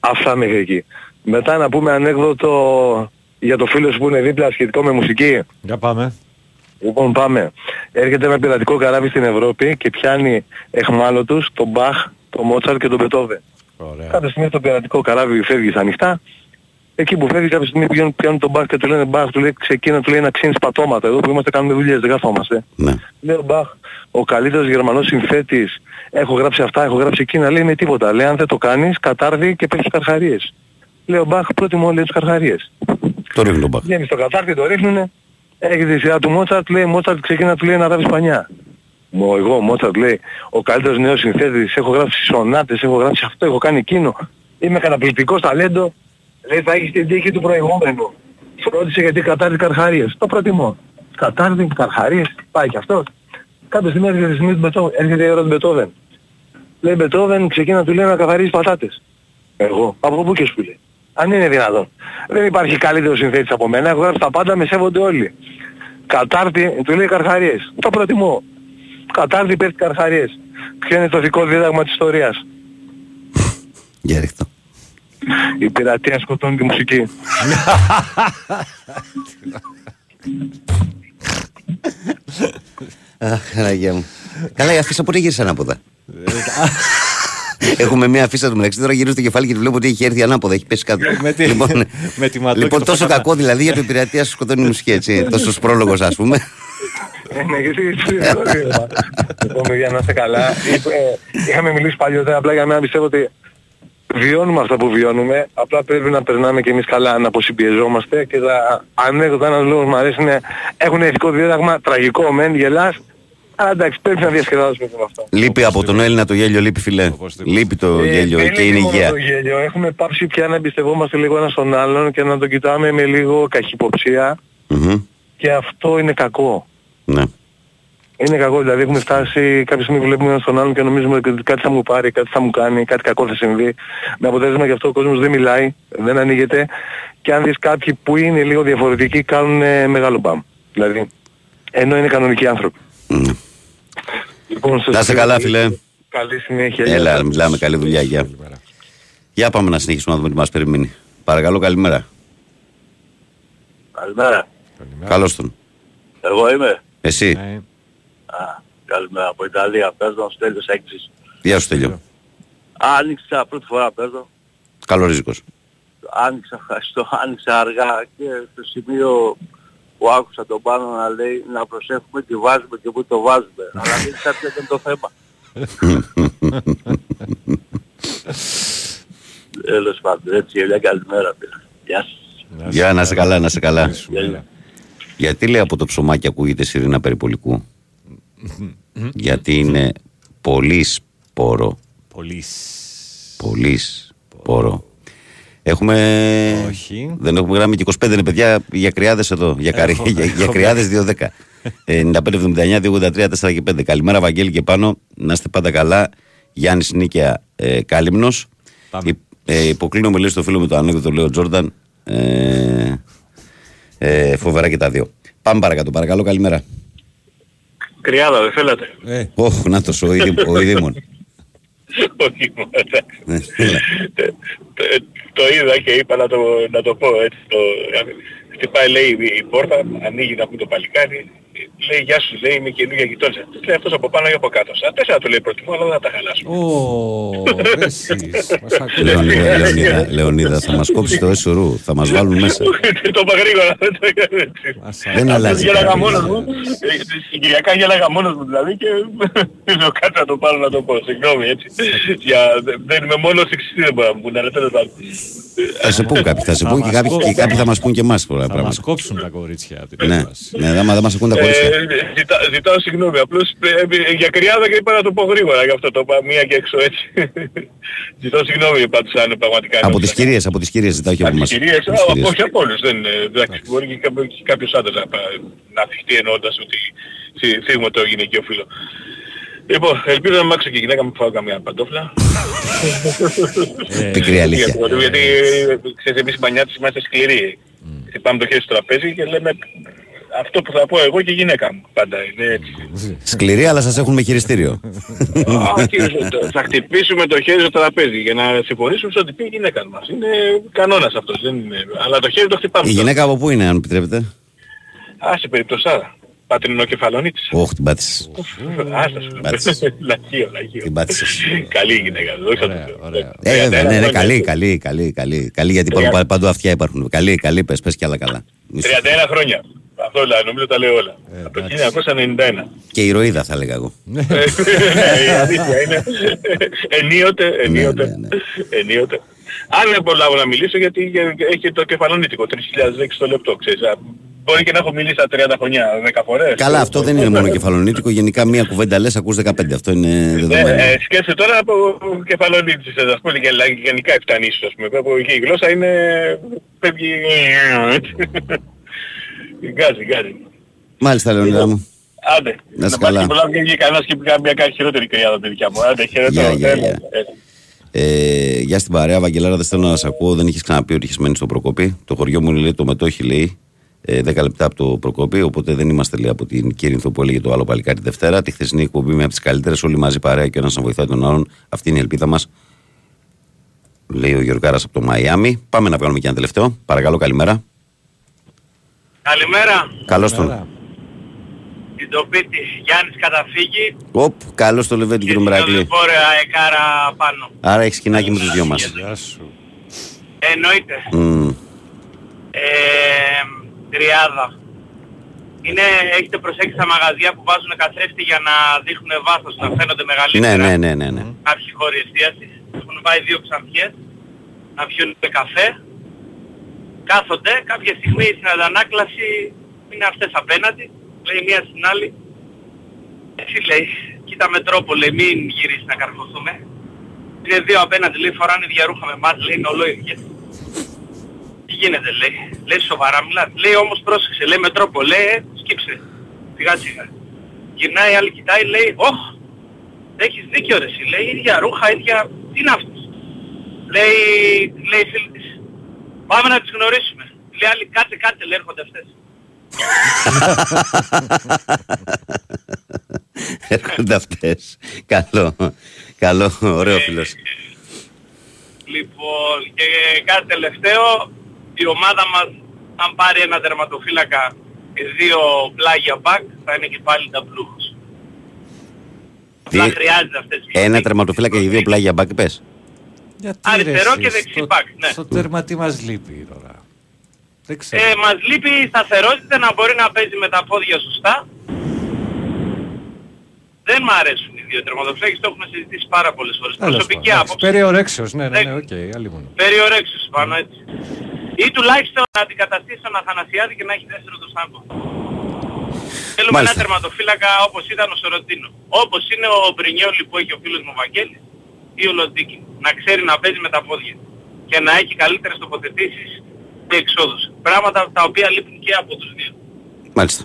Αυτά μέχρι εκεί. Μετά να πούμε ανέκδοτο για το φίλο σου που είναι δίπλα σχετικό με μουσική. Για πάμε. Λοιπόν πάμε. Έρχεται ένα πειρατικό καράβι στην Ευρώπη και πιάνει εχμάλωτους τον Μπαχ, τον Μότσαρ και τον Μπετόβεν. Ωραία. Κάποια στιγμή το πειρατικό καράβι φεύγεις στα ανοιχτά. Εκεί που φεύγεις κάποια στιγμή πηγαίνουν, πιάνουν τον Μπαχ και του λένε Μπαχ, του λέει ξεκίνα, του λέει να ξύνεις πατώματα. Εδώ που είμαστε κάνουμε δουλειές, δεν καθόμαστε. ναι. Λέει ο Μπαχ, ο καλύτερος Γερμανός συνθέτης, έχω γράψει αυτά, έχω γράψει εκείνα, λέει με τίποτα. Λέει αν δεν το κάνεις, κατάρδι και παίρνεις καρχαρίες. Λέει ο Μπαχ, προτιμώ λέει τους καρχαρίες. Το ρίχνει τον μπακ. Βγαίνει στο κατάρτι, το ρίχνουνε. Έρχεται η σειρά του Μότσαρτ, λέει Μότσαρτ ξεκίνα του λέει να γράφει σπανιά. Μου εγώ Μότσαρτ λέει ο καλύτερος νέος συνθέτης, έχω γράψει σονάτες, έχω γράψει αυτό, έχω κάνει εκείνο. Είμαι καταπληκτικός ταλέντο. Λέει θα έχεις την τύχη του προηγούμενου. Φρόντισε γιατί κατάρτι καρχαρίες. Το προτιμώ. Κατάρτι, καρχαρίες, πάει και αυτός. Κάποια στιγμή έρχεται η στιγμή του Μπετόβεν, έρχεται η ώρα του Μπετόβεν. Λέει Μπετόβεν ξεκίνα του λέει να καθαρίζει πατάτες. Εγώ. Από πού και σου λέει. Αν είναι δυνατόν. Δεν υπάρχει καλύτερο συνθέτης από μένα. Έχω γράψει τα πάντα, με σέβονται όλοι. Κατάρτι, του λέει καρχαρίες. Το προτιμώ. Κατάρτι πέφτει καρχαρίες. Ποιο είναι το δικό δίδαγμα της ιστορίας. Για ρίχτω. Η πειρατεία σκοτώνει τη μουσική. Αχ, Παναγία μου. Καλά, η αφίσα πότε γύρισε ανάποδα; Έχουμε μια αφίσα του μεταξύ τώρα γύρω στο κεφάλι και βλέπω ότι έχει έρθει ανάποδα, έχει πέσει κάτω. Με τη- λοιπόν, με τη ματό λοιπόν και το τόσο φακά. κακό δηλαδή για το πειρατεία σου σκοτώνει η μουσική έτσι. Τόσο πρόλογο, ας πούμε. Ε, ναι, γιατί Λοιπόν, παιδιά, να είστε καλά. Είπε- Είχαμε μιλήσει παλιότερα, απλά για μένα πιστεύω ότι βιώνουμε αυτά που βιώνουμε. Απλά πρέπει να περνάμε και εμείς καλά, να αποσυμπιεζόμαστε και τα ανέκδοτα ένας λόγος μου αρέσει είναι έχουν ηθικό δίδαγμα, τραγικό μεν, γελάς. Αλλά εντάξει, πρέπει να διασκεδάσουμε και με αυτό. Λείπει από τον Έλληνα το γέλιο, λείπει φιλέ. Οπωσδήποτε. Λείπει το Ε, γέλιο δεν και είναι μόνο υγεία. Το γέλιο. Έχουμε πάψει πια να εμπιστευόμαστε λίγο ένα στον άλλον και να τον κοιτάμε με λίγο καχυποψία Μμμ. και αυτό είναι κακό. Ναι. Είναι κακό, δηλαδή έχουμε φτάσει κάποια στιγμή που βλέπουμε έναν στον άλλον και νομίζουμε ότι κάτι θα μου πάρει, κάτι θα μου κάνει, κάτι κακό θα συμβεί. Με αποτέλεσμα γι' αυτό ο κόσμος δεν μιλάει, δεν ανοίγεται και αν δεις κάποιοι που είναι λίγο διαφορετικοί κάνουν ε, μεγάλο μπαμ. Δηλαδή, ενώ είναι κανονικοί άνθρωποι. Ναι. Λοιπόν, σας Να είσαι ευχαριστώ. καλά, φιλέ. Καλή συνέχεια. Έλα, μιλάμε, καλή δουλειά, γεια. Καλημέρα. Για πάμε να συνεχίσουμε να δούμε τι μας περιμένει. Παρακαλώ, καλημέρα. Καλημέρα. Καλημέρα. Καλώς τον. Εγώ είμαι. Εσύ, Ναι. Α, καλημέρα από Ιταλία. Παίζω στο τέλος έκθεσης. γεια σου Τέλειο. Άνοιξα, πρώτη φορά παίζω. Καλό ρίσκος. Άνοιξα, ευχαριστώ. Άνοιξα αργά και στο σημείο που άκουσα τον πάνω να λέει να προσέχουμε τι βάζουμε και πού το βάζουμε. Αλλά δεν ξέρω ποιο είναι το θέμα. Τέλος πάντων, έτσι, μια καλημέρα πήρα. Γεια σας. Γεια, να είσαι καλά, να είσαι καλά. Καλή σου μέρα. Γιατί λέει από το ψωμάκι ακούγεται σιρήνα περιπολικού; Γιατί είναι πολύς Πόρο. Πολύς. Πολύς. Πόρο. Έχουμε. Όχι. Δεν έχουμε γράμμι και 25 είναι παιδιά για κρυάδες εδώ. Για, καρι... Έχουμε, για, για έχουμε. κρυάδε 2-10. Ε, 95-79, 283, 4 και 5. Καλημέρα, Βαγγέλη και πάνω. Να είστε πάντα καλά. Γιάννης Νίκαια ε, Κάλυμνος. Πάμε. Ε, υποκλίνομαι λέει στο φίλο μου το ανέκδοτο, λέει ο Τζόρνταν. Ε, ε, φοβερά και τα δύο. Πάμε παρακάτω, παρακαλώ, καλημέρα. Κρυάδα δεν θέλατε; Ε, Όχ, να το ο, Ιδη- ο Ιδήμων. Όχι μόνο εντάξει. Ναι, έλα. Ε, το, το είδα και είπα να το, να το πω έτσι. Το, χτυπάει λέει η πόρτα, ανοίγει να πούμε το παλικάρι. Λέει γεια σου λέει είμαι καινούργια γειτόνισσα. Της λέει αυτός από πάνω ή από κάτω. Σαν τέσσερα του λέει προτιμώ αλλά δεν θα τα χαλάσω. Ω, εσείς. Μας ακούτε. Λεωνίδα, Λεωνίδα, Λεωνίδα, θα μας κόψεις το έσουρου, θα μας βάλουν μέσα. το είπα γρήγορα, δεν το έκανα έτσι. Μας Δεν ακούτε. αλλάζει. Γέλαγα κάτι. μόνος μου. Ε, Συγκυριακά γέλαγα μόνος μου δηλαδή και λέω κάτι να το πάρω να το πω. Συγγνώμη έτσι. Για, δεν είμαι μόνος εξής δεν μπορώ να μου πούνε, αλλά τέλος πάντων. Θα σε πούν κάποιοι, θα σε Θα πούν και μας κάποιοι, κόψουν. και κάποιοι θα μας πούν και εμάς πολλά Θα μας πράγματα. κόψουν τα κορίτσια από την Ναι, έκβαση. ναι, άμα δεν μα ακούν τα κορίτσια. Ε, ζητά, ζητάω συγγνώμη, απλώς ε, ε, για κρυάδα και είπα να το πω γρήγορα, γι' αυτό το είπα μία και έξω έτσι. ζητάω συγγνώμη πάντως αν πραγματικά... Από νόμιζα. τις κυρίες, από τις κυρίες ζητάω και από Από εμάς. τις κυρίες, α, όχι από όλους, δεν, είναι, εντάξει, μπορεί και κάποιο- και κάποιος άντρας να, πα- να θυχτεί εννοώντας ότι θυ- θίγουμε το γυναικείο φύλλο. Λοιπόν, ελπίζω να μ' άκουσε και η γυναίκα μου που φάω καμία παντόφλα. Ε, Πικρή αλήθεια. Γιατί, γιατί ε, ξέρεις, εμείς οι μανιάτες είμαστε σκληροί. Χτυπάμε το χέρι στο τραπέζι και λέμε αυτό που θα πω εγώ και η γυναίκα μου. Πάντα είναι έτσι. Σκληρή, αλλά σας έχουν με χειριστήριο. Α, κύριε, το- θα χτυπήσουμε το χέρι στο τραπέζι για να συμφωνήσουμε σε ό,τι πει η γυναίκα μας. Είναι κανόνας αυτός. Δεν είναι... Αλλά το χέρι το χτυπάμε. Η γυναίκα από πού είναι, αν επιτρέπετε; Α, σε περιπτωσάρα. Πατρινοκεφαλονίτης. Όχι, την πάτησες. Άστα σου. Πάτησες. Λαχείο, λαχείο. Την πάτησες. Καλή η γυναίκα, δόξα Ωραία, τω Θεώ. ωραία. Ε, βέβαια, ναι, ναι, χρόνια. καλή, καλή, καλή, καλή. Καλή, γιατί Τρία- παντού- παντού αυτιά υπάρχουν. Καλή, καλή, πες, πες κι άλλα καλά. Μη σου- 31 χρόνια. Αυτό δηλαδή, νομίζω τα λέω όλα. Ε, Από το εντάξει. 1991. Και ηρωίδα θα έλεγα εγώ. Ε, ναι, η αλήθεια είναι. Ενίοτε, ενίοτε, ναι, ναι. ενίοτε. Αν δεν προλάβω να μιλήσω γιατί για- έχει το κεφαλονίτικο, 3.000 το λεπτό, ξέρεις. Α, Μπορεί και να έχω μιλήσει τα 30 χρόνια 10 φορές. Καλά, αυτό δεν είναι μόνο κεφαλονίτικο. Γενικά μία κουβέντα λες, ακούς 15. Αυτό είναι Ναι, δεδομένο. ε, σκέφτε τώρα από κεφαλονίτης, ας πούμε, και λα- γενικά εφτανήσεις, ας πούμε. Από εκεί η γλώσσα είναι... Φεύγει... έτσι. Γκάζει, γκάζει. Μάλιστα, Λεωνίδα μου. Άντε. Να είσαι Να καλά. πας και πολλά και βγει κανένας και πει μια κάτι χειρότερη κρυάδα από τη δικιά μου. Άντε, χαιρετώ. Γεια, γεια, Έλα, γεια. έλα. Ε, γεια στην παρέα, Βαγγελάρα, δεν θέλω να σε ακούω. Δεν έχεις ξαναπεί ότι έχεις μένει στο Προκόπη. Το χωριό μου λέει το μετόχι, λέει. Ε, 10 λεπτά από το Προκόπη. Οπότε δεν είμαστε λέει, από την Κύρινθο που έλεγε το άλλο παλικάρι τη Δευτέρα. Τη χθεσινή εκπομπή με από τις καλύτερες. Όλοι μαζί παρέα και ο ένας να βοηθάει τον άλλον. Αυτή είναι η ελπίδα μας. Λέει ο Γιωργάρας από το Μαϊάμι. Πάμε να βγάλουμε και ένα τελευταίο. Παρακαλώ, καλημέρα. Καλημέρα. Καλώς τον. Καλημέρα. Την τοπίτη Γιάννης Καταφύγη Οπ, καλώς το λεβέντι, κύριο Μερακλή. Λεφόρε αεκάρα πάνω. Άρα έχεις σκηνάκι με τους δυο μας. Γεια σου. Εννοείται. Ε, τριάδα. Είναι, έχετε προσέξει τα μαγαζιά που βάζουν καθρέφτη για να δείχνουν βάθος, να φαίνονται μεγαλύτερα; Ναι, ναι, ναι, ναι. ναι. Κάποιοι χώροι εστίασης. Έχουν πάει δύο ξανθιές να πιούν καφέ. Κάθονται, κάποια στιγμή στην αντανάκλαση είναι αυτές απέναντι. Λέει μία στην άλλη. Έτσι λέει, κοίτα με τρόπο λέει, μην γυρίσεις να καρφωθούμε. Είναι δύο απέναντι, λέει, φοράνε ίδια ρούχα με εμάς, λέει, είναι ολόιδιες. Τι γίνεται, λέει. Λέει σοβαρά μιλάτε. Λέει όμως πρόσεξε, λέει με τρόπο, λέει, ε, σκύψε. Σιγά σιγά. Γυρνάει, η άλλη κοιτάει, λέει, όχ, έχεις δίκιο ρε εσύ, λέει, ίδια ρούχα, ίδια, τι είναι αυτός. Λέει, λέει η φίλη της, πάμε να τις γνωρίσουμε. Λέει άλλη, κάτσε, κάτσε, λέει, έρχονται αυτές. Έρχονται αυτές. Καλό. Καλό, ωραίο φίλος. Λοιπόν, και κάτι τελευταίο, η ομάδα μας, αν πάρει ένα τερματοφύλακα και δύο πλάγια μπακ, θα είναι και πάλι τα πλούχος. Απλά χρειάζεται αυτές οι Ένα τερματοφύλακα και δύο πλάγια μπακ, πες. Γιατί, Αριστερό ρε, και εσείς, δεξί στο- μπακ, ναι. Στο τέρμα τι μας λείπει τώρα. Δεν ξέρω. Ε, μας λείπει η σταθερότητα να μπορεί να παίζει με τα πόδια σωστά. Δεν μ' αρέσουν οι δύο τερματοφύλακες, το έχουμε συζητήσει πάρα πολλές φορές. Τέλος Προσωπική πάντων, άποψη. Περιορέξεως, ναι, ναι, Ε, ναι, οκ, άλλη μόνο. Περί ορέξεως πάνω έτσι. Ή τουλάχιστον να αντικαταστήσει τον Αθανασιάδη και να έχει δεύτερο το Σάγκο. Θέλουμε Μάλιστα. ένα τερματοφύλακα όπως ήταν ο Σοροτίνο. Όπως είναι ο Μπρινιόλη που έχει ο φίλος μου ο Βαγγέλης ή ο Λοντίκη. Να ξέρει να παίζει με τα πόδια. Και να έχει καλύτερες τοποθετήσεις και εξόδους. Πράγματα τα οποία λείπουν και από τους δύο. Μάλιστα.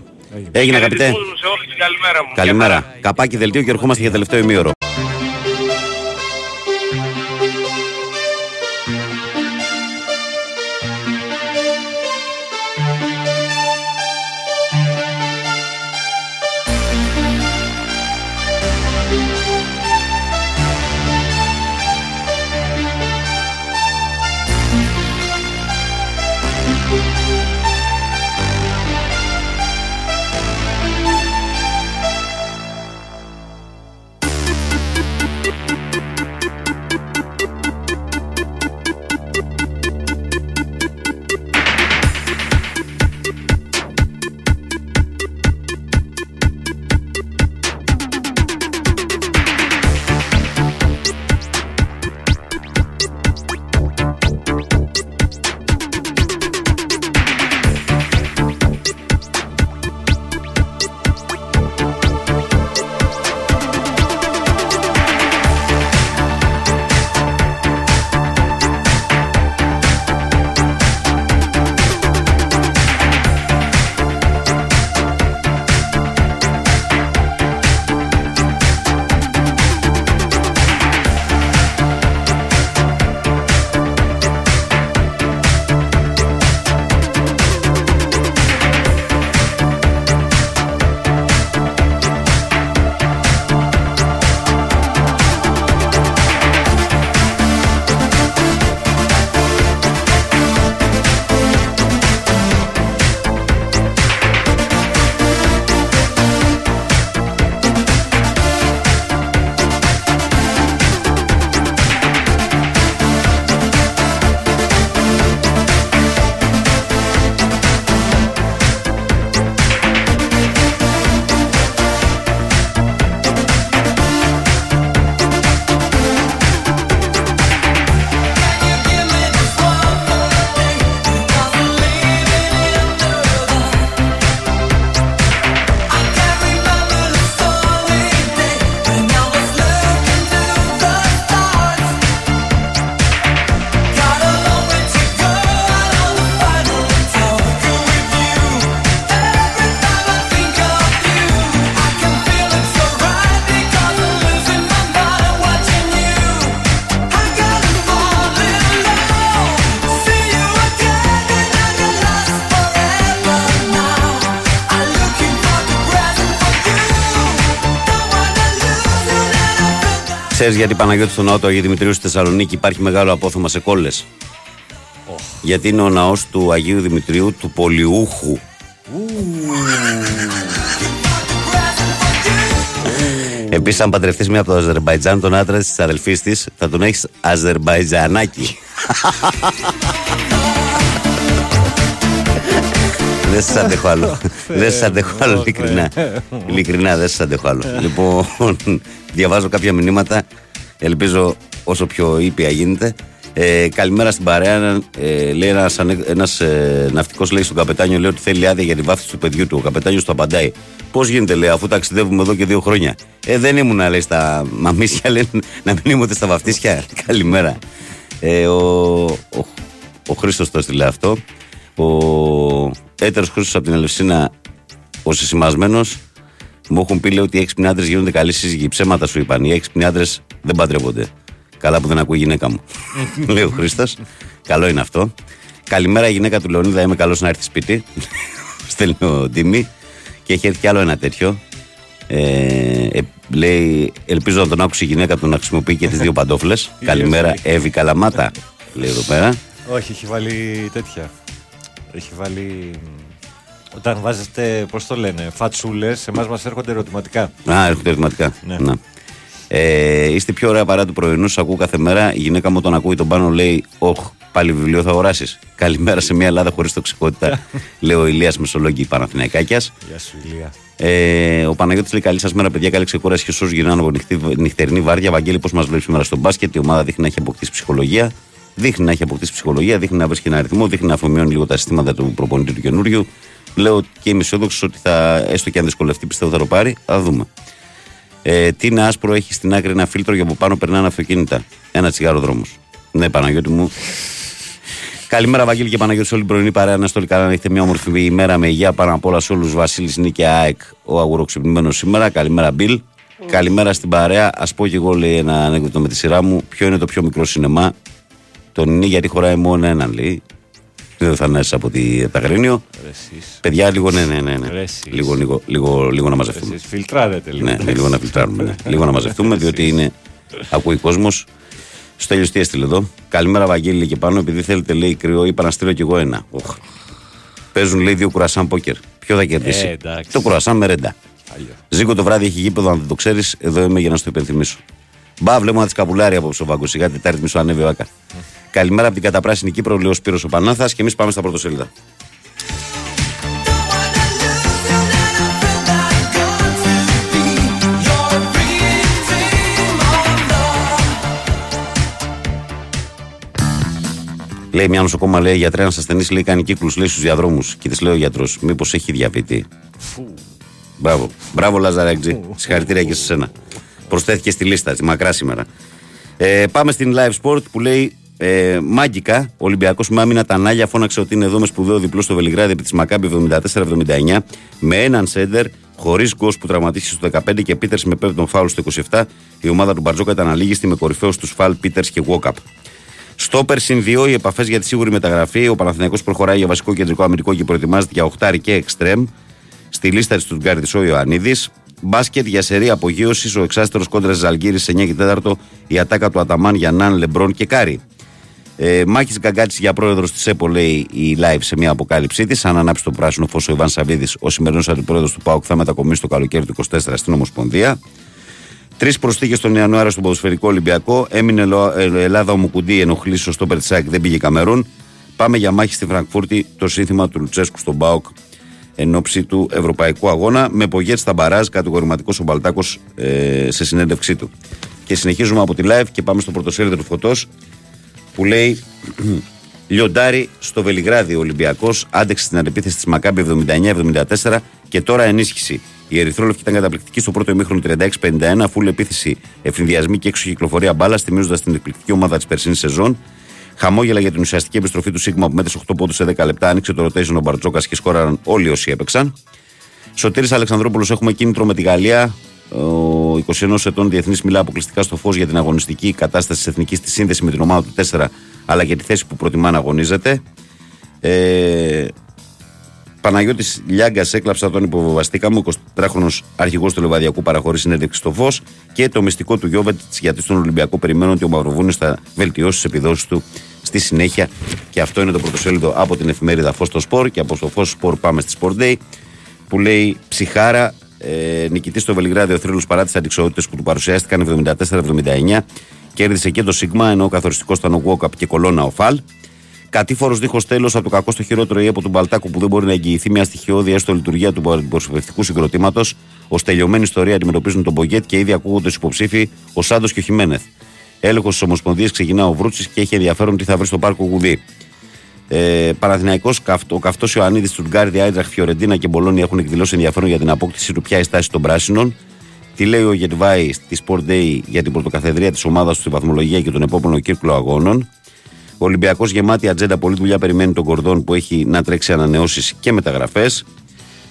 Έγινε αγαπητέ. Χαιρετισμούς μου σε όλους και καλημέρα μου. Καλημέρα. Καπάκι δελτίο και ερχόμαστε για τελευταίο ημίωρο. Ξέρει γιατί Παναγιώτη στον ναό του Αγίου Δημητρίου στη Θεσσαλονίκη υπάρχει μεγάλο απόθεμα σε κόλλες. Γιατί είναι ο ναός του Αγίου Δημητρίου του Πολιούχου. Επίσης, αν παντρευτείς μία από το Αζερμπαϊτζάν, τον άντρα της αδελφής της, θα τον έχεις Αζερμπαϊτζανάκι. Δεν σας αντέχω άλλο. Δεν σας αντέχω άλλο, ειλικρινά. Ειλικρινά, δεν σας αντέχω άλλο. Λοιπόν, διαβάζω κάποια μηνύματα. Ελπίζω όσο πιο ήπια γίνεται. Ε, καλημέρα στην παρέα. Ε, λέει ένας ένας, ε, ναυτικός λέει στον καπετάνιο λέει ότι θέλει άδεια για τη βάφτιση του παιδιού του. Ο καπετάνιος του απαντάει. Πώς γίνεται, λέει, αφού ταξιδεύουμε εδώ και δύο χρόνια. Ε, δεν ήμουν, λέει, στα μαμίσια, λέει, να μην ήμουν στα βαφτίσια. Καλημέρα. Ε, ο, ο, ο Χρήστος το έστειλε αυτό. Ο έτερος Χρήστος από την Ελευσίνα, ο συσημασμένος, μου έχουν πει λέει, ότι οι έξυπνοι άντρες γίνονται καλοί σύζυγοι. Ψέματα σου είπαν. Οι έξυπνοι άντρες δεν παντρεύονται. Καλά που δεν ακούει η γυναίκα μου. λέει ο Χρήστο. Καλό είναι αυτό. Καλημέρα, η γυναίκα του Λεωνίδα. Είμαι καλός να έρθει σπίτι. Στέλνει ο Τίμη. Και έχει έρθει κι άλλο ένα τέτοιο. Ε, ε, λέει, ελπίζω να τον άκουσε η γυναίκα του να χρησιμοποιεί και τις δύο παντόφλες. Καλημέρα, Εύη Καλαμάτα. λέει εδώ πέρα. Όχι, έχει βάλει τέτοια. Έχει βάλει. Όταν βάζετε, πώς το λένε, φατσούλες, εμάς μας έρχονται ερωτηματικά. Α, έρχονται ερωτηματικά. Ναι. Να. Ε, είστε πιο ωραία παρά του πρωινού, σας ακούω κάθε μέρα. Η γυναίκα μου τον ακούει τον πάνω, λέει: Όχ, πάλι βιβλίο θα αγοράσεις. Καλημέρα σε μια Ελλάδα χωρίς τοξικότητα. λέει ο Ηλίας Μεσολόγγι Παναθηναϊκάκιας. Γεια σου, Ηλία. Ε, ο Παναγιώτης λέει: Καλή σας μέρα, παιδιά. Καλή ξεκούραση και όσου γυρνάνε από νυχτή, νυχτερινή βάρδια. Βαγγέλη, πώς μας βλέπεις σήμερα στο μπάσκετ. Η ομάδα δείχνει να έχει αποκτήσει ψυχολογία. Δείχνει να έχει αποκτήσει ψυχολογία, δείχνει να βρίσκει ένα αριθμό, δείχνει να αφομοιώνει λίγο τα συστήματα του προπονητή του καινούριου. Λέω και είμαι αισιόδοξος ότι θα, έστω και αν δυσκολευτεί, πιστεύω θα το πάρει. Θα δούμε. Ε, τι είναι άσπρο, έχει στην άκρη ένα φίλτρο και από πάνω περνάνε αυτοκίνητα. Ένα τσιγάρο δρόμος. Ναι, Παναγιώτη μου. Καλημέρα, Βαγγέλη και Παναγιώτη, όλη την πρωινή παρέα. Να στόλει καλά να έχετε μια όμορφη ημέρα με υγεία πάνω απ' όλα σε όλους. Βασίλης Νίκη ΑΕΚ, ο αγουροξυπνημένο σήμερα. Καλημέρα, Μπιλ. Καλημέρα στην παρέα. Α πω και εγώ, λέει ένα ανέκδοτο με τη σειρά μου. Ποιο είναι το πιο μικρό σινεμά. Τον είναι γιατί χωράει μόνο έναν, λέει. Δεν θα είναι από τη Ταγρίνιο. Παιδιά, λίγο, ναι, ναι, ναι. ναι. Λίγο, λίγο, λίγο, λίγο να μαζευτούμε. Εσείς φιλτράρετε λίγο. Ναι, ναι, λίγο να φιλτράρουμε. Ναι. λίγο να μαζευτούμε, διότι είναι. Ακούει κόσμος. Στο τέλειο τι έστειλε εδώ; Καλημέρα, Βαγγέλη και πάνω. Επειδή θέλετε, λέει κρυό, είπα να στείλω κι εγώ ένα. Οχ. Παίζουν, λέει, δύο κουρασάν πόκερ. Ποιο θα κερδίσει; Ε, εντάξει. το κουρασάν με ρέντα. Ζήκο το βράδυ έχει γήπεδο, αν δεν το ξέρεις, εδώ είμαι για να σου το υπενθυμίσω. Μπα, βλέπω να της καπουλάρει απόψε ο Βάγκο. Σιγά Τετάρτη μισό ανέβει ο Άκα. Καλημέρα από την καταπράσινη Κύπρο, λέει ο Σπύρος ο Πανάθας και εμείς πάμε στα πρωτοσέλιδα. Λέει μια νοσοκόμα, λέει γιατρέ, ένα ασθενή λέει κάνει κύκλους λέει στους διαδρόμους. Και της λέει ο γιατρός, Μήπως έχει διαβήτη. Μπράβο. Μπράβο, Λαζαρέκτζη. Συγχαρητήρια και σε σένα. Προσθέθηκε στη λίστα, τη μακρά σήμερα. Ε, πάμε στην live sport που λέει ε, μάγκικα. Ο Ολυμπιακός με άμυνα τα νάλια φώναξε ότι είναι εδώ με σπουδαίο διπλό στο Βελιγράδι επί της Μακάμπη 74-79 με έναν σέντερ χωρίς γκο που τραυματίστηκε στο 15 και Πίτερς με πέμπτον φάουλ στο 27. Η ομάδα του Μπαρτζόκα ήταν αλήγιστη με κορυφαίο τους Φαλ Πίτερς και Βόκαπ. Στόπερ συν 2 οι επαφές για τη σίγουρη μεταγραφή. Ο Παναθηναϊκός προχωράει για βασικό κεντρικό αμυντικό και προετοιμάζεται για οχτάρι και εξτρέμ. Στη λίστα της Στουτγκάρδη ο Ιωαννίδης. Μπάσκετ για σερί απογείωσης. Ο εξάστερος κόντρας Ζαλγκύρη 9 και 4. Η ατάκα του Αταμάν για Ναν, Λεμπρόν και Κάρι. Ε, Μάκης Γκαγκάτσης για πρόεδρος της ΕΠΟ, λέει η live σε μια αποκάλυψή της. Αν ανάψει το πράσινο φως ο Ιβάν Σαββίδης, ο σημερινός αντιπρόεδρος του ΠΑΟΚ θα μετακομίσει το καλοκαίρι του 24 στην Ομοσπονδία. Τρεις προσθήκες τον Ιανουάριο στον Ποδοσφαιρικό Ολυμπιακό. Έμεινε Ελλο- ε, Ελλάδα ο Μουκουντί, ενοχλήσεις στο στόπερ της ΑΕΚ, δεν πήγε Καμερούν. Πάμε για μάχη στη Φραγκφούρτη, το σύνθημα του Λουτσέσκου στον ΠΑΟΚ εν ώψη του Ευρωπαϊκού Αγώνα. Με Πογέτς στα μπαράζ, κατηγορηματικός ο Μπαλτάκος ε, σε συνέντευξή του. Και συνεχίζουμε από τη live και πάμε στο πρωτοσέλιδο του Φωτός που λέει Λιοντάρι στο Βελιγράδι ο Ολυμπιακός άντεξε στην αντεπίθεση της Μακάμπη 79-74 και τώρα ενίσχυση. Η Ερυθρόλευκη ήταν καταπληκτική στο πρώτο ημίχρονο 36-51, αφού επίθεση, ευνηδιασμή και έξω κυκλοφορία μπάλας, θυμίζοντα την εκπληκτική ομάδα της περσινής σεζόν. Χαμόγελα για την ουσιαστική επιστροφή του Σίγμα που μέτρησε 8 πόντους σε 10 λεπτά, άνοιξε το rotation ο Μπαρτζόκας και σκόραραν όλοι όσοι έπαιξαν. Σωτήρης Αλεξανδρόπουλος έχουμε κίνητρο με τη Γαλλία. Ο 21 ετών διεθνής μιλά αποκλειστικά στο φως για την αγωνιστική κατάσταση της εθνικής στη σύνδεσης με την ομάδα του 4 αλλά και τη θέση που προτιμά να αγωνίζεται. Ε, Παναγιώτης Λιάγκας έκλαψα τον υποβεβαστήκαμε. Ο 23χρονο αρχηγός του Λεβαδιακού παραχωρείς συνέντευξης στο φως και το μυστικό του Γιώβετ γιατί στον Ολυμπιακό περιμένουν ότι ο Μαυροβούνιο θα βελτιώσει τις επιδόσεις του στη συνέχεια. Και αυτό είναι το πρωτοσέλιδο από την εφημερίδα Φως στο Σπορ. Και από το Φως Σπορ πάμε στη Sport Day που λέει ψυχάρα. Ε, Νικητής στο Βελιγράδι ο θρύλος παρά τις αντικσότητε που του παρουσιάστηκαν 74-79. Κέρδισε και το Σίγμα ενώ ο καθοριστικός ήταν ο Γουόκαπ και κολόνα ο Φαλ. Κατήφορος δίχως τέλος από το κακό στο χειρότερο ή από τον Μπαλτάκο που δεν μπορεί να εγγυηθεί μια στοιχειώδη έστω λειτουργία του αντιπροσωπευτικού συγκροτήματος. Ω τελειωμένη ιστορία αντιμετωπίζουν τον Μπογκέτ και ήδη ακούγονται υποψήφοι ο Σάντος και ο Χιμένεθ. Έλεγχος στι Ομοσπονδίε ξεκινά ο Βρούτσης και έχει ενδιαφέρον τι θα βρει στο πάρκο Γουδί. Ε, Παναθηναϊκός, καυτό, ο καυτός Ιωαννίδης, Τουργκάρδη, Άιντραχ, Φιωρεντίνα και Μπολόνι έχουν εκδηλώσει ενδιαφέρον για την απόκτηση του. Ποια η στάση των πράσινων. Τι λέει ο Γετβάη στη Sport Day για την πρωτοκαθεδρία της ομάδας του στη βαθμολογία και τον επόμενο κύκλο αγώνων. Ο Ολυμπιακός γεμάτη ατζέντα, πολλή δουλειά περιμένει τον Κορδόν που έχει να τρέξει ανανεώσεις και μεταγραφές.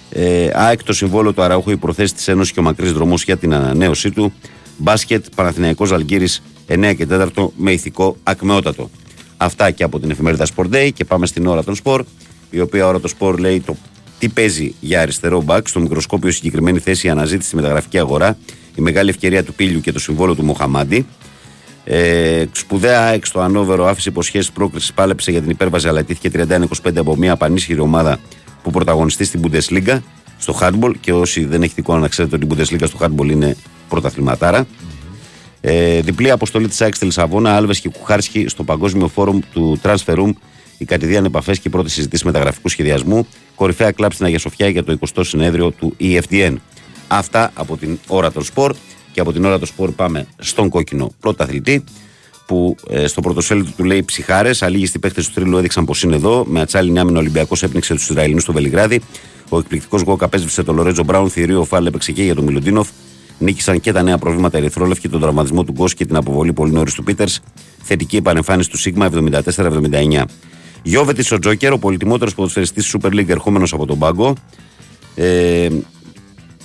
Ε, ΑΕΚ το συμβόλαιο του Αραούχου, η προθέσει της Ένωσης και ο μακρύς δρόμο για την ανανέωσή του. Μπάσκετ, Παναθηναϊκός Αλγύρης 9 και 4 με ηθικό ακμεότατο. Αυτά και από την εφημερίδα Sport Day και πάμε στην ώρα των σπορ, η οποία ώρα των σπορ λέει το τι παίζει για αριστερό μπακ στο μικροσκόπιο συγκεκριμένη θέση η αναζήτηση στη μεταγραφική αγορά, η μεγάλη ευκαιρία του Πίλιου και το συμβόλαιο του Μοχαμάντη. Ε, σπουδαία ΑΕΚ στο Ανόβερο άφησε υποσχέσεις πρόκριση, πάλεψε για την υπέρβαση, αλλά ιτήθηκε 31-25 από μια πανίσχυρη ομάδα που πρωταγωνιστεί στην Bundesliga, στο handball. Και όσοι δεν έχετε εικόνα να ξέρετε ότι η Bundesliga στο handball είναι πρωταθληματάρα. Ε, διπλή αποστολή της ΑΕΚ στη Λισαβόνα, Άλβες και Κουχάρσκι στο Παγκόσμιο Φόρουμ του Transfer Room. Η κατηδίαν επαφές και η πρώτη συζήτηση μεταγραφικού σχεδιασμού. Κορυφαία κλαμπ στην Αγία Σοφιά για το 20ο συνέδριο του EFDN. Αυτά από την ώρα των σπορ. Και από την ώρα των σπορ πάμε στον κόκκινο πρωταθλητή. Που ε, στο πρωτοσέλιδο του λέει ψυχάρες. Αλήγιστοι παίχτε του τρίλου έδειξαν πως είναι εδώ. Με ατσάλι άμυνα Ολυμπιακός έπνιξε τους Ισραηλινούς στο Βελιγράδι. Ο εκπληκτικός Γκόκα απέσβησε το Λορέτζο Μπράουν, θηρίο Φάλ έπαιξε και για τον Μιλοντίνοφ. Νίκησαν και τα νέα προβλήματα ερυθρόλευκη, τον τραυματισμό του Γκος και την αποβολή πολύ νωρίς του Πίτερς. Θετική επανεμφάνιση του Σίγμα 74-79. Γιώβετης ο Τζόκερ, ο πολυτιμότερος ποδοσφαιριστής της Super League ερχόμενος από τον πάγκο. Ε,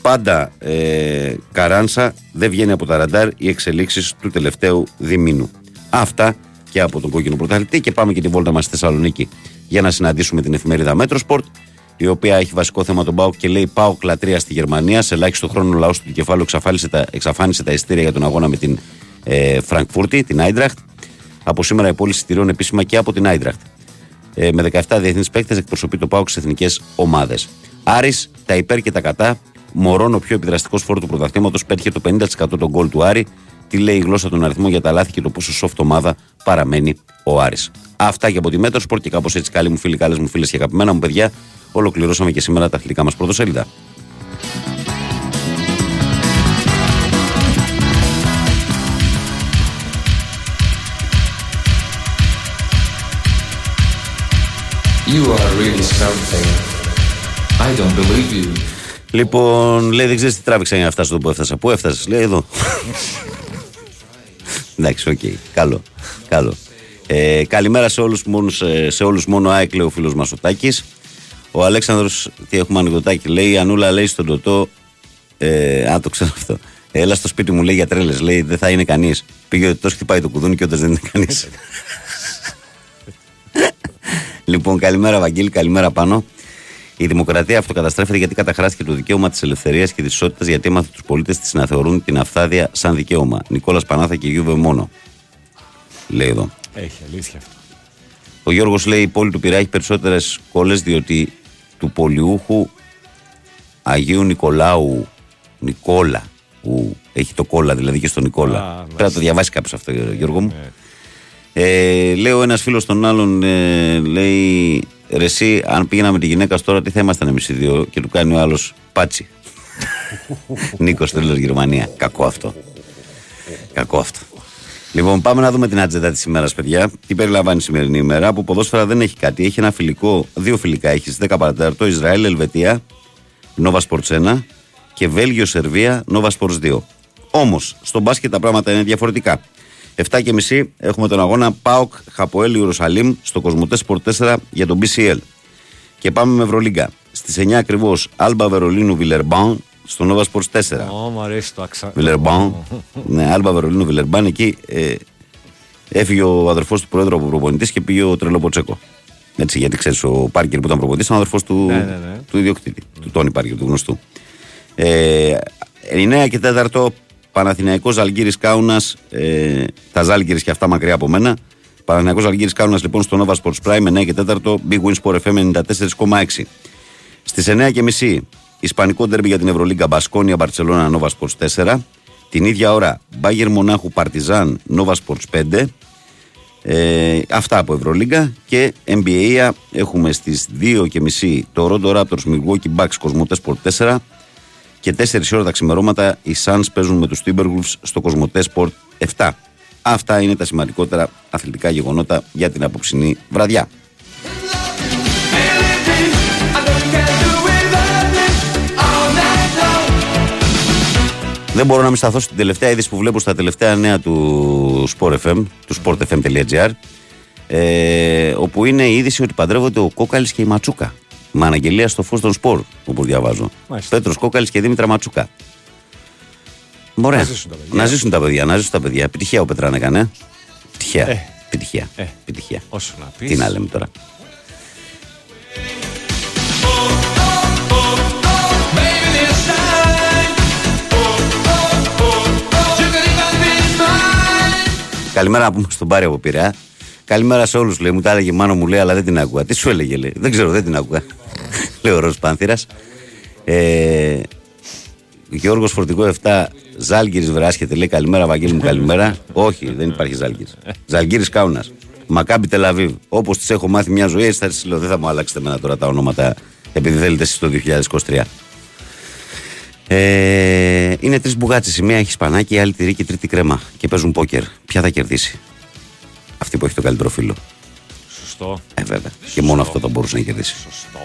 πάντα ε, Καράνσα δεν βγαίνει από τα ραντάρ οι εξελίξεις του τελευταίου διμήνου. Αυτά και από τον κόκκινο πρωταθλητή και πάμε και τη βόλτα μας στη Θεσσαλονίκη για να συναντήσουμε την εφημερίδα Metrosport η οποία έχει βασικό θέμα τον ΠΑΟΚ και λέει ΠΑΟΚ λατρεία στη Γερμανία. Σε ελάχιστο χρόνο ο λαός του Δικεφάλου εξαφάνισε τα, εξαφάνισε τα εισιτήρια για τον αγώνα με την ε, Φρανκφούρτη, την Άιντραχτ. Από σήμερα η πώληση εισιτηρίων επίσημα και από την Άιντραχτ. Ε, με 17 διεθνείς παίκτες εκπροσωπεί ο ΠΑΟΚ στις εθνικές ομάδες. Άρης, τα υπέρ και τα κατά. Μορόν, ο πιο επιδραστικός φορ του πρωταθλήματος, πέτυχε το 50% των γκολ του Άρη. Τι λέει η γλώσσα των αριθμών για τα λάθη και το πόσο soft ομάδα παραμένει ο Άρης. Αυτά και από τη Μέτρο Σπορ και κάπως έτσι, καλοί μου φίλοι, καλές μου φίλες και αγαπημένα μου παιδιά, ολοκληρώσαμε και σήμερα τα αθλητικά μας πρωτοσέλιδα. You are really something. I don't believe you. Λοιπόν, λέει, δεν ξέρεις τι τράβηξα για να φτάσω εδώ που έφτασα. Πού έφτασες, λέει εδώ. Εντάξει, οκ. Καλό. Καλό. Ε, καλημέρα σε όλους, μόνο, σε, σε όλους μόνο ΑΕΚ λέει ο φίλος μας ο Τάκης. Ο Αλέξανδρος, τι έχουμε ανεκδοτάκι, λέει η Ανούλα λέει στον Τοτό, ε, α το ξέρω αυτό, έλα στο σπίτι μου λέει για τρέλες, λέει δεν θα είναι κανείς. Πήγε ο Τοτός χτυπάει το κουδούνι και όντως δεν είναι κανείς. λοιπόν, καλημέρα Βαγγέλη, καλημέρα πάνω. Η δημοκρατία αυτοκαταστρέφεται γιατί καταχράστηκε το δικαίωμα της ελευθερίας και της ισότητας γιατί έμαθε τους πολίτες της να θεωρούν την αυθάδεια σαν δικαίωμα. Νικόλας Πανάθα και Γιούβε μόνο. Λέει εδώ. Έχει αλήθεια αυτό. Ο Γιώργος λέει: Η πόλη του Πειραιά έχει περισσότερες κόλλε διότι του πολιούχου Αγίου Νικολάου Νικόλα. Που έχει το κόλλα δηλαδή και στον Νικόλα. Πρέπει να το διαβάσει κάποιος αυτό, Γιώργο μου. Ε, λέω ένας φίλος τον άλλον, ε, λέει: Ρε, εσύ, αν πήγαινα με τη γυναίκα σου τώρα, τι θα ήμασταν εμείς οι δύο; Και του κάνει ο άλλος πάτσι. Νίκος Τρίλο Γερμανία. Κακό αυτό. Κακό αυτό. Λοιπόν, πάμε να δούμε την ατζέντα της ημέρας, παιδιά. Τι περιλαμβάνει η σημερινή ημέρα. Που ποδόσφαιρα δεν έχει κάτι. Έχει ένα φιλικό, δύο φιλικά έχεις στι 10 παρατέταρτο. Ισραήλ, Ελβετία, Nova Sports 1 και Βέλγιο, Σερβία, Nova Sports 2. Όμως, στο μπάσκετ τα πράγματα είναι διαφορετικά. 7 και μισή έχουμε τον αγώνα ΠΑΟΚ Χαποέλ Ιερουσαλήμ στο Κοσμοτέ Sport 4 για τον BCL. Και πάμε με Ευρωλίγκα. Στις 9 ακριβώς Άλμπα Βερολίνου Βιλερμπάν στο Nova Sports 4. Ω, μου αρέσει το αξά. Βιλερμπάν. ναι, Άλμπα Βερολίνου Βιλερμπάν. Εκεί ε, έφυγε ο αδερφός του πρόεδρου από προπονητής και πήγε ο Τρελό Ποτσέκο. Έτσι, γιατί ξέρεις, ο Πάρκερ που ήταν προπονητής ήταν ο αδερφός του, Ναι, ναι, ναι. του ιδιοκτήτη, του Τόνι Πάρκερ, του γνωστού. Ε, 9 και 4 Παναθηναϊκός Αλγύρης Κάουνας ε, τα Ζάλγκυρης και αυτά μακριά από μένα Παναθηναϊκός Αλγύρης Κάουνας λοιπόν στο Nova Sports Prime 9 και 4 Big Win Sport FM 94,6 στις 9 και μισή Ισπανικό ντέρμπι για την Ευρωλίγκα Μπασκόνια Μπαρτσελώνα Nova Sports 4 την ίδια ώρα Μπάγερ Μονάχου Παρτιζάν Nova Sports 5 ε, αυτά από Ευρωλίγκα και NBA έχουμε στις 2 και μισή το Rondo Raptors Milwaukee Bucks Κοσμοτές Sport 4 και 4 ώρα τα ξημερώματα οι Suns παίζουν με τους Timberwolves στο Κοσμοτές Sport 7. Αυτά είναι τα σημαντικότερα αθλητικά γεγονότα για την απόψινή βραδιά. Δεν μπορώ να μην σταθώ στην τελευταία είδηση που βλέπω στα τελευταία νέα του Sport FM, του sportfm.gr, ε, όπου είναι η είδηση ότι παντρεύονται ο Κόκαλης και η Ματσούκα. Με αναγγελία στο φως των σπορ, όπου διαβάζω. Πέτρος Κόκαλης και Δήμητρα Ματσούκα. Ωραία. Να ζήσουν τα παιδιά. Να ζήσουν τα παιδιά. Να ζήσουν τα παιδιά. Επιτυχία ο Πετράν έκανε. Επιτυχία. Ε. Επιτυχία. Ε. Επιτυχία. Όσο να πεις. Τι να λέμε τώρα. Καλημέρα να πούμε στον Πάρη από Πειραιά. Καλημέρα σε όλους, λέει. Μου τα έλεγε η μάνα μου, λέει, αλλά δεν την άκουγα. Τι σου έλεγε, λέει. Δεν ξέρω, δεν την άκουγα. λέει ο Ρος Πάνθυρας. Ε, Γιώργος Φορτικό 7, Ζάλγκυρης βράσχεται, λέει καλημέρα, Βαγγέλη μου, καλημέρα. Όχι, δεν υπάρχει Ζάλγκυρης. Ζάλγκυρης Κάουνας. Μακάμπι Τελαβίβ. Όπως τις έχω μάθει μια ζωή, έτσι θα σας λέω. Δεν θα μου αλλάξετε εμένα τώρα τα ονόματα επειδή θέλετε εσείς το 2023. Ε, είναι τρεις μπουγάτσες. Η μία έχει σπανάκι, η άλλη τυρί και η τρίτη κρέμα. Και παίζουν πόκερ. Ποια θα κερδίσει; Αυτή που έχει το καλύτερο φίλο. Σωστό. Ε, βέβαια. Και μόνο αυτό θα μπορούσε να κερδίσει. Σωστό.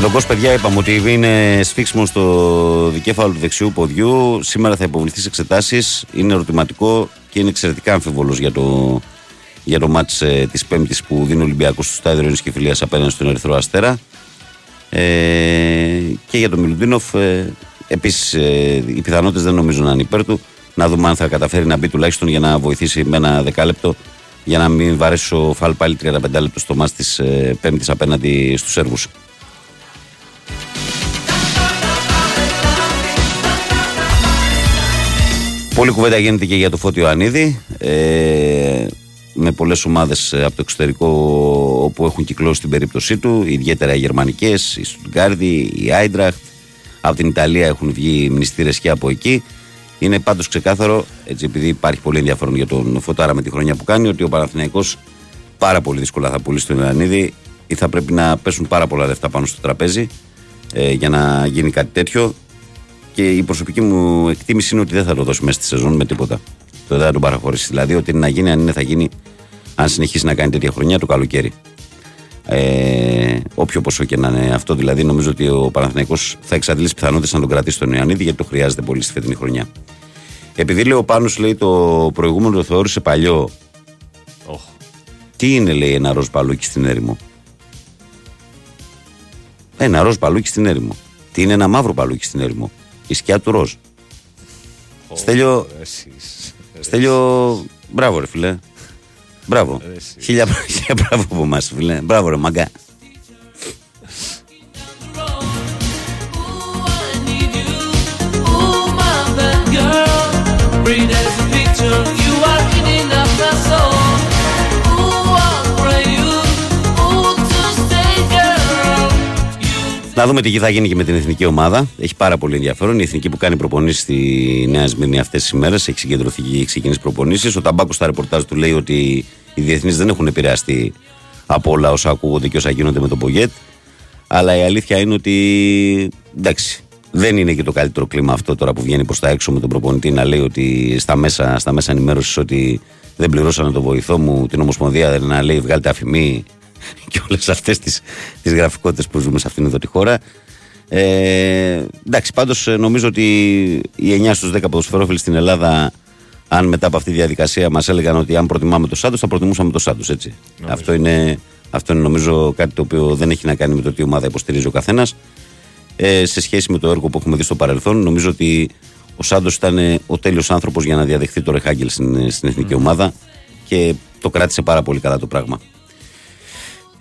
Για τον Κος, παιδιά, είπαμε ότι είναι σφίξιμο στο δικέφαλο του δεξιού ποδιού. Σήμερα θα υποβληθεί σε εξετάσεις. Είναι ερωτηματικό και είναι εξαιρετικά αμφιβολός για το, για το μάτς ε, της Πέμπτης που δίνει ο Ολυμπιακός στο στάδιο Ειρήνης και Φιλίας απέναντι στον Ερυθρό Αστέρα. Ε, και για τον Μιλουτίνοφ ε, επίσης ε, οι πιθανότητες δεν νομίζω να είναι υπέρ του. Να δούμε αν θα καταφέρει να μπει τουλάχιστον για να βοηθήσει με ένα δεκάλεπτο για να μην βαρέσει ο Φαλ πάλι 35 λεπτό στο μάτς της ε, Πέμπτης απέναντι στους Σέρβους. Πολύ κουβέντα γίνεται και για το Φώτιο Ανίδη. Ε, με πολλές ομάδες από το εξωτερικό όπου έχουν κυκλώσει την περίπτωσή του, ιδιαίτερα οι γερμανικές, η Στουτγκάρδη, η Άιντραχτ. Από την Ιταλία έχουν βγει μνηστήρες και από εκεί. Είναι πάντως ξεκάθαρο, έτσι επειδή υπάρχει πολύ ενδιαφέρον για τον Φωτάρα με τη χρονιά που κάνει, ότι ο Παναθηναϊκός πάρα πολύ δύσκολα θα πουλήσει τον Ιωαννίδη ή θα πρέπει να πέσουν πάρα πολλά λεφτά πάνω στο τραπέζι ε, για να γίνει κάτι τέτοιο. Και η προσωπική μου εκτίμηση είναι ότι δεν θα το δώσει μέσα στη σεζόν με τίποτα. Το δεν θα τον παραχωρήσει. Δηλαδή, ότι να γίνει, αν είναι, θα γίνει, αν συνεχίσει να κάνει τέτοια χρονιά το καλοκαίρι. Ε, όποιο ποσό και να είναι αυτό, δηλαδή, νομίζω ότι ο Παναθηναϊκός θα εξαντλήσει πιθανότητες να τον κρατήσει τον Ιωαννίδη, γιατί το χρειάζεται πολύ στη φετινή χρονιά. Επειδή λέει ο Πάνος λέει το προηγούμενο το θεώρησε παλιό. Oh. Τι είναι, λέει, ένα ροζ παλούκι στην έρημο; Ένα ροζ παλούκι στην έρημο. Τι είναι ένα μαύρο παλούκι στην έρημο. Η σκιά του ροζ. Στέλιο. Στέλιο. Μπράβο, ρε φιλέ. Μπράβο. Χίλια, χίλια μπράβο από εμάς, φιλέ. Μπράβο, ρε μαγκά. Να δούμε τι θα γίνει και με την εθνική ομάδα. Έχει πάρα πολύ ενδιαφέρον. Η εθνική που κάνει προπονήσεις στη Νέα Σμύρνη αυτές τις ημέρε έχει συγκεντρωθεί και έχει ξεκινήσει προπονήσεις. Ο Ταμπάκος στα ρεπορτάζ του λέει ότι οι διεθνείς δεν έχουν επηρεαστεί από όλα όσα ακούγονται και όσα γίνονται με τον Πογέτ. Αλλά η αλήθεια είναι ότι εντάξει, δεν είναι και το καλύτερο κλίμα αυτό τώρα που βγαίνει προς τα έξω με τον προπονητή να λέει ότι στα μέσα, στα μέσα ενημέρωσης ότι δεν πληρώσανε τον βοηθό μου, την Ομοσπονδία να λέει βγάλτε αφημί και όλες αυτές τις τις γραφικότητες που ζούμε σε αυτήν εδώ τη χώρα. Ε, εντάξει, πάντως νομίζω ότι οι 9 στους 10 ποδοσφαιρόφιλοι στην Ελλάδα, αν μετά από αυτή τη διαδικασία μας έλεγαν ότι αν προτιμάμε το Σάντος, θα προτιμούσαμε το Σάντος. Έτσι. Αυτό είναι, αυτό είναι νομίζω κάτι το οποίο δεν έχει να κάνει με το τι ομάδα υποστηρίζει ο καθένας. Ε, σε σχέση με το έργο που έχουμε δει στο παρελθόν, νομίζω ότι ο Σάντος ήταν ο τέλειος άνθρωπος για να διαδεχθεί το Ρεχάγκελ στην, στην εθνική ομάδα και το κράτησε πάρα πολύ καλά το πράγμα.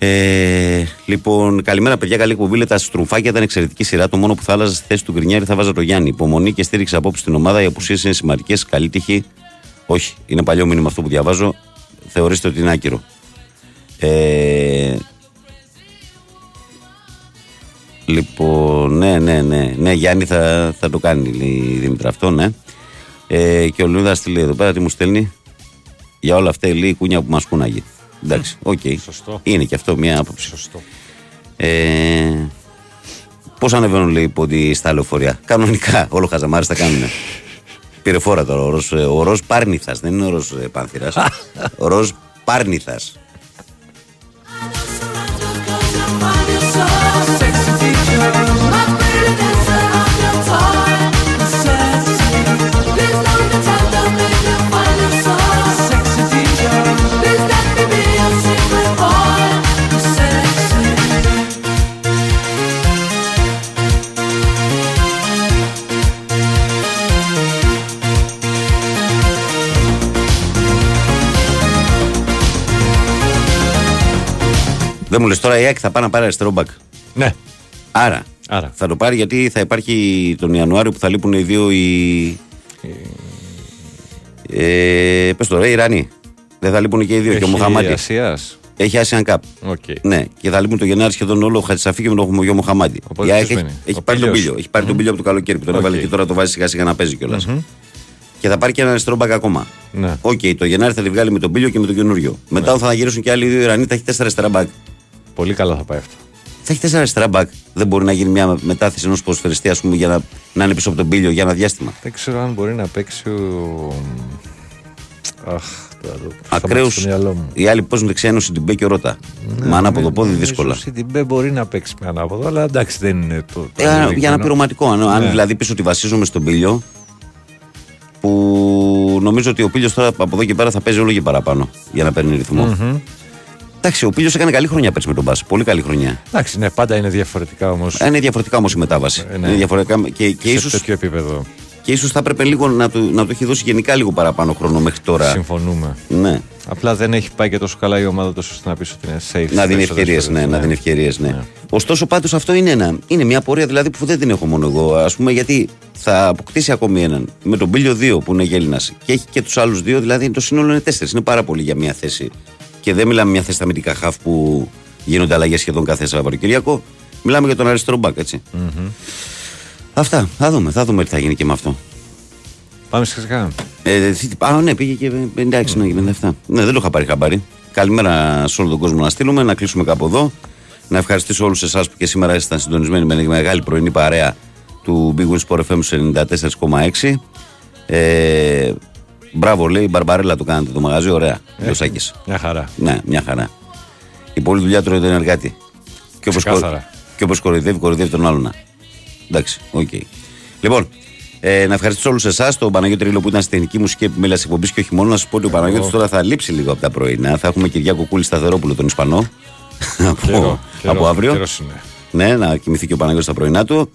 Ε, λοιπόν, καλημέρα παιδιά, καλή εκπομπή. Λέτε, τα στρουφάκια ήταν εξαιρετική σειρά. Το μόνο που θα άλλαζα στη θέση του Γκρινιάρη θα βάζα το Γιάννη. Υπομονή και στήριξη απόψη στην ομάδα. Οι απουσίες είναι σημαντικές. Καλή τύχη. Όχι, είναι παλιό μήνυμα αυτό που διαβάζω. Θεωρήστε ότι είναι άκυρο. Ε, λοιπόν, ναι, ναι, ναι. Ναι, Γιάννη θα, θα το κάνει, λέει η Δήμητρα αυτό, ναι. Ε, και ο Λούδα τη λέει εδώ πέρα τι μου στέλνει. Για όλα αυτά λέει η κούνια που μας κούναγε. Εντάξει, οκ. Σωστό. Είναι και αυτό μια άποψη. Σωστό. Ε, Πώς ανεβαίνουν λέει οι πόντιοι στα λεωφορεία; Κανονικά, όλο χαζαμάρες τα κάνουν. Πήρε φόρα τώρα ο Ροζ, ο Ροζ Πάρνηθας, δεν είναι ο Ροζ Πάνθηρας. ο Ροζ Πάρνηθας. Δεν μου λες τώρα η ΑΕΚ θα πάει να πάρει αριστερό μπακ. Ναι. Άρα, Άρα. θα το πάρει γιατί θα υπάρχει τον Ιανουάριο που θα λείπουν οι δύο οι. Ε, πες τώρα, οι Ιρανοί. Δεν θα λείπουν και οι δύο. και ο Μοχαμάτι. Ασίας. Έχει Asian Cup. OK. Ναι, και θα λείπουν το Γενάρη σχεδόν όλο ο Χατζησαφή και με τον Μοχαμαντί. Οπότε Η ΑΕΚ ποιος έχει, μένει; έχει Ο πάρει τον Πίλιος. πύλιο. Έχει πάρει τον Πήλιο από το καλοκαίρι που τον Οκ. έβαλε και τώρα το βάζει σιγά σιγά να παίζει κιόλας. Μμμ. Και θα πάρει και ένα αριστερό μπακ ακόμα. Ναι. Οκ, το Γενάρη θα τη βγάλει με τον Πήλιο και με τον καινούριο. Μετά όταν θα γυρίσουν και άλλοι δύο Ιρανοί θα έχει τέσσερα αριστερά μπακ. Πολύ καλά θα πάει αυτό. Θα έχει τέσσερα αριστερά μπακ. Δεν μπορεί να γίνει μια μετάθεση ενός ποδοσφαιριστή ας πούμε, για να, να είναι πίσω από τον πύλιο για ένα διάστημα. Δεν ξέρω αν μπορεί να παίξει ο. Αχ, τώρα το Ακραίου. στο μυαλό μου. Οι άλλοι παίζουν δεξιά είναι ο Σιντιμπέ και ο Ρώτα. Με ανάποδο πόδι δύσκολα. Ο Σιντιμπέ μπορεί να παίξει με ανάποδο, αλλά εντάξει δεν είναι το. το Ε, για ένα δεδειγμένο. πειρωματικό. Αν, αν Ναι. δηλαδή πεις ότι βασίζομαι στον Πίλιο, που νομίζω ότι ο Πίλιο τώρα από εδώ και πέρα θα παίζει όλο και παραπάνω για να παίρνει ρυθμό. Μμμ. Εντάξει, ο Πίλιο έκανε καλή χρονιά πέρσι με τον Μπα. Πολύ καλή χρονιά. Εντάξει, ναι, πάντα είναι διαφορετικά όμως. Ε, Είναι διαφορετικά όμως η μετάβαση. Ε, ναι. Είναι διαφορετικά και, και σε ίσω τέτοιο επίπεδο. και ίσως θα έπρεπε λίγο να του, να του έχει δώσει γενικά λίγο παραπάνω χρόνο μέχρι τώρα. Συμφωνούμε. Ναι. Απλά δεν έχει πάει και τόσο καλά η ομάδα τόσο ώστε να πει ότι είναι safe. Να δίνει στις ευκαιρίες, περισσότερες ναι, να δίνει ευκαιρίες, ναι. Ωστόσο, πάντως αυτό είναι, ένα, είναι μια πορεία δηλαδή που δεν την έχω μόνο εγώ. Α πούμε, γιατί θα αποκτήσει ακόμη έναν. Με τον Πίλιο 2 που είναι Γέλινας και έχει και τους άλλους δύο, δηλαδή το σύνολο είναι τέσσερις. Είναι πάρα πολύ για μια θέση. Και δεν μιλάμε μια θέση στα αμυντικά χαφ που γίνονται αλλαγές σχεδόν κάθε Σαββατοκύριακο. Μιλάμε για τον αριστερό μπακ, έτσι. Μμμ. Αυτά. Θα δούμε, θα δούμε τι θα γίνει και με αυτό. Πάμε σχετικά. Ε, τι- α, ναι, πήγε και 56, ναι, και 57. Ναι, δεν το είχα πάρει χαμπάρι. Καλημέρα σε όλο τον κόσμο να στείλουμε, να κλείσουμε κάπου εδώ. Να ευχαριστήσω όλους εσάς που και σήμερα ήσασταν συντονισμένοι με μια μεγάλη πρωινή παρέα του Big Win Sport FM στου 94,6. Ε, μπράβο, λέει η Μπαρμπαρέλα το κάνετε το μαγαζί, ωραία. Ε, Ο Σάκης. Μια χαρά. Ναι, μια χαρά. Η πολλή δουλειά τρώει τον εργάτη. Και όπως Ξεκάθαρα. και όπως κοροϊδεύει, κοροϊδεύει τον άλλον. Εντάξει, οκ. Λοιπόν, ε, να ευχαριστήσω όλους εσάς, τον Παναγιώτη Ρίλο που ήταν στη τεχνική μουσική επιμέλεια της εκπομπής και όχι μόνος. Να σας πω ότι ο Παναγιώτης τώρα θα λείψει λίγο από τα πρωινά. Θα έχουμε Κυριάκο Κούλη Σταθερόπουλο, τον Ισπανό. από, Καιρό, καιρό, από αύριο. καιρός είναι. Ναι, να κοιμηθεί και ο Παναγιώτης στα πρωινά του.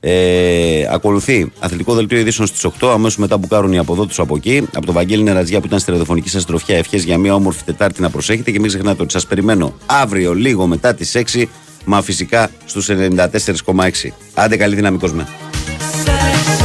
Ε, ακολουθεί αθλητικό δελτίο ειδήσεων στις 8, αμέσως μετά που κάνουν οι από εδώ του από εκεί. Από τον Βαγγέλη Νερατζιά που ήταν στη ραδιοφωνική σας τροφιά. Ευχές για μια όμορφη Τετάρτη να προσέχετε και μην ξεχνάτε ότι σας περιμένω αύριο λίγο μετά τις 6, μα φυσικά στους 94,6. Άντε καλή δύναμη, κόσμε. Sex.